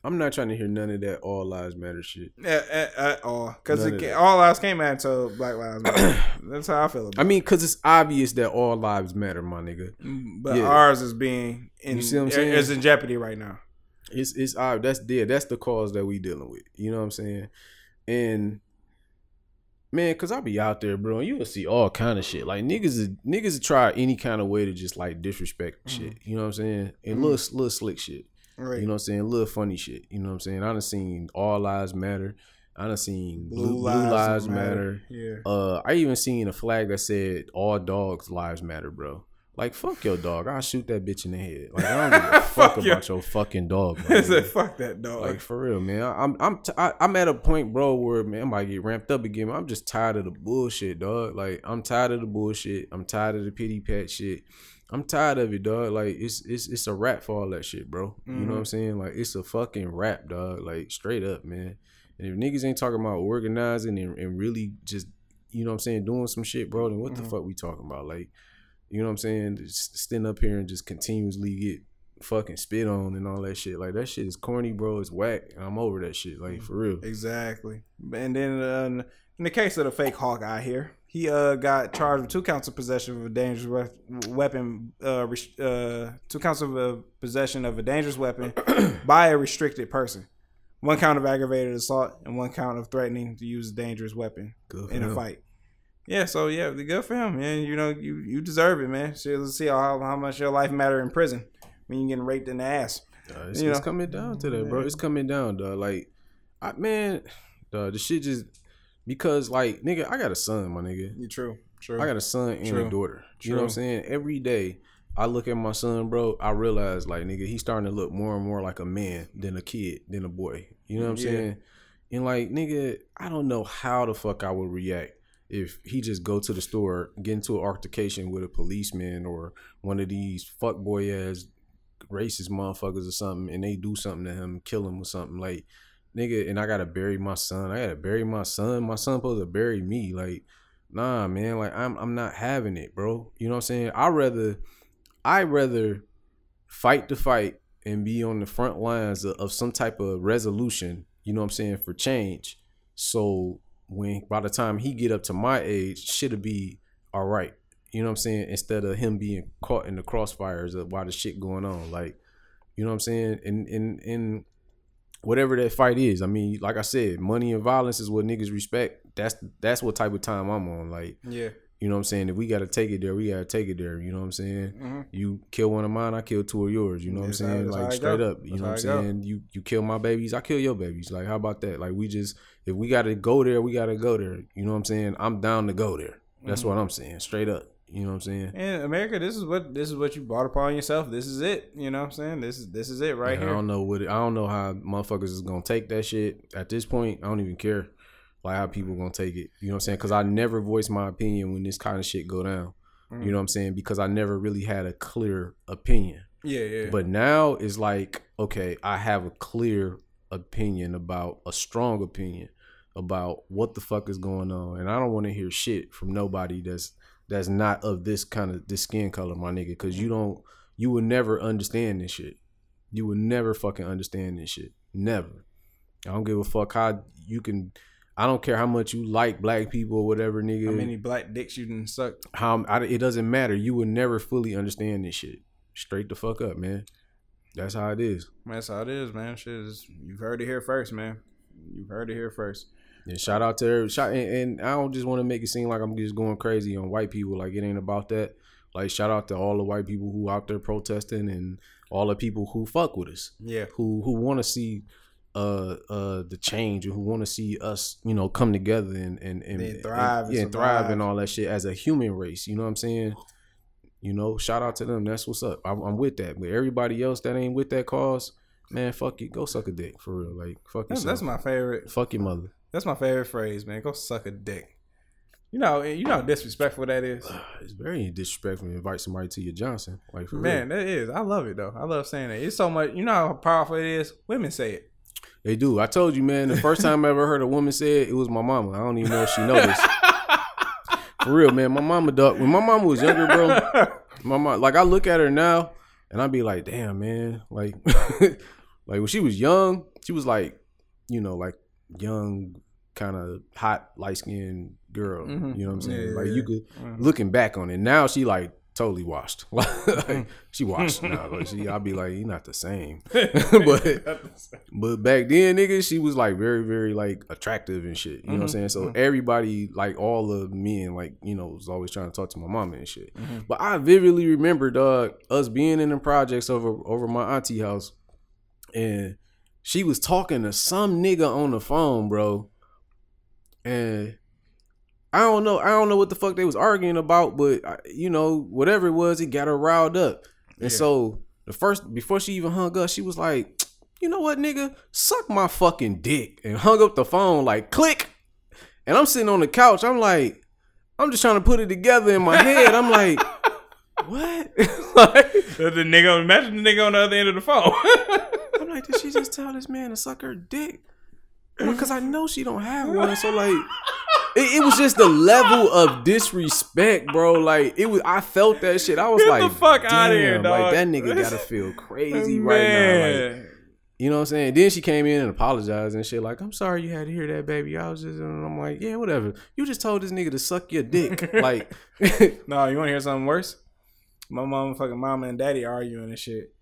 I'm not trying to hear none of that all lives matter shit. at, at, at all because None of that. all lives came out until Black Lives Matter. That's how I feel about it. I mean, cause it's obvious that all lives matter, my nigga. But yeah. ours is being in You see what I'm saying? is in jeopardy right now. It's it's ob- that's yeah, that's the cause that we dealing with. You know what I'm saying? And man, cause I'll be out there, bro, and you will see all kind of shit. Like niggas, niggas try any kind of way to just like disrespect Mm-hmm. shit. You know what I'm saying? And little little slick shit. Right. You know what I'm saying? Little funny shit. You know what I'm saying? I done seen All Lives Matter. I done seen Blue, Blue Lives, Matter. Yeah. Uh, I even seen a flag that said All Dogs Lives Matter, bro. Like fuck your dog. I'll shoot that bitch in the head. Like I don't give a fuck Fuck about your fucking dog. my I said, nigga. fuck that dog. Like for real, man. I'm I'm t- I, I'm at a point, bro, where man, I might get ramped up again. I'm just tired of the bullshit, dog. Like I'm tired of the bullshit. I'm tired of the pity pat shit. I'm tired of it, dog. Like it's it's it's a rap for all that shit, bro. You know what I'm mm-hmm. saying? Like it's a fucking rap, dog. Like straight up, man. And if niggas ain't talking about organizing and, and really just, you know what I'm saying, doing some shit, bro, then what the mm-hmm. fuck we talking about? Like, you know what I'm saying? Just stand up here and just continuously get fucking spit on and all that shit. Like that shit is corny, bro. It's whack. I'm over that shit. Like mm-hmm. for real. Exactly. And then uh, in the case of the fake Hawkeye here, he uh got charged with two counts of possession of a dangerous we- weapon, uh, uh, two counts of uh, possession of a dangerous weapon by a restricted person, one count of aggravated assault, and one count of threatening to use a dangerous weapon in a fight. Yeah, so yeah, the good for him, man. You know, you you deserve it, man. So let's see how how much your life matter in prison when you're getting raped in the ass. It's, it's coming down to that, bro. It's coming down, dog. Like, I man, dog, the shit just because like nigga, I got a son, my nigga. You true, true. I got a son and True. a daughter. You know what I'm saying? Every day I look at my son, bro, I realize like nigga, he's starting to look more and more like a man than a kid, than a boy. You know what I'm Yeah. saying? And like nigga, I don't know how the fuck I would react if he just go to the store, get into an altercation with a policeman or one of these fuckboy ass racist motherfuckers or something and they do something to him, kill him or something. Like, nigga, and I gotta bury my son. I gotta bury my son. My son supposed to bury me. Like, nah, man. Like, I'm I'm not having it, bro. You know what I'm saying? I rather I rather fight the fight and be on the front lines of, of some type of resolution, you know what I'm saying, for change. So when by the time he get up to my age, shit'll be all right. You know what I'm saying? Instead of him being caught in the crossfires of why the shit going on. Like, you know what I'm saying? And and and whatever that fight is. I mean, like I said, money and violence is what niggas respect. That's that's what type of time I'm on. Like, yeah. you know what I'm saying? If we gotta take it there, we gotta take it there. You know what I'm saying? Mhm. You kill one of mine, I kill two of yours. You know That's what I'm saying? how Like straight go. up. You That's know what I'm go. saying? You you kill my babies, I kill your babies. Like how about that? Like we just if we gotta go there, we gotta go there. You know what I'm saying? I'm down to go there. That's Mm-hmm. what I'm saying. Straight up. You know what I'm saying? And America, this is what this is what you brought upon yourself. This is it. You know what I'm saying? This is this is it right And I here. don't know what it, I don't know how motherfuckers is gonna take that shit. At this point, I don't even care like how people gonna take it. You know what I'm saying? Because I never voice my opinion when this kind of shit go down. You know mm. what I'm saying? Because I never really had a clear opinion. Yeah, yeah. But now it's like, okay, I have a clear opinion about a strong opinion about what the fuck is going on, and I don't want to hear shit from nobody that's that's not of this kind of this skin color, my nigga, because you don't you will never understand this shit. You will never fucking understand this shit. Never. I don't give a fuck how you can. I don't care how much you like black people or whatever, nigga. How many black dicks you done sucked? how I, it doesn't matter. You will never fully understand this shit. Straight the fuck up, man. That's how it is. That's how it is, man. Shit is, you've heard it here first, man. You've heard it here first. And shout out to every shout, and, and I don't just want to make it seem like I'm just going crazy on white people. Like it ain't about that. Like shout out to all the white people who out there protesting and all the people who fuck with us, Yeah. who who want to see uh uh the change and who want to see us, you know, come together and and and, And thrive and yeah, thrive and all that shit as a human race. You know what I'm saying? You know, shout out to them. That's what's up. I'm, I'm with that. But everybody else that ain't with that cause, man, fuck it. Go suck a dick for real. Like fuck yourself. that's my favorite. fuck your mother. That's my favorite phrase, man. Go suck a dick. You know, you know how disrespectful that is. It's very disrespectful to invite somebody to your Johnson. Like Man, real. that is. I love it though. I love saying that. It's so much. You know how powerful it is. Women say it. They do. I told you, man. The first time I ever heard a woman say it, it was my mama. I don't even know if she this. For real, man. My mama, dog. When my mama was younger, bro, my mom, like I look at her now, and I'd be like, damn, man. Like, like when she was young, she was like, you know, like young, kind of hot, light skinned girl. Mhm. You know what I'm saying? Yeah, like yeah, you could Mhm. looking back on it now, she like totally washed. Mm. like she washed now. Like she, I'll be like, you're not the same. but but back then, nigga, she was like very, very like attractive and shit. You know what I'm saying? So everybody, like all the men, like, you know, was always trying to talk to my mama and shit. But I vividly remember, dog, us being in the projects over over my auntie house, and she was talking to some nigga on the phone, bro. And I don't know, I don't know what the fuck they was arguing about, but you know, whatever it was, it got her riled up. And Yeah. so the first before she even hung up, she was like, "You know what, nigga? Suck my fucking dick." And hung up the phone like click. And I'm sitting on the couch. I'm like, I'm just trying to put it together in my head. I'm like, what? like, the nigga, imagine the nigga on the other end of the phone. I'm like, did she just tell this man to suck her dick? Because I know she don't have one. So like, it, it was just the level of disrespect, bro. Like it was, I felt that shit. I was Get like, the fuck outta here, "Damn," Like that nigga gotta feel crazy right now. Like, you know what I'm saying? Then she came in and apologized and shit. Like, I'm sorry you had to hear that, baby. I was just, and I'm like, yeah, whatever. You just told this nigga to suck your dick. like, No, you want to hear something worse? My motherfucking mama and daddy arguing and shit.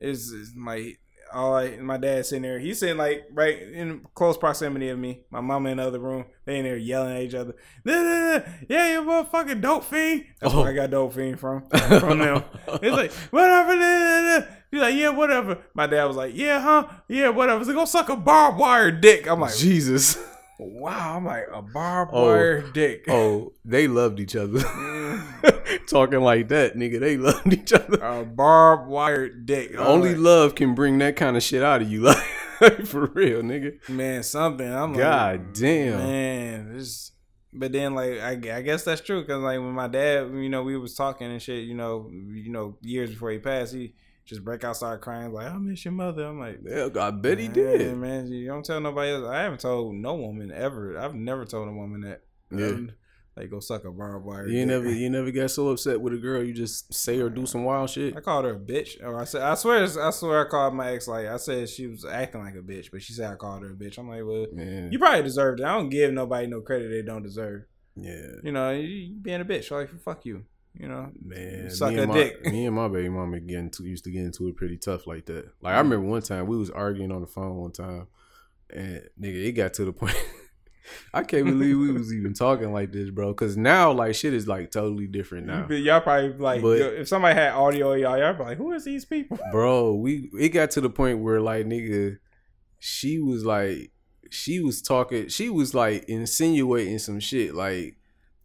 It's, it's like all I, my dad sitting there. He's sitting like right in close proximity of me. My mama in the other room. They in there yelling at each other. "Nah, nah, nah. Yeah, you motherfucking dope fiend. That's Oh. where I oh. got dope fiend from. From them. It's like whatever. nah, nah, nah." He's like, yeah, whatever. My dad was like, yeah, huh? Yeah, whatever. So go suck a barbed wire dick. I'm like, Jesus. Wow. I'm like a barbed Oh. wire dick. Oh, they loved each other. Talking like that, nigga. They loved each other. A barbed wire dick. I'm Only like, love can bring that kind of shit out of you. Like, for real, nigga. man, something. I'm like, God damn. man, this. But then, like, I, I guess that's true because, like, when my dad, you know, we was talking and shit, you know, you know, years before he passed, he just break out, start crying, like, I miss your mother. I'm like, Yeah, I bet he did. man. You don't tell nobody else. I haven't told no woman ever. I've never told a woman that. Yeah. Um, like, go suck a barbed wire. You never, you never got so upset with a girl. You just say or do some wild shit. I called her a bitch. Or I said, I swear, I swear, I called my ex like I said she was acting like a bitch, but she said I called her a bitch. I'm like, well, Man, you probably deserved it. I don't give nobody no credit they don't deserve. yeah, You know, you, you being a bitch, like fuck you. You know, man. Suck me a and my, dick. Me and my baby mama getting to, used to get into it pretty tough like that. Like I remember one time we was arguing on the phone one time, and nigga, it got to the point. I can't believe we was even talking like this, bro. Cause now, like, shit is like totally different now. Y'all probably like But- if somebody had audio, y'all, y'all probably like, who is these people? bro we it got to the point where like nigga she was like she was talking she was like insinuating some shit like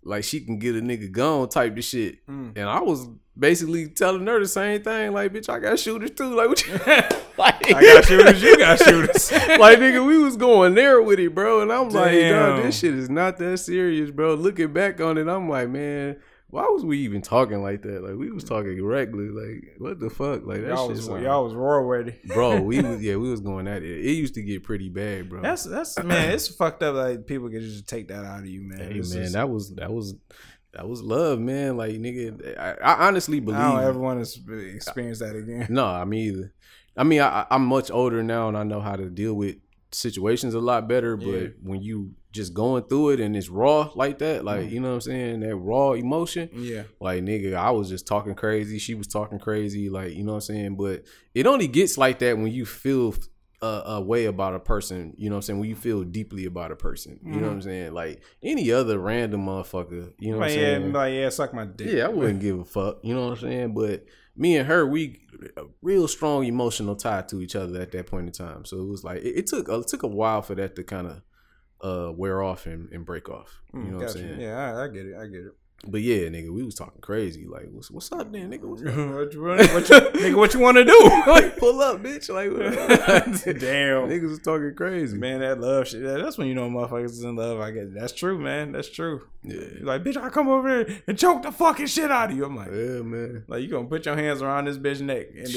like she can get a nigga gone type of shit. Mm. and i was basically telling her the same thing like bitch i got shooters too. Like what you like I got shooters, you got shooters. like nigga we was going there with it bro. And i'm like dog this shit is not that serious bro. Looking back on it i'm like man why was we even talking like that? Like we was talking regular. Like what the fuck? Like that Y'all shit. was y'all was raw ready. bro. We was yeah, we was going at it. It used to get pretty bad, bro. That's that's man, it's fucked up. Like people can just take that out of you, man. hey It's man, just- that was that was that was love, man. Like nigga, I, I honestly believe. I don't ever want to experience that again. No, I mean either. I mean, I, I'm much older now, and I know how to deal with situations a lot better. But Yeah. when you just going through it and it's raw like that, like Mm. you know what I'm saying, that raw emotion, Yeah, like nigga, I was just talking crazy. She was talking crazy, like you know what I'm saying. But it only gets like that when you feel a, a way about a person. You know what I'm saying. When you feel deeply about a person. You know what I'm saying. Like any other random motherfucker. You know what like I'm saying. like yeah, suck my dick. Yeah, I wouldn't give a fuck. You know what I'm saying? But me and her, we a real strong emotional tie to each other at that point in time. So it was like it, it took it took a while for that to kind of uh wear off and, and break off. You Mm, know what I'm saying? Yeah, I, I get it. I get it. But yeah, nigga, we was talking crazy. Like, what's what's up, then, nigga? What's up? what you want? What you, nigga, what you want to do? like, pull up, bitch. Like, Damn. niggas was talking crazy. Man, that love shit. That's when you know motherfuckers is in love. I guess that's true, man. That's true. Yeah, like, bitch, I come over here and choke the fucking shit out of you. I'm like, yeah, man. like you gonna put your hands around this bitch neck and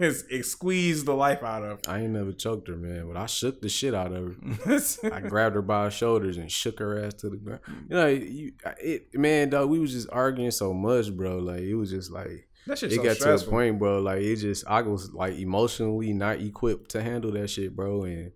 then squeeze the life out of her. I ain't never choked her, man, but I shook the shit out of her. I grabbed her by her shoulders and shook her ass to the ground. Mm. You know, you, it, man, dog, we was just arguing so much, bro. Like it was just like it so got stressful. to a point, bro. Like it just, I was like emotionally not equipped to handle that shit, bro. And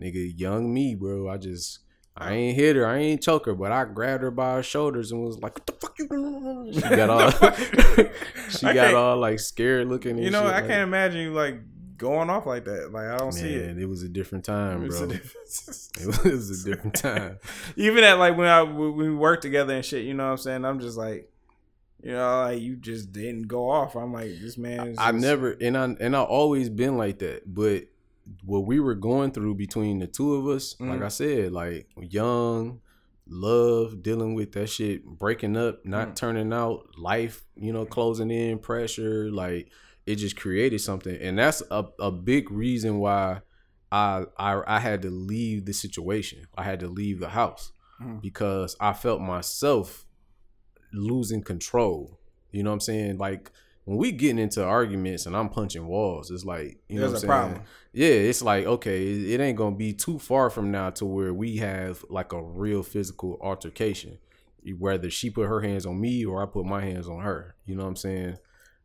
nigga, young me, bro. I just, I ain't hit her, I ain't choke her, but I grabbed her by her shoulders and was like, "What the fuck you doing?" She got all, she I got all like scared looking. And You know, shit, I like, can't imagine you like going off like that. Like I don't see it. Man, it was a different time, It's bro. a It was a different time. Even at like when I when we work together and shit, you know what I'm saying? I'm just like, you know, like you just didn't go off. I'm like, this man. Is I just- never and I and I always been like that. But what we were going through between the two of us, like Mhm. I said, like young, love, dealing with that shit, breaking up, not Mm. turning out, life, you know, closing in, pressure, like it just created something. And that's a, a big reason why I, I I had to leave the situation. I had to leave the house Mhm. because I felt myself losing control. You know what I'm saying? Like when we getting into arguments and I'm punching walls, it's like you know what I'm a saying? problem. Yeah, it's like okay, it, it ain't gonna be too far from now to where we have like a real physical altercation. Whether she put her hands on me or I put my hands on her, you know what I'm saying?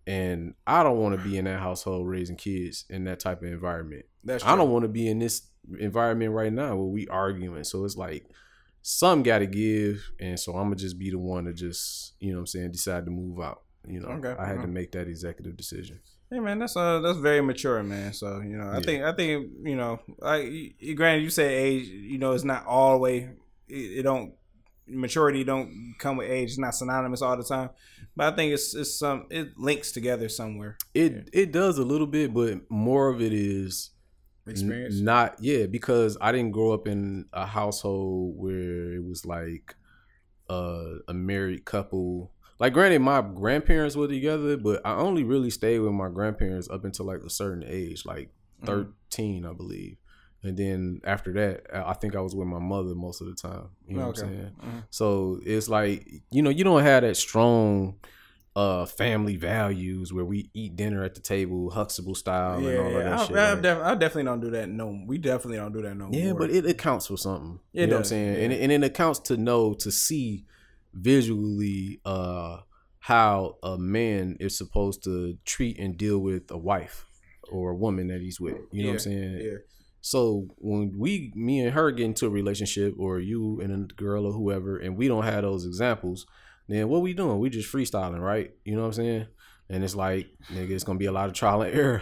And I don't want to be in that household raising kids in that type of environment. That's I don't want to be in this environment right now where we arguing. So it's like some got to give, and so I'm gonna just be the one to just you know what I'm saying decide to move out. You know, Okay, I had to make that executive decision. Hey man, that's uh that's very mature, man. So you know, I Yeah. think I think you know, you- granted, you say age, you know, it's not all the way. It, it don't maturity don't come with age. It's not synonymous all the time, but I think it's it's some it links together somewhere. It it does a little bit, but more of it is n- Experience. not yeah because I didn't grow up in a household where it was like uh, a married couple. Like, granted, my grandparents were together, but I only really stayed with my grandparents up until like a certain age, like Mhm. 13, I believe. And then after that, I think I was with my mother most of the time. You know what I'm Okay. saying? Mhm. So it's like, you know, you don't have that strong uh family values where we eat dinner at the table, Huxtable style, and all Yeah, that I, shit. I, def- I definitely don't do that. No, we definitely don't do that no yeah, more. but it accounts for something. It you know what I'm saying? yeah. And, it, and it accounts to know, to see visually uh how a man is supposed to treat and deal with a wife or a woman that he's with. You know what I'm saying? yeah. So when we, me and her get into a relationship, or you and a girl or whoever, and we don't have those examples, then what we doing? We just freestyling, right? You know what I'm saying? And it's like, nigga, it's gonna be a lot of trial and error.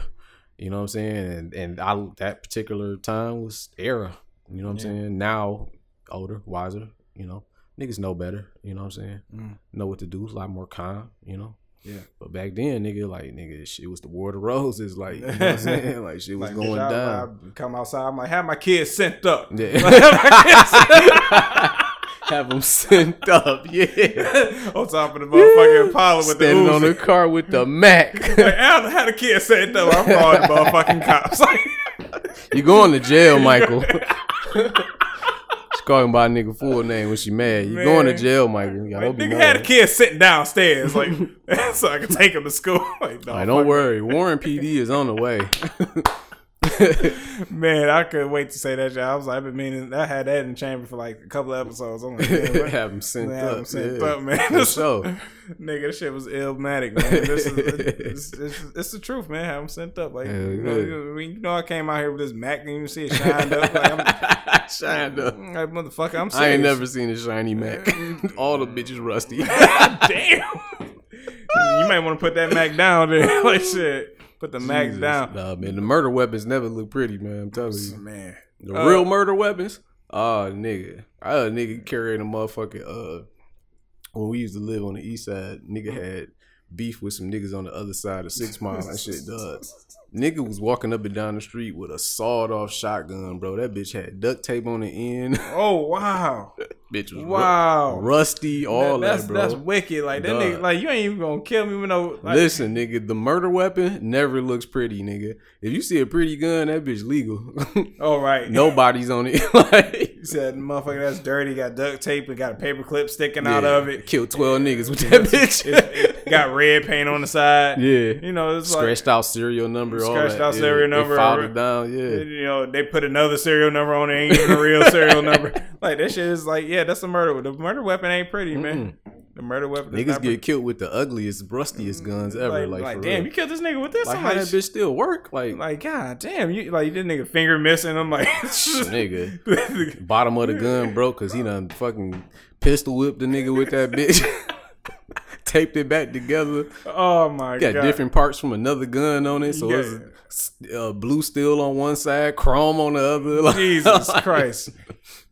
You know what I'm saying? And and I that particular time was error. You know what I'm Yeah. saying? Now, older, wiser. You know, niggas know better. You know what I'm saying? Mm. Know what to do. It's A lot more calm. You know. Yeah. But back then, nigga, like nigga, shit was the war of the roses. Like you know what I'm saying? Like shit was Like, going bitch, down. I come outside. I'm like, have my kids sent up. Yeah. Have my kids sent- Have them sent up, yeah. on top of the motherfucking Impala with Standing the on the car with the Mac. Like, I had a kid sent up. I'm calling the motherfucking cops. Like, you going to jail, Michael. Calling by a nigga full name when she mad. You Man. going to jail, Michael. Y'all Like, nigga mad. had a kid sitting downstairs, like, so I could take him to school. Like, no, Like, don't worry, Warren PD is on the way. Man. I couldn't wait to say that. Shit. I was like, I've been meaning. I had that in the chamber for like a couple of episodes. I'm like, have him sent have up. sent yeah. up, man. For sure. Nigga, this shit was illmatic, man. This is it's, it's, it's the truth, man. Have them sent up, like Hell you know, I you know, I came out here with this Mac and you see it shined up. Like, I'm, Shined up. Mm, like motherfucker, I'm. Serious. I ain't never seen a shiny Mac. All the bitches rusty. Damn. you might want to put that Mac down there, like shit. Put the Jesus. down, Nah, man, the murder weapons never look pretty, man. I'm telling you. man. The Uh, real murder weapons? Oh, nigga. I had a nigga carrying a motherfucking, uh, when we used to live on the east side, nigga had beef with some niggas on the other side of Six Mile and shit, dog. Nigga was walking up and down the street with a sawed off shotgun, bro. That bitch had duct tape on the end. Oh wow, bitch was ru- wow. rusty, all that, that's bro. that's wicked. Like that Dog. nigga, like you ain't even gonna kill me with no. Like, Listen, nigga, the murder weapon never looks pretty, nigga. If you see a pretty gun, that bitch legal. Oh right, Nobody's on it. like, You said motherfucker that's dirty, got duct tape and got a paper clip sticking out of it. Killed twelve niggas with that bitch. It- it got red paint on the side. yeah. You know, it's Scratched out serial number. All Scratched that. out serial They number. filed it down. Yeah. you know, they put another serial number on it, ain't even a real serial number. Like that shit is like, yeah, that's a murder. The murder weapon ain't pretty, man. The murder weapon. Niggas get killed with the ugliest, rustiest guns ever. like, Like, like, damn, real. you killed this nigga with this. like I'm how like, that bitch still work? Like, like, god damn, you like this nigga finger missing. I'm like, nigga, bottom of the gun broke because he done fucking pistol whipped the nigga with that bitch. Taped it back together. oh my Got god, different parts from another gun on it, so Yeah. it's uh, blue steel on one side, chrome on the other. Like, Jesus Christ.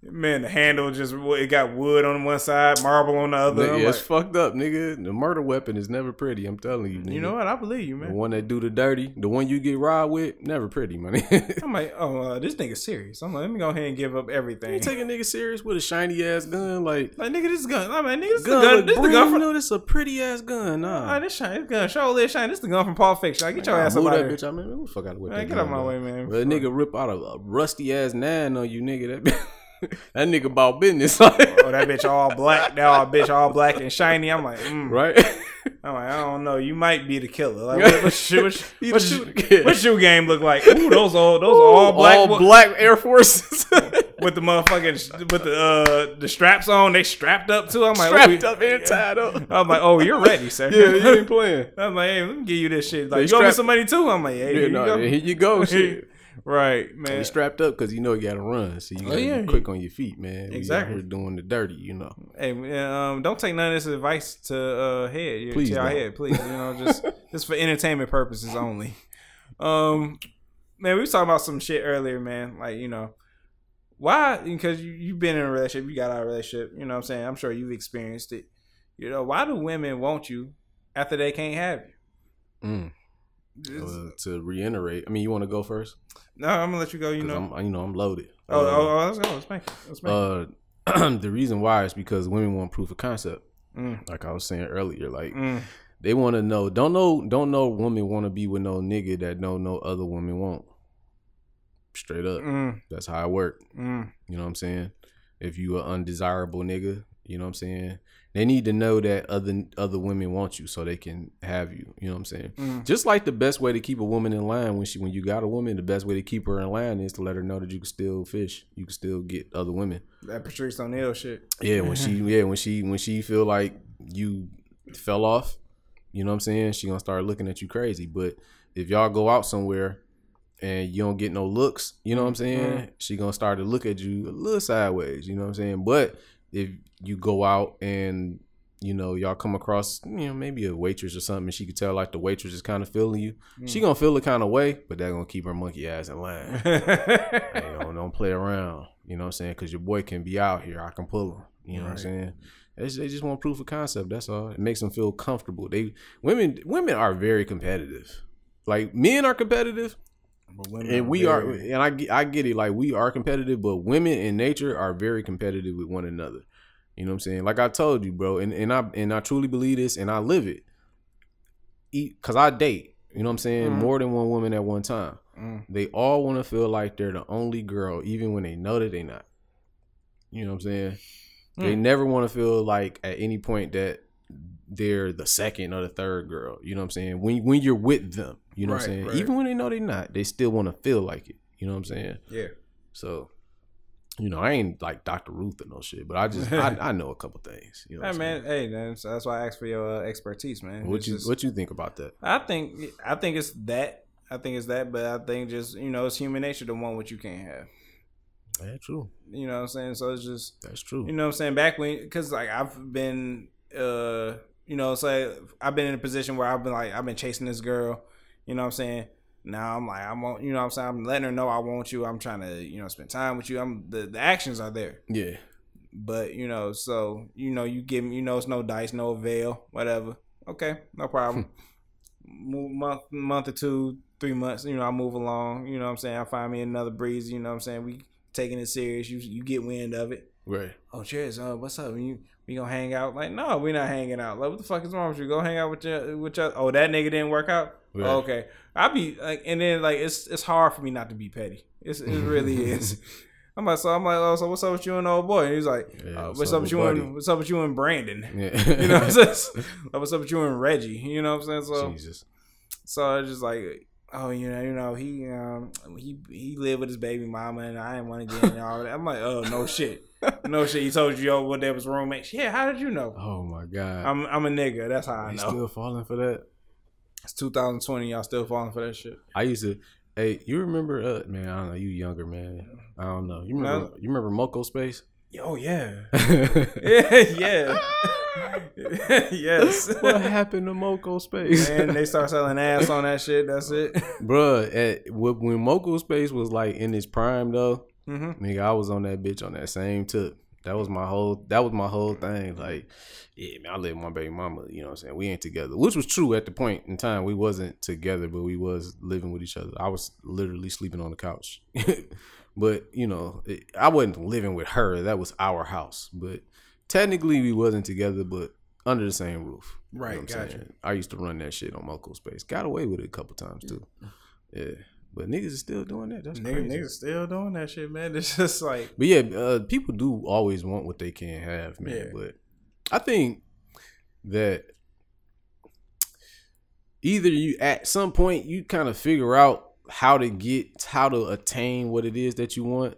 Man, the handle just it got wood on one side, marble on the other. Nigga, I'm it's fucked up, nigga. The murder weapon is never pretty. I'm telling you. Nigga. you know what? I believe you, man. The one that do the dirty, the one you get robbed with, never pretty, money. I'm like, oh, uh, this nigga serious. I'm like, let me go ahead and give up everything. you take a nigga serious with a shiny ass gun, like like, nigga, this gun. I'm like, nigga, this gun, the gun. This the gun from. new. This a pretty ass gun. Oh, Nah, this shine, this gun, show this shine. This the gun from Pulp Fiction. Like, get your ass up out here. bitch out, man. Move the fuck out of the way. Man, get out my way, man. But a nigga rip out a, a rusty ass nine on you, nigga. That that nigga about business, Oh, that bitch all black. That all bitch all black and shiny. I'm like, mm. right? I'm like, I don't know. You might be the killer. Like, what, what, shoe, what, He what, shoe, what shoe game look like? Ooh, those all those all black all black Air Forces, with the motherfucking with the uh the straps on. They strapped up too. I'm like, strapped up and tied up. I'm like, oh, you're ready, sir. Yeah, you ain't playing. I'm like, hey, let me give you this shit. They Like, you owe me strapped- some money too. I'm like, hey, Yeah, here you no, go. here you go. Shit. Right, man. He strapped up because you know you got to run, so you got to Oh, yeah. be quick on your feet, man. Exactly. We out Exactly. here doing the dirty, you know. Hey, um, don't take none of this advice to uh head. Your- Please to our don't. head, please. You know, just just for entertainment purposes only. Um, man, we was talking about some shit earlier, man. Like, you know, why? Because you you've been in a relationship, you got out of a relationship. You know, what I'm saying, I'm sure you've experienced it. You know, why do women want you after they can't have you? Mm. Uh, to reiterate, I mean, you want to go first? no, I'm gonna let you go. You know. I'm, you know, I'm loaded. oh, Uh, oh, oh, let's go. Let's make it. Let's make it. uh, the reason why is because women want proof of concept. Mm, Like I was saying earlier, like mm, they want to know. Don't know. Don't know. Women want to be with no nigga that no no other woman won't. Straight up. mm, That's how it work. mm. You know what I'm saying? If you an undesirable nigga, you know what I'm saying? They need to know that other other women want you so they can have you. You know what I'm saying? Mm. Just like the best way to keep a woman in line when she when you got a woman, the best way to keep her in line is to let her know that you can still fish. You can still get other women. That Patrice O'Neal shit. Yeah, when she yeah, when she when she feel like you fell off, you know what I'm saying? She gonna start looking at you crazy. But if y'all go out somewhere and you don't get no looks, you know what I'm saying? She gonna start to look at you a little sideways, you know what I'm saying? But if you go out and you know y'all come across you know maybe a waitress or something and she could tell like the waitress is kind of feeling you she mm. gonna feel the kind of way but that gonna keep her monkey ass in line don't, don't play around. You know what I'm saying? Because your boy can be out here. I can pull him. You know what I'm saying? They just, want proof of concept. That's all. It makes them feel comfortable. They women women are very competitive. Like men are competitive, and we are. very- And I get- I get it. Like we are competitive, but women in nature are very competitive with one another. You know what I'm saying? Like I told you, bro, and, and I and I truly believe this, and I live it. Eat because I date. You know what I'm saying? Mhm. More than one woman at one time Mm. they all want to feel like they're the only girl, even when they know that they're not. You know what I'm saying? They Mm. never want to feel like at any point that they're the second or the third girl. You know what I'm saying? When when you're with them, you know what I'm saying? right. Even when they know they're not, they still want to feel like it. You know what I'm saying? Yeah. So, you know, I ain't like Dr. Ruth or no shit, but I just I, I know a couple things. You know Hey I'm man, hey man, so that's why I asked for your uh, expertise, man. What It's you just- what you think about that? I think I think it's that. I think it's that, but I think just you know it's human nature to want what you can't have. Yeah, true. You know what I'm saying? So it's just That's true. you know what I'm saying back when because like I've been uh you know say I've been in a position where I've been like I've been chasing this girl. You know what I'm saying? Now I'm like I'm on, you know what I'm saying I'm letting her know I want you. I'm trying to you know spend time with you. I'm the the actions are there. yeah. But you know, so you know, you give me, you know, it's no dice, no avail, whatever. Okay, no problem. month, month or two, three months. You know, I move along. You know, what I'm saying I find me another breeze. You know, what I'm saying we taking it serious. You you get wind of it. Right. Oh, cheers. Uh, what's up? You we gonna hang out? Like, no, we not hanging out. Like, what the fuck is wrong with you? Go hang out with your with your. Oh, that nigga didn't work out. Right. Oh, okay, I be like, and then like it's it's hard for me not to be petty. It's, it really is. I'm like, so I'm like, oh, so what's up with you and old boy? And he's like, Yeah, uh, what's, up with you buddy? and what's up with you and Brandon? Yeah. You know what I'm saying? Like, what's up with you and Reggie? You know what I'm saying? So Jesus. so it's just like, oh, you know, you know, he um he he lived with his baby mama and I didn't want to get in all that. I'm like, oh no shit, no shit. He told you yo what that was roommates. Yeah, how did you know? Oh my God. I'm I'm a nigga. That's how I you know. still falling for that? It's 2020. Y'all still falling for that shit. I used to. Hey, you remember? Uh, man, I don't know. You younger, man. I don't know. You remember? No. You remember Moco Space? Oh yeah, yeah, yeah. yes. What happened to Moco Space? And they start selling ass on that shit. That's it. Bruh, at, when Moco Space was like in his prime though, hmm nigga, I was on that bitch on that same tip. That was my whole. That was my whole thing. Like, yeah, man, I live with my baby mama. You know what I'm saying? We ain't together, which was true at the point in time. We wasn't together, but we was living with each other. I was literally sleeping on the couch. but you know, it, I wasn't living with her. That was our house. But technically, we wasn't together, but under the same roof. You know Right, what I'm gotcha. saying? I used to run that shit on Moco Space. Got away with it a couple times too. Yeah, but niggas is still doing that. That's Niggas, crazy. niggas still doing that shit, man. It's just like But yeah, uh, people do always want what they can't have, man. Yeah. But I think that either you at some point you kind of figure out how to get how to attain what it is that you want,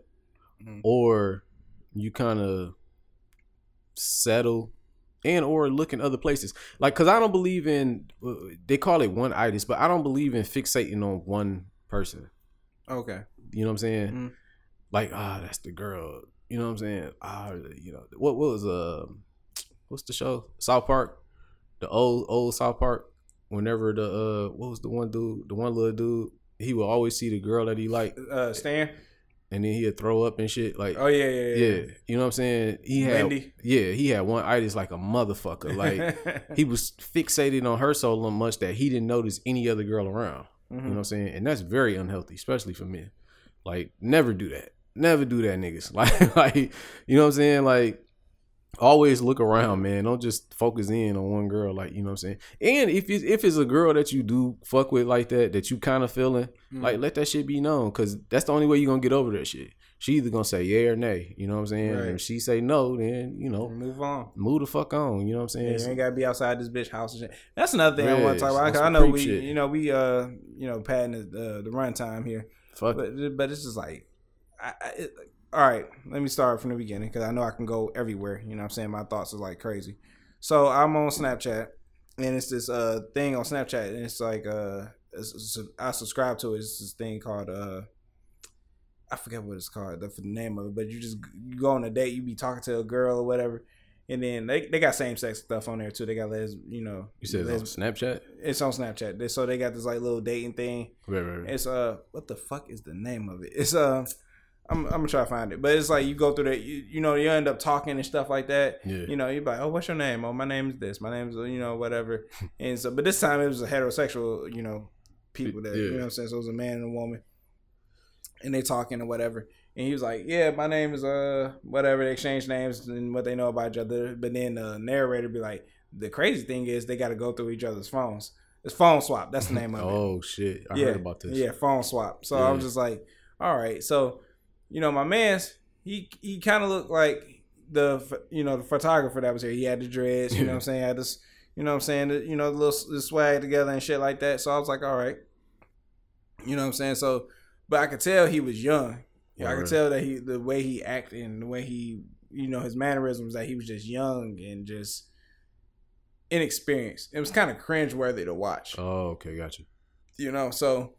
Mhm. or you kind of settle and or look in other places. Like, cause I don't believe in uh, they call it one itis, but I don't believe in fixating on one person. okay. You know what I'm saying? Mhm. Like, ah, that's the girl. You know what I'm saying? Ah, you know what? What was uh, what's the show? South Park, the old old South Park. Whenever the uh, what was the one dude? The one little dude. He would always see the girl that he liked, Uh, Stan. and then he'd throw up and shit. Like, Oh yeah, yeah, yeah. yeah, you know what I'm saying? He had, Wendy. yeah, he had one itis like a motherfucker. Like he was fixated on her so much that he didn't notice any other girl around. You know what mm-hmm. I'm saying? And that's very unhealthy, especially for men. Like, never do that. Never do that, niggas. Like, like, you know what I'm saying? Like, always look around, man. Don't just focus in on one girl. Like, you know what I'm saying? And if it's, if it's a girl that you do fuck with like that, that you kind of feeling, like, mm-hmm. let that shit be known, cause that's the only way you're gonna get over that shit. She either gonna say yeah or nay. You know what I'm saying? Right. And if she say no, then you know, move on. move the fuck on. You know what I'm Yeah, saying? you ain't gotta be outside this bitch house. That's another thing I want to talk about. I know we, shit. you know, we, uh, you know, padding the uh, the runtime here, fuck. but but it's just like, I, I, it, all right. Let me start from the beginning because I know I can go everywhere. You know, what I'm saying my thoughts are like crazy. So I'm on Snapchat, and it's this uh thing on Snapchat, and it's like uh, it's, it's- I subscribe to it. It's this thing called uh. I forget what it's called, the, the name of it, but you just you go on a date, you be talking to a girl or whatever, and then they, they got same sex stuff on there too. They got les, you know, You said it's on Snapchat? it's on Snapchat. So they got this like little dating thing. Right, right, right. It's uh, what the fuck is the name of it? It's uh, I'm I'm gonna try to find it, but it's like you go through that, you, you know, you end up talking and stuff like that. Yeah. You know, you're like, oh, what's your name? Oh, my name is this. My name is you know whatever. and so, but this time it was a heterosexual, you know, people that you know what I'm saying. So it was a man and a woman, and they talking or whatever. And he was like, "Yeah, my name is uh whatever." They exchange names and what they know about each other. But then the narrator be like, "The crazy thing is they got to go through each other's phones. It's phone swap. That's the name of it." Oh shit! I yeah, heard about this. Yeah, phone swap. So I was just like, "All right." So, you know, my man's he he kind of looked like the you know the photographer that was here. He had the dreads, you know what I'm saying. Had this, you know what I'm saying, the, you know, the little the swag together and shit like that. So I was like, all right, you know what I'm saying. So, but I could tell he was young. Yeah, I could tell that he the way he acted and the way he you know his mannerisms that he was just young and just inexperienced. It was kind of cringe worthy to watch Oh, okay, gotcha. you know. So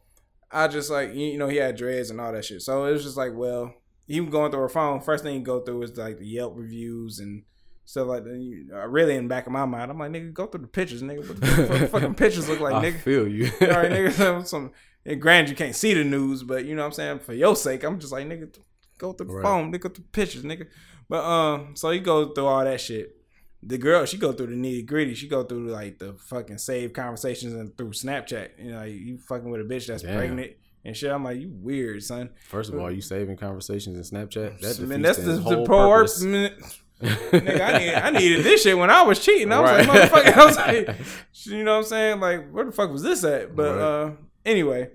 I just like you know he had dreads and all that shit. So it was just like, well, he was going through her phone. First thing you go through is like the Yelp reviews and stuff like that. Uh, really, in the back of my mind, I'm like, nigga, go through the pictures, nigga. What the fucking pictures look like, nigga? I feel you. All right, nigga. Some, some and granted, you can't see the news, but you know what I'm saying. For your sake, I'm just like, nigga, go through the Right. phone, nigga, through the pictures, nigga. But um, so he goes through all that shit. The girl, she go through the nitty gritty. She go through like the fucking save conversations and through Snapchat. You know, you fucking with a bitch that's Damn. pregnant and shit. I'm like, you weird, son. First of all, you saving conversations in Snapchat. That Man, that's the, the whole pro work. purpose. Nigga, I, need, I needed this shit when I was cheating. I was like, motherfucker, I was like, you know what I'm saying? Like, where the fuck was this at? But Right. uh, anyway,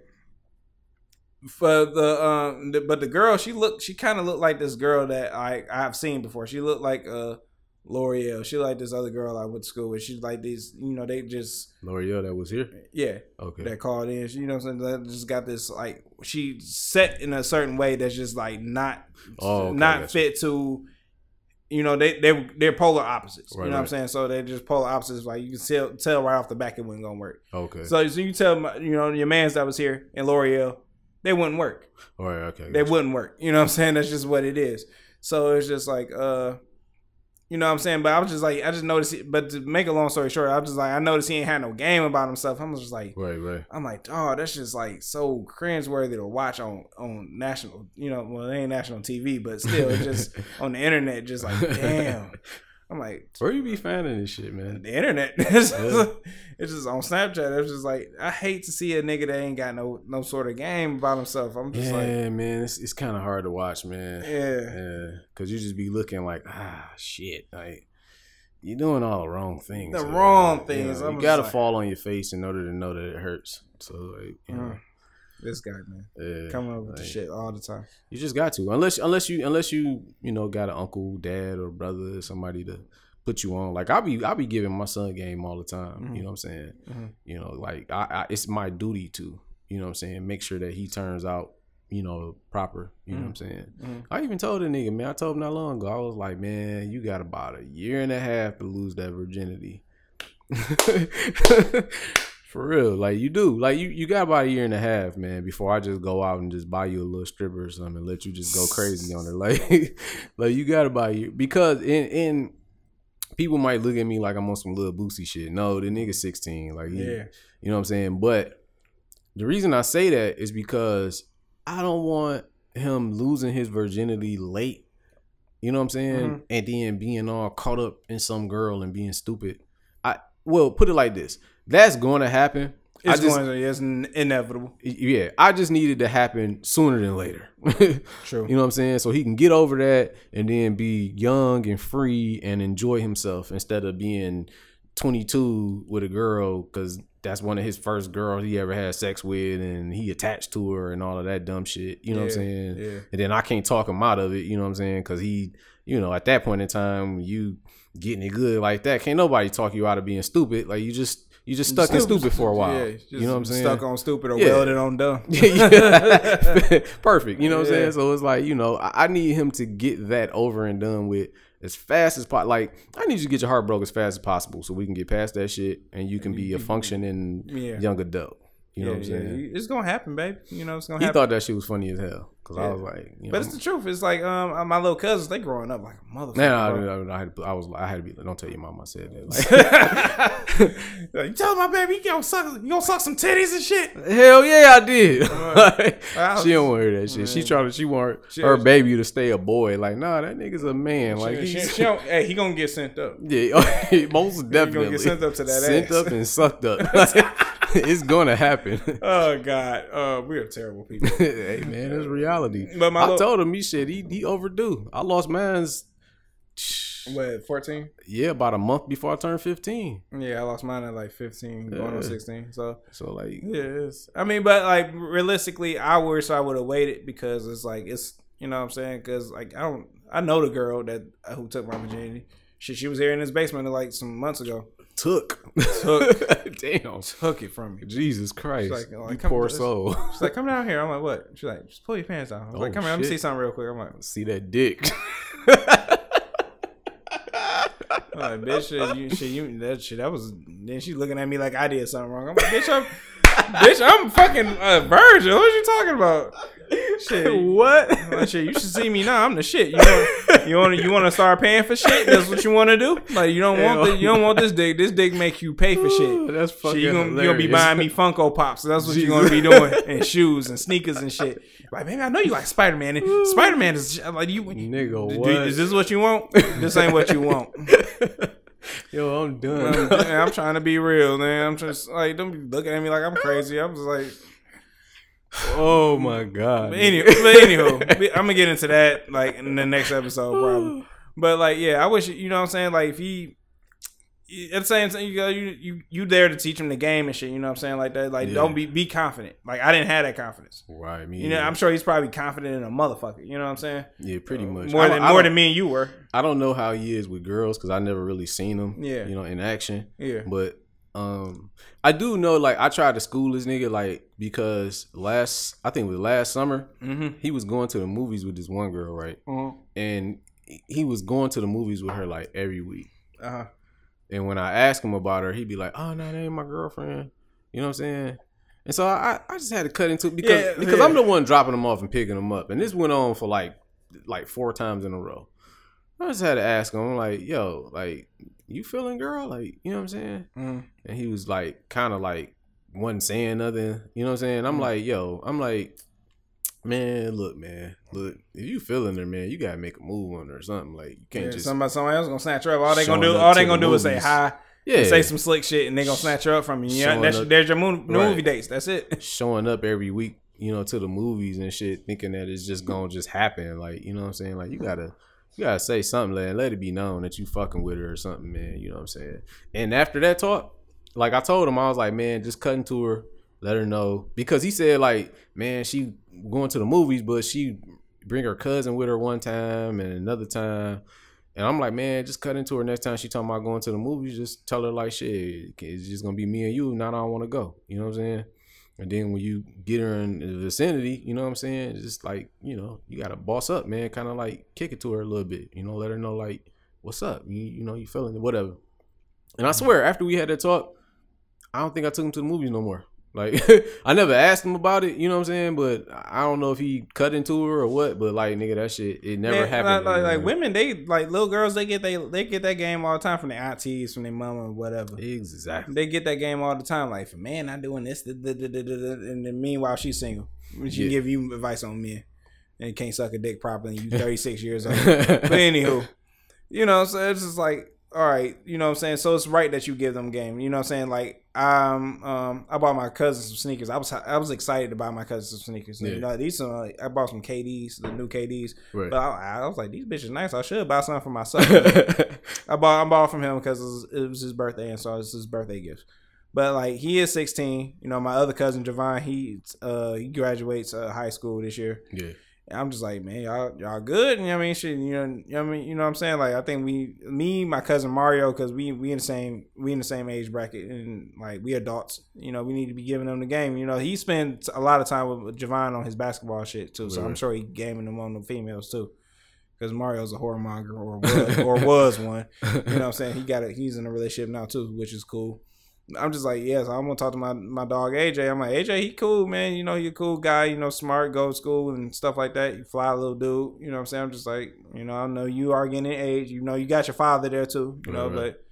for the um, the, but the girl, she looked, she kind of looked like this girl that I I've seen before. She looked like uh L'Oreal. She like this other girl I went to school with. She's like these, you know, they just L'Oreal that was here. yeah Okay. that called in. She, you know what I'm saying? That just got this like she set in a certain way that's just like not Oh, okay, not fit to you know they they they're polar opposites. Right, you know what I'm saying? So they're just polar opposites. Like you can tell tell right off the back it wasn't gonna work. okay. So so you tell my, you know your man's that was here in L'Oreal, they wouldn't work. all right. Okay. They gotcha. wouldn't work. You know what I'm saying? That's just what it is. So it's just like uh you know what I'm saying? But I was just like I just noticed it, but to make a long story short, I was just like I noticed he ain't had no game about himself. I'm just like Right. Right. I'm like, oh, that's just like so cringeworthy to watch on on national, you know, well, it ain't national TV, but still, it's just on the internet, just like, damn. I'm like, Where you be finding this shit, man? the internet, it's, Yeah. it's just on Snapchat. It's just like, I hate to see a nigga that ain't got no no sort of game about himself. I'm just Yeah, like, man. It's it's kind of hard to watch, man. yeah, Yeah, cause you just be looking like, ah, shit, like you're doing all the wrong things. The man. wrong You things. know, You, gotta like- fall on your face in order to know that it hurts. So like, you know, Mm. This guy, man, yeah, coming up with the shit all the time. You just got to, unless unless you unless you you know got an uncle, dad, or brother, somebody to put you on. Like I be I be giving my son game all the time. Mhm. You know what I'm saying? Mhm. You know, like I, I it's my duty to you know what I'm saying make sure that he turns out you know proper. You know what I'm saying? Mhm. I even told a nigga, man. I told him not long ago. I was like, man, you got about a year and a half to lose that virginity. For real, like you do, like you, you got about a year and a half, man, before I just go out and just buy you a little stripper or something, and let you just go crazy on her, like, like you got about a year because in in people might look at me like I'm on some little boosie shit. No, the nigga sixteen, like he, Yeah, you know what I'm saying? But the reason I say that is because I don't want him losing his virginity late. You know what I'm saying? Mhm. And then being all caught up in some girl and being stupid. I well, put it like this. That's going to happen. it's just, going, to, it's inevitable. yeah, I just needed to happen sooner than later. True. You know what I'm saying? So he can get over that and then be young and free and enjoy himself instead of being 22 with a girl because that's one of his first girls he ever had sex with and he attached to her and all of that dumb shit. You know what I'm saying? yeah. And then I can't talk him out of it. You know what I'm saying? Because he, you know, at that point in time, you getting it good like that, can't nobody talk you out of being stupid. Like you just you just stuck in stupid for a while. Yeah, you know what I'm saying? Stuck on stupid or Yeah. welded on dumb. yeah. Perfect. You know what I'm saying? So it's like, you know, I, I need him to get that over and done with as fast as possible. Like, I need you to get your heart broke as fast as possible so we can get past that shit and you can be a functioning Yeah. young adult. You know Yeah, what I'm yeah. saying? It's gonna happen, babe. You know, it's gonna He happen. He thought that shit was funny as hell. Cause I was like, you know, but it's the truth. It's like um my little cousins, they growing up like a motherfucker. man, I. I, I, had to- I was, I had to be. Don't tell your mom I said that. Like, Like, you tell my baby you gonna suck you gonna suck some titties and shit. Hell yeah, I did. Like, I she don't want to hear that shit. She trying to. She want She- her baby to stay a boy. Like, nah, that nigga's a man. Like, She- she- hey, he gonna get sent up. Yeah, most definitely. Gonna get sent up to that Sent ass. up and sucked up. it's gonna happen. Oh God, uh, we are terrible people. hey man, it's reality. But my I told him he shit. He he overdue. I lost mine's. what fourteen? Yeah, about a month before I turned fifteen. Yeah, I lost mine at like fifteen, going on sixteen. So So like, yeah, it's, I mean, but like realistically, I wish I would have waited because it's like it's You know what I'm saying? Because like I don't, I know the girl that uh, who took my virginity. She she was here in his basement like some months ago. Took. Took. Damn. Took it from me. Jesus Christ. like- like, you come- poor soul. She's like, come down here. I'm like, what? She's like, just pull your pants down. I was Oh, like, come here. Let me see something real quick. I'm like, See that dick. I'm like bitch, shit, you, shit, you, that shit, that was. Then she looking at me like I did something wrong. I'm like, bitch, I'm, bitch, I'm fucking a virgin. What are you talking about? Shit, what? Oh, like, shit, you should see me now. I'm the shit. You want, you want, you want to start paying for shit? That's what you want to do? Like, you don't want, the, you don't want this dick. This dick make you pay for shit. That's fucking Shit, you gonna, you gonna be buying me Funko Pops. So that's what you're gonna be doing, and shoes and sneakers and shit. Like, baby, I know you like Spider Man. Spider Man is like you, Nigga, what? Is this what you want? This ain't what you want. Yo, I'm I'm, done. I'm trying to be real, man. I'm just like, don't be looking at me like I'm crazy. I'm just like, oh my god. but, any, but anywho, I'm gonna get into that like in the next episode, probably. But like, yeah, I wish you know what I'm saying. Like, if he at the same time, you go, you you you there to teach him the game and shit. You know what I'm saying? Like that. Like, Yeah. don't be be confident. Like, I didn't have that confidence. Right, me. You know, either. I'm sure he's probably confident in a motherfucker. You know what I'm saying? yeah, pretty much. More than more than me and you were. I don't know how he is with girls because I never really seen him. Yeah. you know, in action. Yeah. But um, I do know like I tried to school this nigga like because last I think it was last summer Mm-hmm. he was going to the movies with this one girl right, and he was going to the movies with her like every week. Uh huh. And when I asked him about her, he'd be like, "Oh no, that ain't my girlfriend." You know what I'm saying? And so I, I just had to cut into it because Yeah, because yeah. I'm the one dropping them off and picking them up, and this went on for like like four times in a row. I just had to ask him, like, "Yo, like, you feeling, girl? Like, you know what I'm saying?" Mm-hmm. And he was like, kind of like, wasn't saying nothing. You know what I'm saying? Mm. I'm like, "Yo," I'm like, "Man, look, man, look, if you feeling her, man, you gotta make a move on her or something. Like, you can't Yeah, just somebody, somebody else gonna snatch her up. All they gonna do, all they gonna do is say hi, yeah, say some slick shit, and they gonna snatch her up from you. Yeah, that's, up- there's your mo- movie Right. dates. That's it. showing up every week, you know, to the movies and shit, thinking that it's just gonna just happen. Like, you know what I'm saying? Like, you gotta, you gotta say something, man. Let it be known that you fucking with her or something, man. You know what I'm saying? And after that talk, like I told him, I was like, man, just cut into her, let her know, because he said like, man, she going to the movies, but she bring her cousin with her one time and another time. And I'm like, man, just cut into her next time she talking about going to the movies. Just tell her like, shit, it's just gonna be me and you. Not I don't want to go. You know what I'm saying? And then when you get her in the vicinity, you know what I'm saying? It's just like, you know, you gotta boss up, man. Kind of like kick it to her a little bit. You know, let her know like, what's up? You, you know, you feeling it, whatever. And I mm-hmm. swear, after we had that talk, I don't think I took him to the movies no more. Like I never asked him about it, you know what I'm saying? But I don't know if he cut into her or what. But like nigga, that shit it never Man, happened. Like, like, like women, they like little girls. They get they they get that game all the time from their aunties, from their mama, or whatever. Exactly. They get that game all the time. Like, for man, not doing this, da, da, da, da, da, da," and then meanwhile she's single. She Yeah. give you advice on men and can't suck a dick properly. And you 36 years old. But anywho, you know, so it's just like, all right, you know what I'm saying? So it's right that you give them game. You know what I'm saying? Like, um, um, I bought my cousin some sneakers. I was I was excited to buy my cousin some sneakers. Yeah. You know, these some like, I bought some KDs, the new KDs. Right. But I, I was like, these bitches nice. I should buy something for myself. I bought I bought from him because it was, it was his birthday, and so it's his birthday gift. But like he is 16. You know, my other cousin Javon, he uh he graduates uh, high school this year. yeah. And I'm just like, man, y'all y'all good. You know what I mean? Shit, you know, you know what I mean? You know what I'm saying? Like I think we me, my cousin Mario, because we we in the same we in the same age bracket and like we adults. You know, we need to be giving them the game. You know, he spends a lot of time with Javon on his basketball shit too. So I'm sure he gaming them on the females too. Because Mario's a whoremonger or was, or was one. You know what I'm saying? He got a, he's in a relationship now too, which is cool. I'm just like, yes, I'm gonna talk to my my dog AJ. I'm like, AJ, he cool, man. You know, he a cool guy. You know, smart, go to school and stuff like that. You fly a little dude. You know what I'm saying? I'm just like, you know, I know you are getting age. You know, you got your father there too. You know, right. but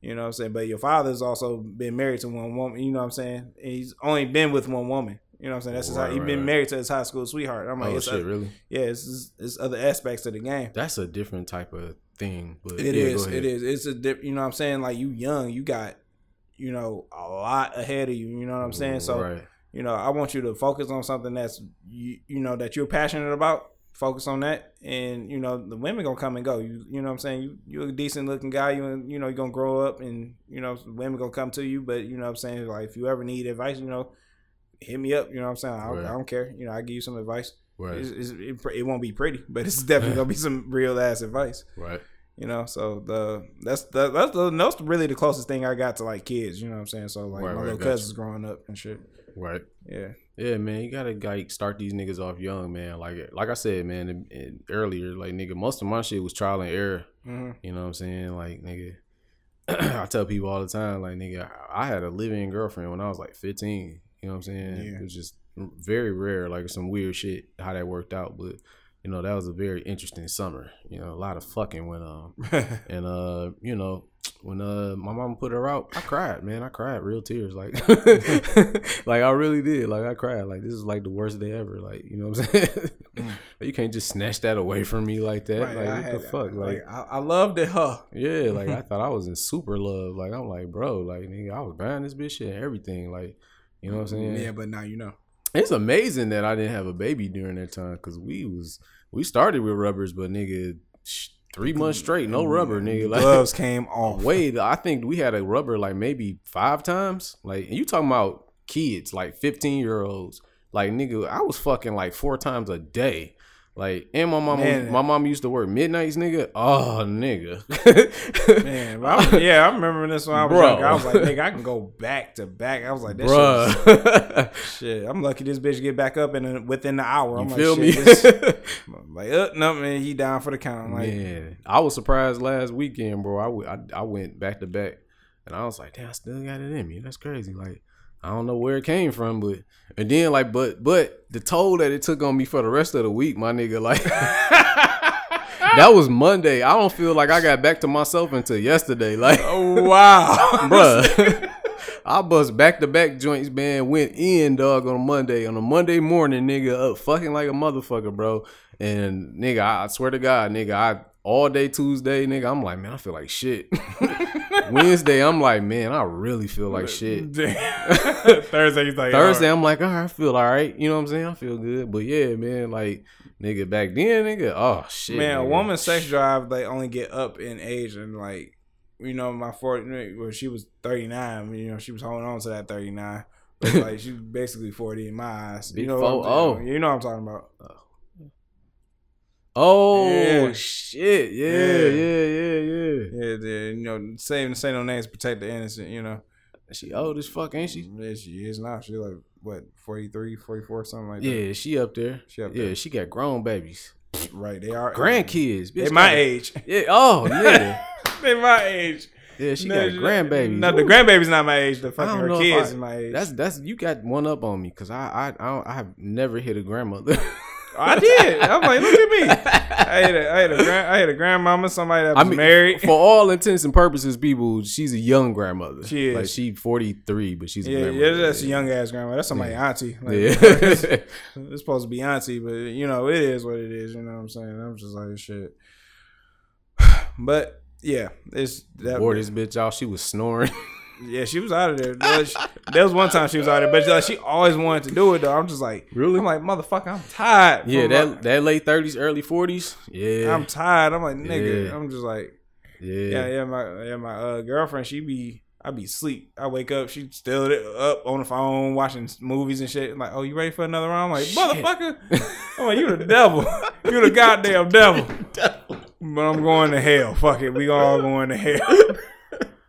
you know what I'm saying. But your father's also been married to one woman. You know what I'm saying? And he's only been with one woman. You know what I'm saying? That's his, Right, he's right, been right. married to his high school sweetheart. I'm like, oh shit, really? yeah, it's, it's, other aspects to the game. That's a different type of thing. But it yeah, is. It is. It's a dip. You know what I'm saying? Like you young, you got, you know, a lot ahead of you. You know what I'm saying? So right. you know, I want you to focus on something that's you, you know that you're passionate about. Focus on that, and you know the women gonna come and go. You you know what I'm saying? You you're a decent looking guy. You you know you're gonna grow up, and you know women gonna come to you. But you know what I'm saying? Like if you ever need advice, you know, hit me up. You know what I'm saying? I, don't- Right. I don't care. You know, I give you some advice. Right. It's, it's, it, it won't be pretty, but it's definitely gonna be some real ass advice. Right. You know, so the that's the that's the that's really the closest thing I got to like kids. You know what I'm saying? So like Right, my right, little cousins growing up and shit. Right. Yeah, Yeah, man, you gotta like start these niggas off young, man. Like, like I said, man, in- in- earlier, like nigga, most of my shit was trial and error. Mhm. You know what I'm saying? Like, nigga, I tell people all the time, like, nigga, I had a living girlfriend when I was like 15. You know what I'm saying? Yeah. It was just very rare, like some weird shit how that worked out, but. You know that was a very interesting summer. You know, a lot of fucking went on, and uh, you know, when uh my mom put her out, I cried, man. I cried real tears, like, like I really did. Like I cried, like this is like the worst day ever. Like you know what I'm saying? you can't just snatch that away from me like that. Right, like I what the fuck? Like, I, I loved it, huh? yeah, like I thought I was in super love. Like I'm like, bro, like nigga, I was buying this bitch shit and everything. Like, you know what I'm saying? Yeah, but now you know. It's amazing that I didn't have a baby during that time because we was we started with rubbers, but nigga, three months straight, no mm, rubber, nigga. Like, Gloves came off. Wait, I think we had a rubber like maybe five times. Like, and you talking about kids, like fifteen year olds. Like, nigga, I was fucking like four times a day. Like, and my mom, Man. my mom used to work midnights, nigga. Oh, nigga. Man, I, yeah, I remember this when I was Bro. younger. I was like, nigga, I can go back to back. I was like, that shit, Bruh. shit. I'm lucky this bitch get back up in a, within the hour. I'm you like, feel shit, me? this- I'm like, uh, no, man, he down for the count. Like, Man, I was surprised last weekend, bro. I, w- I, I went back to back, and I was like, "Damn, I still got it in me." That's crazy. Like, I don't know where it came from, but and then like, but but the toll that it took on me for the rest of the week, my nigga, like. That was Monday. I don't feel like I got back to myself until yesterday. Like, oh wow, bruh. I bust back to back joints, man. Went in, dog, on a Monday. On a Monday morning, nigga, up fucking like a motherfucker, bro. And nigga, I, I swear to God, nigga, I all day Tuesday, nigga, I'm like, man, I feel like shit. Wednesday, I'm like, man, I really feel like shit. Thursday, he's like, Thursday, I'm like, all right, I feel all right. You know what I'm saying? I feel good. But yeah, man, like, nigga, back then, nigga, oh shit. man, a nigga. woman's sex drive they only get up in age and like you know my 40 well she was 39 you know she was holding on to that 39 but like she was basically 40 in my eyes you Big know what I'm oh. you know what I'm talking about Oh Oh, yeah. shit. Yeah, Yeah. yeah, yeah, yeah. yeah you know say say no names protect the innocent you know She old as fuck, ain't she? yeah, she is now she's like what 43 44 something like that Yeah, she up there. She up yeah, there. she got grown babies, right they are grandkids. they my got- age Yeah. Oh yeah. they my age Yeah, she No, got grandbabies. no the grandbaby's not my age the fucking her kids I- is my age That's that's you got one up on me because I I I, don't, I have never hit a grandmother. I did. I'm like, look I had a, I had a, grand, I had a grandmama, somebody that I was mean, married. for all intents and purposes, people, she's a young grandmother. She is. like she forty three, but she's a yeah, grandmother. yeah, that's a young ass grandma. That's somebody auntie. Like, Yeah. it's supposed to be auntie, but you know, it is what it is. You know what I'm saying? I'm just like shit. But yeah, it's that. Wore this bitch out. She was snoring. Yeah, she was out of there. There was, there was one time she was out of there, but like, she always wanted to do it though. I'm just like, Really? I'm like, motherfucker, I'm tired. yeah, that that late thirties, early forties. Yeah, I'm tired. I'm like, nigga. Yeah. I'm just like. yeah, Yeah, yeah, my yeah, my uh, girlfriend, she be I be sleep. I wake up, she still up on the phone watching movies and shit. I'm like, oh, you ready for another round? I'm like, motherfucker. I'm like, you the devil. You the goddamn devil. But I'm going to hell. Fuck it. We all going to hell.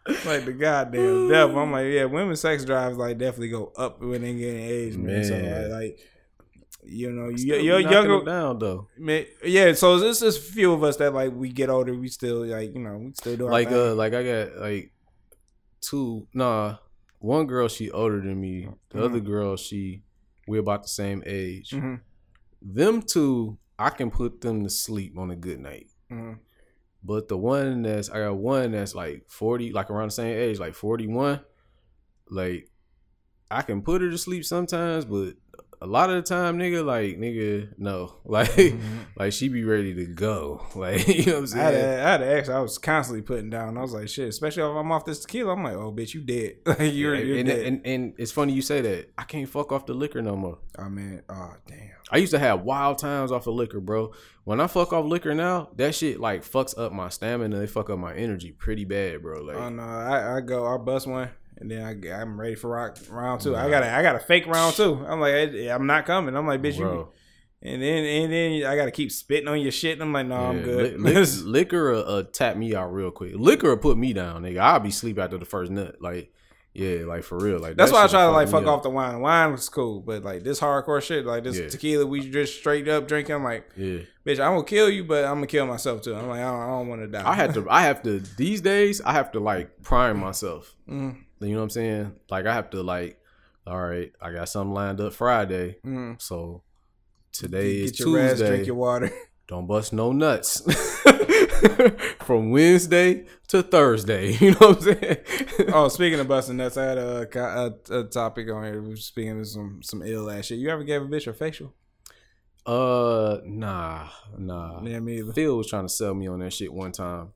like the goddamn devil. I'm like, yeah, women's sex drives like definitely go up when they get in age, man. So like, like, you know, you, you're younger. down though. Man, yeah, so it's just a few of us that like we get older, we still like you know we still do Like uh, like I got like two. Nah, one girl she older than me. The Mhm. other girl she we're about the same age. Mhm. Them two, I can put them to sleep on a good night. Mhm. But the one that's I got one that's like forty, like around the same age, like forty one. Like I can put her to sleep sometimes, but a lot of the time, nigga, like nigga, no, like mm-hmm. like she be ready to go, like you know what I'm I had, saying. I had an ex I was constantly putting down. I was like, shit, especially if I'm off this tequila. I'm like, oh, bitch, you dead. Like, you're, Yeah, you're and, dead. and and it's funny you say that. I can't fuck off the liquor no more. oh man, oh damn. I used to have wild times off of liquor, bro. When I fuck off liquor now, that shit like fucks up my stamina. They fuck up my energy pretty bad, bro. Like Oh no, I, I go, I bust one, and then I, I'm ready for rock round two. I got a, I got a fake round two. I'm like, I, I'm not coming. I'm like, bitch, you. And then and then I gotta keep spitting on your shit. And I'm like, no, I'm good. li- lic- liquor uh, uh, tap me out real quick. Liquor put me down, nigga. I'll be sleep after the first nut. Like, yeah, like for real. Like That's that why I try to like fuck up. off the wine. Wine was cool, but like this hardcore shit, like this Yeah. tequila, we just straight up drinking. I'm like, Yeah, bitch, I'm gonna kill you, but I'm gonna kill myself too. I'm like, I don't, don't want to die. I have to. I have to. These days, I have to like prime myself. Mhm. You know what I'm saying? Like I have to like. All right, I got something lined up Friday, Mhm. so today get is your ass, Tuesday. drink your water. Don't bust no nuts from Wednesday to Thursday. You know what I'm saying? oh, speaking of busting nuts, I had a, a, a topic on here. We were speaking of some some ill ass shit. You ever gave a bitch a facial? Uh, nah, nah. Yeah, me either. Phil was trying to sell me on that shit one time.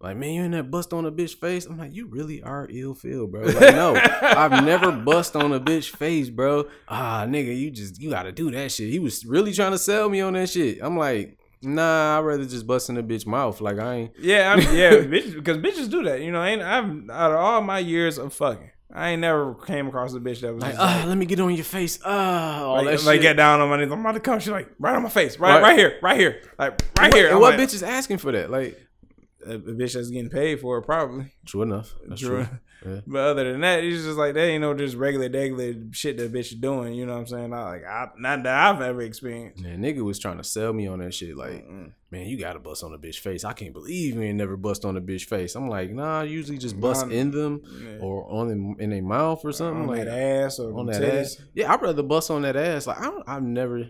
Like, man, you in that bust on a bitch face? I'm like, you really are ill, Phil, bro. Like, no, I've never bust on a bitch face, bro. Ah, nigga, you just you gotta do that shit. He was really trying to sell me on that shit. I'm like, nah, I'd rather just bust in a bitch mouth. Like, I ain't. Yeah, I'm, yeah, bitches, because bitches do that. You know, ain't I've out of all my years of fucking, I ain't never came across a bitch that was Like, just ah, let me get on your face. Ah, all like, that like get down on my knees. I'm about to come. She's like, right on my face, right, Right. right, here, right here, like right And here. what, I'm what like, bitch is asking for that? Like, A, a bitch that's getting paid for it, probably. true enough. That's True. true. Yeah. But other than that, it's just like they ain't no just regular, regular shit that bitch is doing. You know what I'm saying? I, like, I, not that I've ever experienced. Man, nigga was trying to sell me on that shit. Like, man, you gotta bust on a bitch face. I can't believe you ain't never bust on a bitch face. I'm like, nah, I usually just bust Nah, in them yeah. or on them in their mouth or something. on like that ass or on that titties. ass. Yeah, I'd rather bust on that ass. Like, I don't, I've never.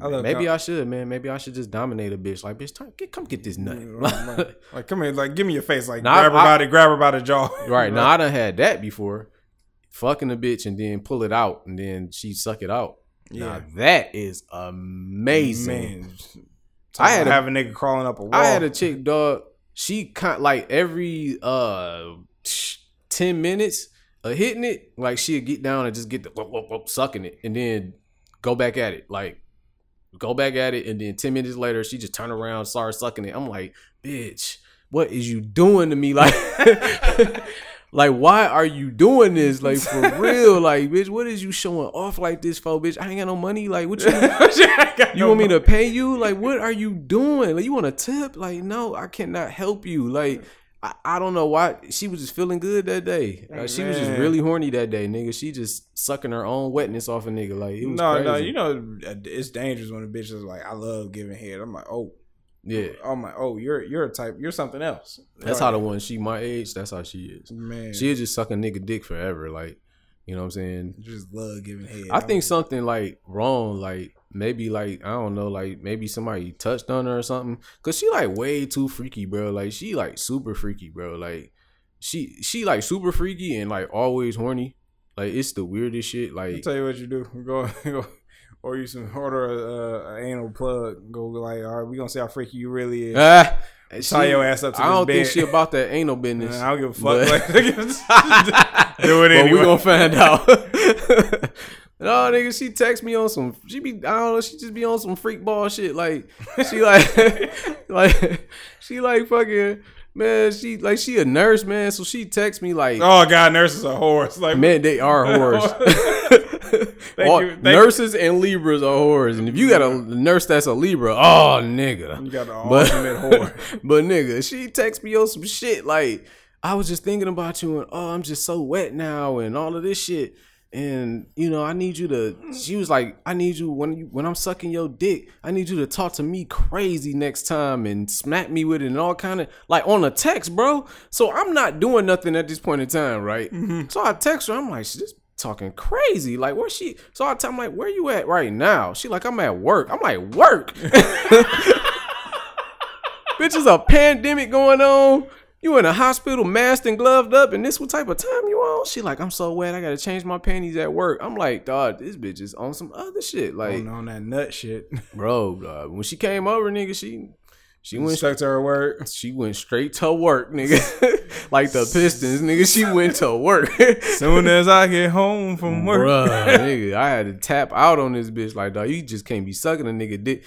I love maybe com- I should, man. Maybe I should just dominate a bitch. Like, bitch, come get, come get this nut. like, come here, like, give me your face, like, Nah, grab her I- by the, grab her by the jaw. right now, I done had that before. Fucking a bitch and then pull it out and then she suck it out. Yeah. Now that is amazing. Man, I I had a- have a nigga crawling up a wall. I had a chick dog. She kind like every uh ten minutes of hitting it, like she'd get down and just get the whoop, whoop, whoop, sucking it, and then go back at it, like go back at it, and then ten minutes later she just turn around, start sucking it. I'm like, bitch, what is you doing to me? Like, like why are you doing this? Like for real? Like, bitch, what is you showing off like this for, bitch? I ain't got no money. Like, what you? You want me to pay you? Like, what are you doing? Like, you want a tip? Like, no, I cannot help you. Like, I, I don't know why she was just feeling good that day. Like, she was just really horny that day, nigga. She just sucking her own wetness off a nigga. Like, it was no, crazy. no, you know it's dangerous when a bitch is like, I love giving head. I'm like, oh, yeah. I'm like, oh, you're you're a type, you're something else. That's how the one she my age. That's how she is. man. She'll just sucking nigga dick forever. Like, you know what I'm saying? just love giving head. I think something like wrong, like maybe like I don't know, like maybe somebody touched on her or something. Cause she like way too freaky, bro. Like she like super freaky, bro. Like she she like super freaky and like always horny. Like it's the weirdest shit. Like I'll tell you what you do. Go, go or you some order a, a anal plug. Go like, all right, we gonna see how freaky you really is. ah, Tie your ass up to I don't think bed. she about that anal business. I don't give a fuck. But- Like, do it but anyway. we gonna find out. No, oh, nigga, she text me on some. She be, I don't know. She just be on some freak ball shit. Like she like, like she like fucking man. She like she a nurse, man. So she text me like, oh god, nurses are whores. Like man, they are whores. Thank All- you, nurses and Libras are whores, and if you got a nurse that's a Libra, oh nigga, You got the but, ultimate whore. but nigga, she text me on some shit like I was just thinking about you and oh I'm just so wet now and all of this shit. And you know, I need you to she was like, I need you when you when I'm sucking your dick, I need you to talk to me crazy next time and smack me with it and all kind of like on a text, bro. So I'm not doing nothing at this point in time, right? Mm-hmm. So I text her, I'm like, she's just talking crazy. Like, where she? So I tell her, I'm like, where you at right now? She like, I'm at work. I'm like, work. Bitch, is a pandemic going on. You in a hospital, masked and gloved up, and this what type of time you on? She like, I'm so wet, I gotta change my panties at work. I'm like, dog, this bitch is on some other shit. Like, on, on that nut shit. bro, dog, when she came over, nigga, she she went straight to her work. she went straight to work, nigga. like the Pistons, nigga. She went to work. Soon as I get home from work. Bruh, nigga, I had to tap out on this bitch. Like, dog, you just can't be sucking a nigga dick.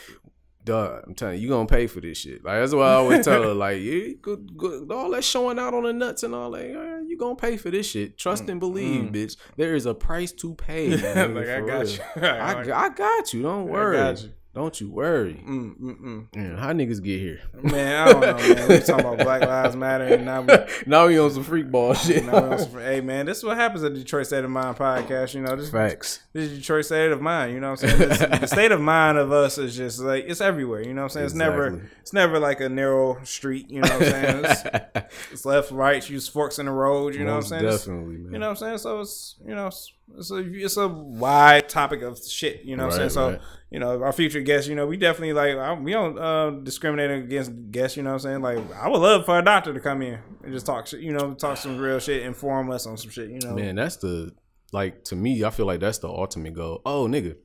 Dog, I'm telling you, you gonna pay for this shit. Like, that's why I always tell her, like, yeah, good, good, all that showing out on the nuts and all that. yeah, You gonna pay for this shit. Trust and believe, mm-hmm. bitch. There is a price to pay. nigga, Like, I got real. you. I, got- I got you. Don't worry. got you. Don't you worry. Mm, mm, mm. Man, how niggas get here? Man, I don't know, man. We talking about Black Lives Matter, and now we now we on some freak ball shit. Now we on some- hey man, this is what happens at Detroit State of Mind podcast. You know, this, Facts. this is Detroit State of Mind. You know what I'm saying? This- the state of mind of us is just like it's everywhere. You know what I'm saying? It's never it's never like a narrow street. You know what I'm saying? It's, it's left, right. Use forks in the road. You know what I'm saying? It's- Definitely, man. you know what I'm saying? So it's you know it's, it's a it's a wide topic of shit. You know what I'm Right. So you know our future guests. You know we definitely like I, we don't uh, discriminate against guests. You know what I'm saying? Like I would love for a doctor to come in and just talk shit. You know, talk some real shit, inform us on some shit. You know, Man, that's the like to me. I feel like that's the ultimate goal. Oh, nigga,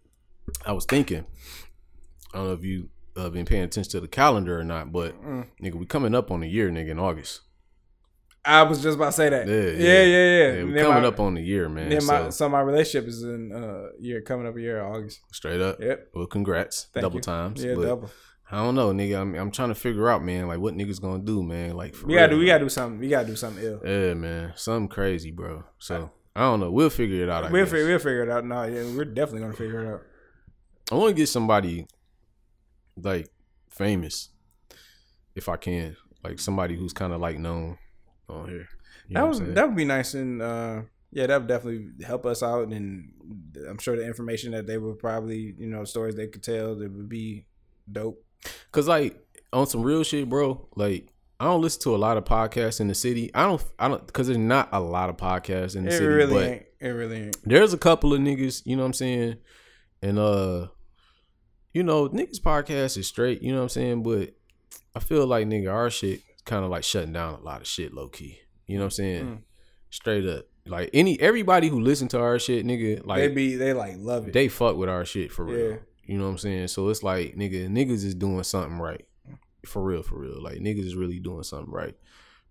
I was thinking. I don't know if you uh, been paying attention to the calendar or not, but Mm. nigga, we coming up on a year, nigga, in August. I was just about to say that. Yeah, Yeah, yeah. yeah, yeah. Yeah, coming my- up on the year, man. then my, so so my relationship is in uh year coming up a year August. straight up. Yep. Well, congrats, Thank double you. times. Yeah, but double. I don't know, nigga. I'm, I'm trying to figure out, man, like what niggas gonna do, man. Like for We gotta do. We man. gotta do something. We gotta do something ill. Yeah, man, something crazy, bro. So I don't know. We'll figure it out. I We'll figure. We'll figure it out. No, yeah, we're definitely gonna figure it out. I want to get somebody like famous, if I can, like somebody who's kind of like known on here. You that was that would be nice and uh yeah that would definitely help us out and i'm sure the information that they would probably you know stories they could tell that would be dope Cause like on some real shit, bro. Like I don't listen to a lot of podcasts in the city. I don't. I don't because there's not a lot of podcasts in the it city. really but ain't it really ain't there's a couple of niggas. You know what I'm saying? And uh, you know, niggas podcast is straight. You know what I'm saying? But I feel like nigga, our shit kind of like shutting down a lot of shit, low key. You know what I'm saying? Mm. Straight up. Like any everybody who listen to our shit, nigga, like they be they like love it they fuck with our shit for real. Yeah. You know what I'm saying? So it's like nigga, niggas is doing something right. For real, for real. Like niggas is really doing something right.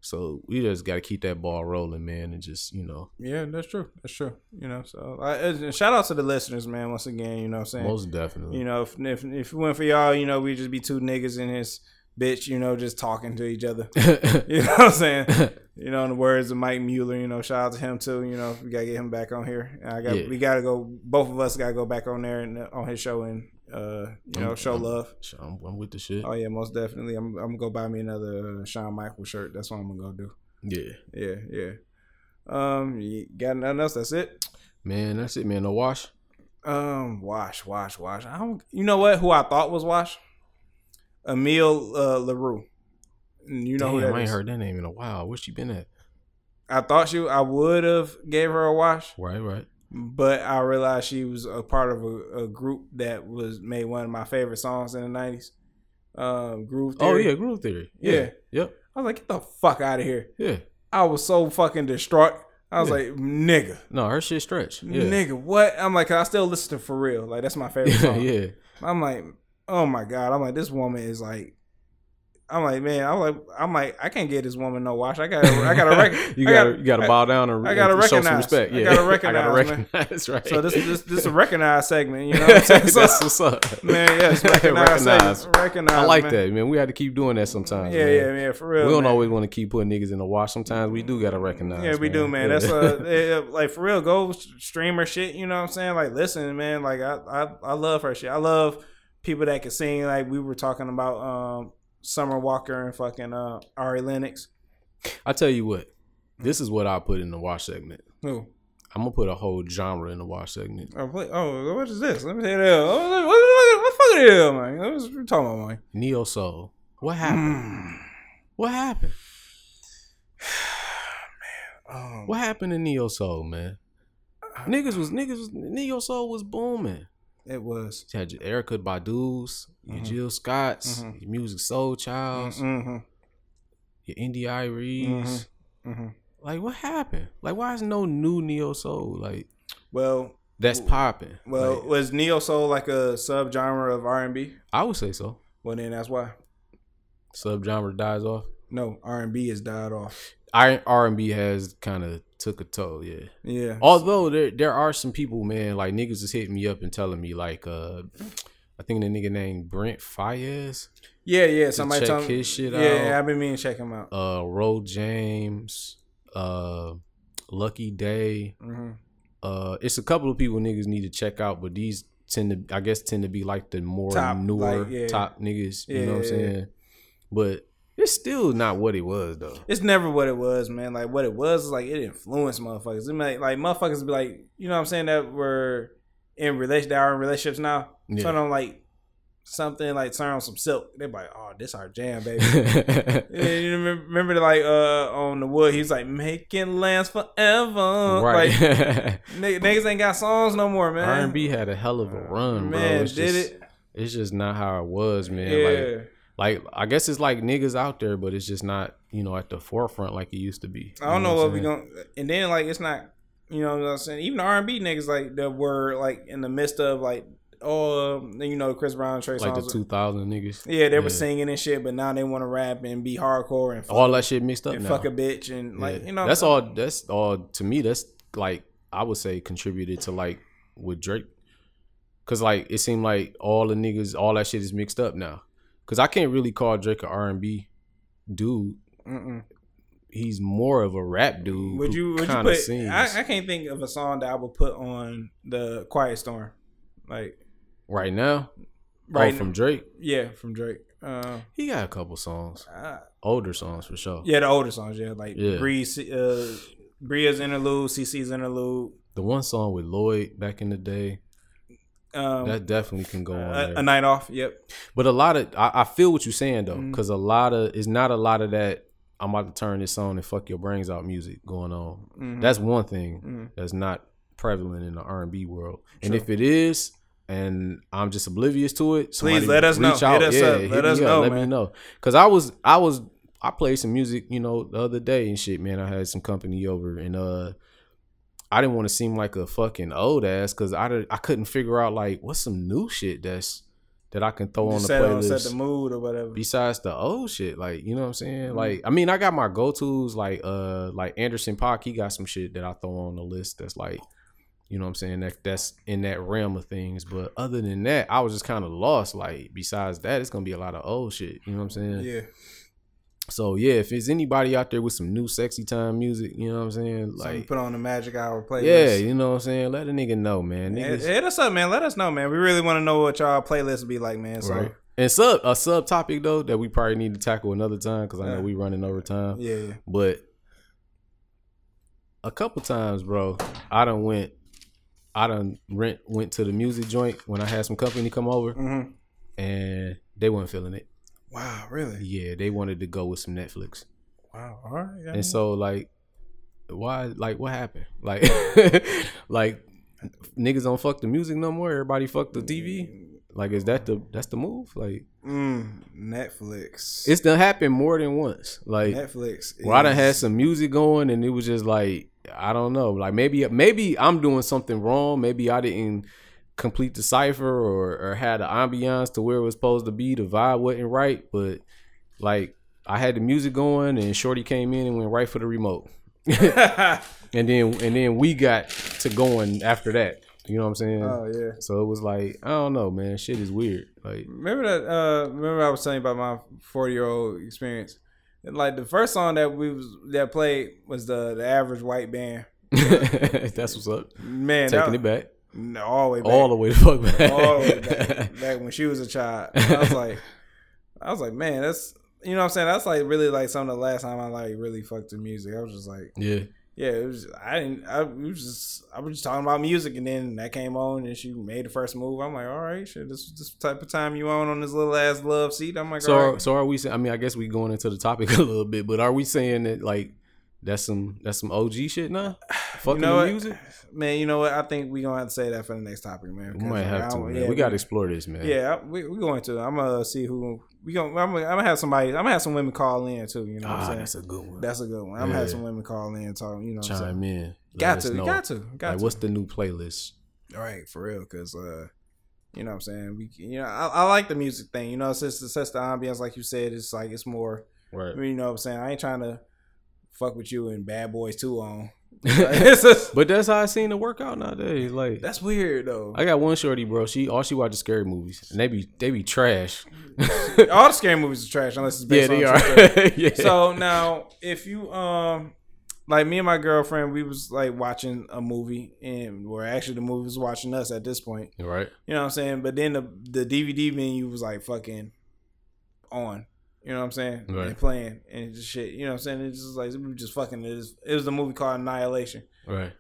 So we just gotta keep that ball rolling, man, and just, you know, yeah that's true that's true you know so I, shout out to the listeners man once again you know what i'm saying most definitely. you know if, if if it went for y'all you know we just be two niggas in his bitch you know just talking to each other you know what i'm saying You know, in the words of Mike Mueller, you know, shout out to him too. You know, we gotta get him back on here. I got, Yeah. we gotta go. Both of us gotta go back on there and uh, on his show and, uh, you know, I'm- show I'm- love. I'm, I'm with the shit. Oh yeah, most definitely. I'm, I'm gonna go buy me another uh, Shawn Michaels shirt. That's what I'm gonna go do. Yeah. Yeah, yeah. Um, you got nothing else? That's it. Man, that's it, man. No wash. Um, Wash, Wash, Wash. I don't. You know what? Who I thought was Wash? Amel uh, Larrieux. You know Damn, who that I ain't is? heard that name in a while. Where she been at? I thought she. I would have gave her a wash. Right, right. but I realized she was a part of a, a group that was made one of my favorite songs in the nineties. Um, Groove Theory. Oh yeah, Groove Theory. Yeah. Yeah. Yep. I was like, get the fuck out of here. Yeah. I was so fucking distraught. I was Yeah. like, nigga, No, her shit stretch. Yeah. nigga, what? I'm like, I still listen to For Real. Like that's my favorite song. yeah. I'm like, oh my god. I'm like, this woman is like. I'm like, man. I'm like, I'm like, I can't get this woman no wash. I got, to I got to rec- You gotta, gotta- you gotta bow down and I show some recognize. respect. I gotta recognize, I gotta recognize. Right. So this, this, this is a recognized segment. You know what I'm saying? So- That's what's up, Man, yes, recognize, Recognize. recognize. I like man. that, man. We had to keep doing that sometimes. Yeah, man. yeah, yeah, for real. We don't man. always want to keep putting niggas in the wash. Sometimes we do gotta recognize. Yeah, we do, man. Yeah. That's uh, eh, like for real. Go streamer shit. You know what I'm saying? Like, listen, man. Like, I, I, I love her shit. I love people that can sing. Like we were talking about, um, Summer Walker and fucking uh Ari Lennox. I tell you what, this is what I put in the wash segment. Who? I'm gonna put a whole genre in the wash segment. Oh, oh, what is this? Let me tell you that. What, what, what, what the fuck is this, man? What was you talking about, man? Neo soul. What happened? What happened? Um, What happened to neo soul, man? Niggas was niggas was neo soul was booming. It was. You had your Erykah Badu's, your Mhm. Jill Scotts, Mhm. your Musiq Soulchilds, Mm-hmm. your India.Aries. Mm-hmm. Like, what happened? Like, why is no new neo soul like Well, that's popping? well, Like, was neo soul like a subgenre of R and B? I would say so. Well, then that's why. Subgenre dies off. No, R and B has died off. R and B has kind of took a toll. Yeah. Yeah. Although there there are some people, man, like niggas is hitting me up and telling me like, uh, I think the nigga named Brent Faiyaz, yeah, yeah. Somebody check told me his shit Yeah, out. I've been meaning to check him out. uh, Ro James, uh, Lucky Daye. Mm-hmm. Uh, it's a couple of people niggas need to check out, but these tend to, I guess, tend to be like the more Top, newer like, yeah. top niggas. Yeah, you know what I'm yeah, yeah. saying? But it's still not what it was though. It's never what it was, man. Like what it was is like it influenced motherfuckers. It might, like motherfuckers be like, you know what I'm saying, that were in relation that are in relationships now. Yeah. Turn on like something like turn on some silk. They're like, oh, this our jam, baby. You remember, remember like uh on the wood, he's like making last forever. right. Like nigg- niggas ain't got songs no more, man. R&B had a hell of a run, bro. man, It's did just, it? It's just not how it was, man. Yeah. Like, like I guess it's like niggas out there, but it's just not, you know, at the forefront like it used to be. I don't You know what I'm we saying? gonna. And then like it's not, you know what I'm saying. Even the R and B niggas like that were like in the midst of like oh then you know Chris Brown Trey like the 2000 niggas. yeah, they were singing and shit, but now they want to rap and be hardcore and fuck, all that shit mixed up and now. fuck a bitch and like Yeah. you know that's all. That's all to me. That's like I would say contributed to like with Drake, cause like it seemed like all the niggas, all that shit is mixed up now. Cause I can't really call Drake an R and B dude. Mm-mm. He's more of a rap dude. Would you? Would you put? sings. I, I can't think of a song that I would put on the Quiet Storm, like right now? right oh, from Drake, yeah from Drake. Uh, he got a couple songs, uh, older songs for sure. yeah, the older songs, yeah, like Yeah. Bree, uh, Bria's interlude, Cece's interlude. The one song with Lloyd back in the day, Um, that definitely can go on. a, there. a night off. Yep. But a lot of I, I feel what you're saying though, because a lot of it's not a lot of that. I'm about to turn this on and fuck your brains out music going on. Mhm. That's one thing Mhm. that's not prevalent in the R&B world. And if it is, and I'm just oblivious to it, somebody let us know. Out. Hit us yeah, up. Let me us up. know, Let me know. Cause I was I was I played some music, you know, the other day and shit, man. I had some company over and uh I didn't want to seem like a fucking old ass because I did, I couldn't figure out like what's some new shit that's that I can throw on the playlist set the mood or whatever. besides the old shit like you know what i'm saying Mhm. like i mean i got my go-to's like uh like Anderson .Paak. he got some shit that i throw on the list that's like you know what i'm saying that that's in that realm of things but other than that i was just kind of lost like besides that it's gonna be a lot of old shit you know what i'm saying Yeah. So yeah if there's anybody out there with some new sexy time music you know what i'm saying Like put on the Magic Hour playlist. yeah you know what i'm saying let a nigga know man Hit, Niggas, hit us up, man. Let us know, man. We really want to know what y'all playlist will be like, man. So right and sub a sub topic though that we probably need to tackle another time because i know Yeah. we running over time yeah, yeah. But a couple times, bro, I done went, I done rent went to the music joint when I had some company come over, hmm and they weren't feeling it. Wow, really? Yeah, they wanted to go with some Netflix, Wow. All right. and so like, why? Like, what happened? Like, like niggas don't fuck the music no more. Everybody fuck the TV. Like, is that the that's the move? Like, mm, Netflix. it's done happened more than once. Like, Netflix. Well, I done had some music going, and it was just like I don't know, like maybe maybe I'm doing something wrong. Maybe I didn't complete the cipher or or had the ambiance to where it was supposed to be. The vibe wasn't right, but like I had the music going, and Shorty came in and went right for the remote, and then and then we got to going after that. You know what I'm saying? oh yeah. So it was like I don't know, man. Shit is weird. Like Remember that? Uh, remember I was telling you about my forty year old experience. And, like the first song that we was that played was the the average white band. that's what's up. Man, Taking that, it back No, all the way back. all the way the fuck back. all the way back, back when she was a child. I was like, I was like, man, that's you know what I'm saying. That's like really like some of the last time I like really fucked with music. I was just like, yeah. yeah, it was. I didn't. I was just. I was just talking about music, and then that came on, and she made the first move. I'm like, all right, shit. This is this type of time you on on this little ass love seat. I'm like, So, all are, right. so are we? I mean, I guess we going into the topic a little bit, but are we saying that like that's some that's some OG shit now? Fucking know the music. man, you know what? I think we gonna have to say that for the next topic, man. We might like, have to. Man. yeah, we got to explore this, man. Yeah, we we going to. I'm gonna see who we going. I'm gonna, I'm gonna have somebody. I'm gonna have some women call in too. You know what I'm Ah, saying? that's a good one. That's a good one. I'm gonna have some women call in and talk. You know, what I'm saying? Chime in. Let Got to, got to, got like, to. what's the new playlist? All right, for real, because uh, you know what I'm saying. We, you know, I, I like the music thing. You know, since sets the ambiance, like you said, it's like it's more. Right. You know what I'm saying? I ain't trying to fuck with you and Bad Boys Two on. But that's how I seen it work out nowadays. Like, that's weird though. I got one shorty, bro. She all she watches scary movies, and they be they be trash. All the scary movies are trash unless it's yeah, based they on story. are. yeah. So now, if you um, like me and my girlfriend, we was like watching a movie, and we're actually the movie was watching us at this point. Right. You know what I'm saying? But then the the DVD menu was like fucking on. You know what I'm saying? Right. And playing and just shit. You know what I'm saying? It's just like we just fucking. It was, it was a movie called Annihilation. Right.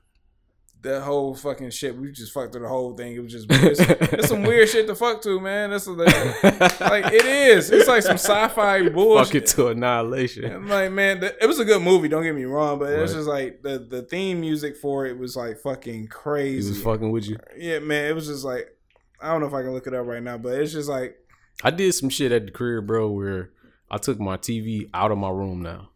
That whole fucking shit. We just fucked through the whole thing. It was just it's, it's some weird shit to fuck to, man. That's like, like it is. It's like some sci-fi bullshit. Fuck it to annihilation. I'm like, man, the, it was a good movie. Don't get me wrong, but it's Right. just like the the theme music for it was like fucking He crazy. was fucking with you. yeah, man, it was just like I don't know if I can look it up right now, but it's just like I did some shit at the career, bro, where I took my TV out of my room now.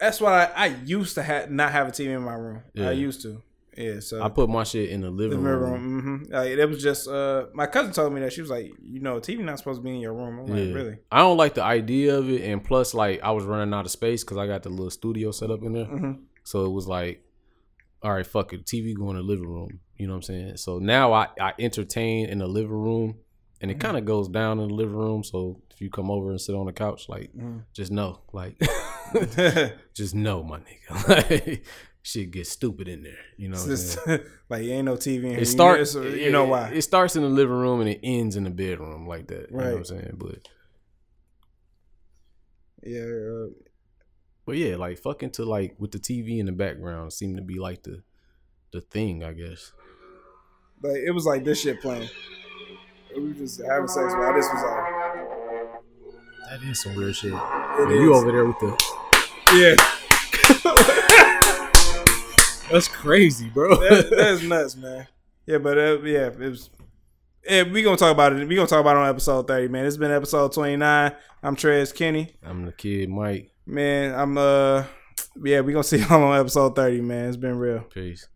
that's why I, I used to have not have a TV in my room. Yeah. I used to, yeah. So I put my shit in the living mirror room. room. hmm Like it was just uh, my cousin told me that she was like, you know, TV not supposed to be in your room. I'm like, Yeah. really? I don't like the idea of it, and plus, like, I was running out of space because I got the little studio set up in there. Mm-hmm. So it was like, all right, fuck it, TV go in the living room. You know what I'm saying? So now I I entertain in the living room, and it kind of goes down in the living room. So if you come over and sit on the couch, like, just know, like, just know, my nigga, like, shit gets stupid in there. You know, what I'm It's saying? just, like ain't no TV in here. it starts. You know, you know why? It starts in the living room and it ends in the bedroom like that. You know what I'm saying? But yeah. Uh, but yeah, like fucking to like with the TV in the background seemed to be like the the thing, I guess. like it was like this shit playing. We were just having sex while this was on. That is some weird shit. And you over there with the Yeah, That's crazy, bro. that, that's nuts, man. Yeah, but uh, yeah, it was. Yeah, we gonna talk about it. We gonna talk about it on episode thirty, man. It's been episode twenty nine. I'm Trez Kenny, I'm the kid Mike. man. I'm uh, yeah, we gonna see y'all on episode thirty, man. It's been real. Peace.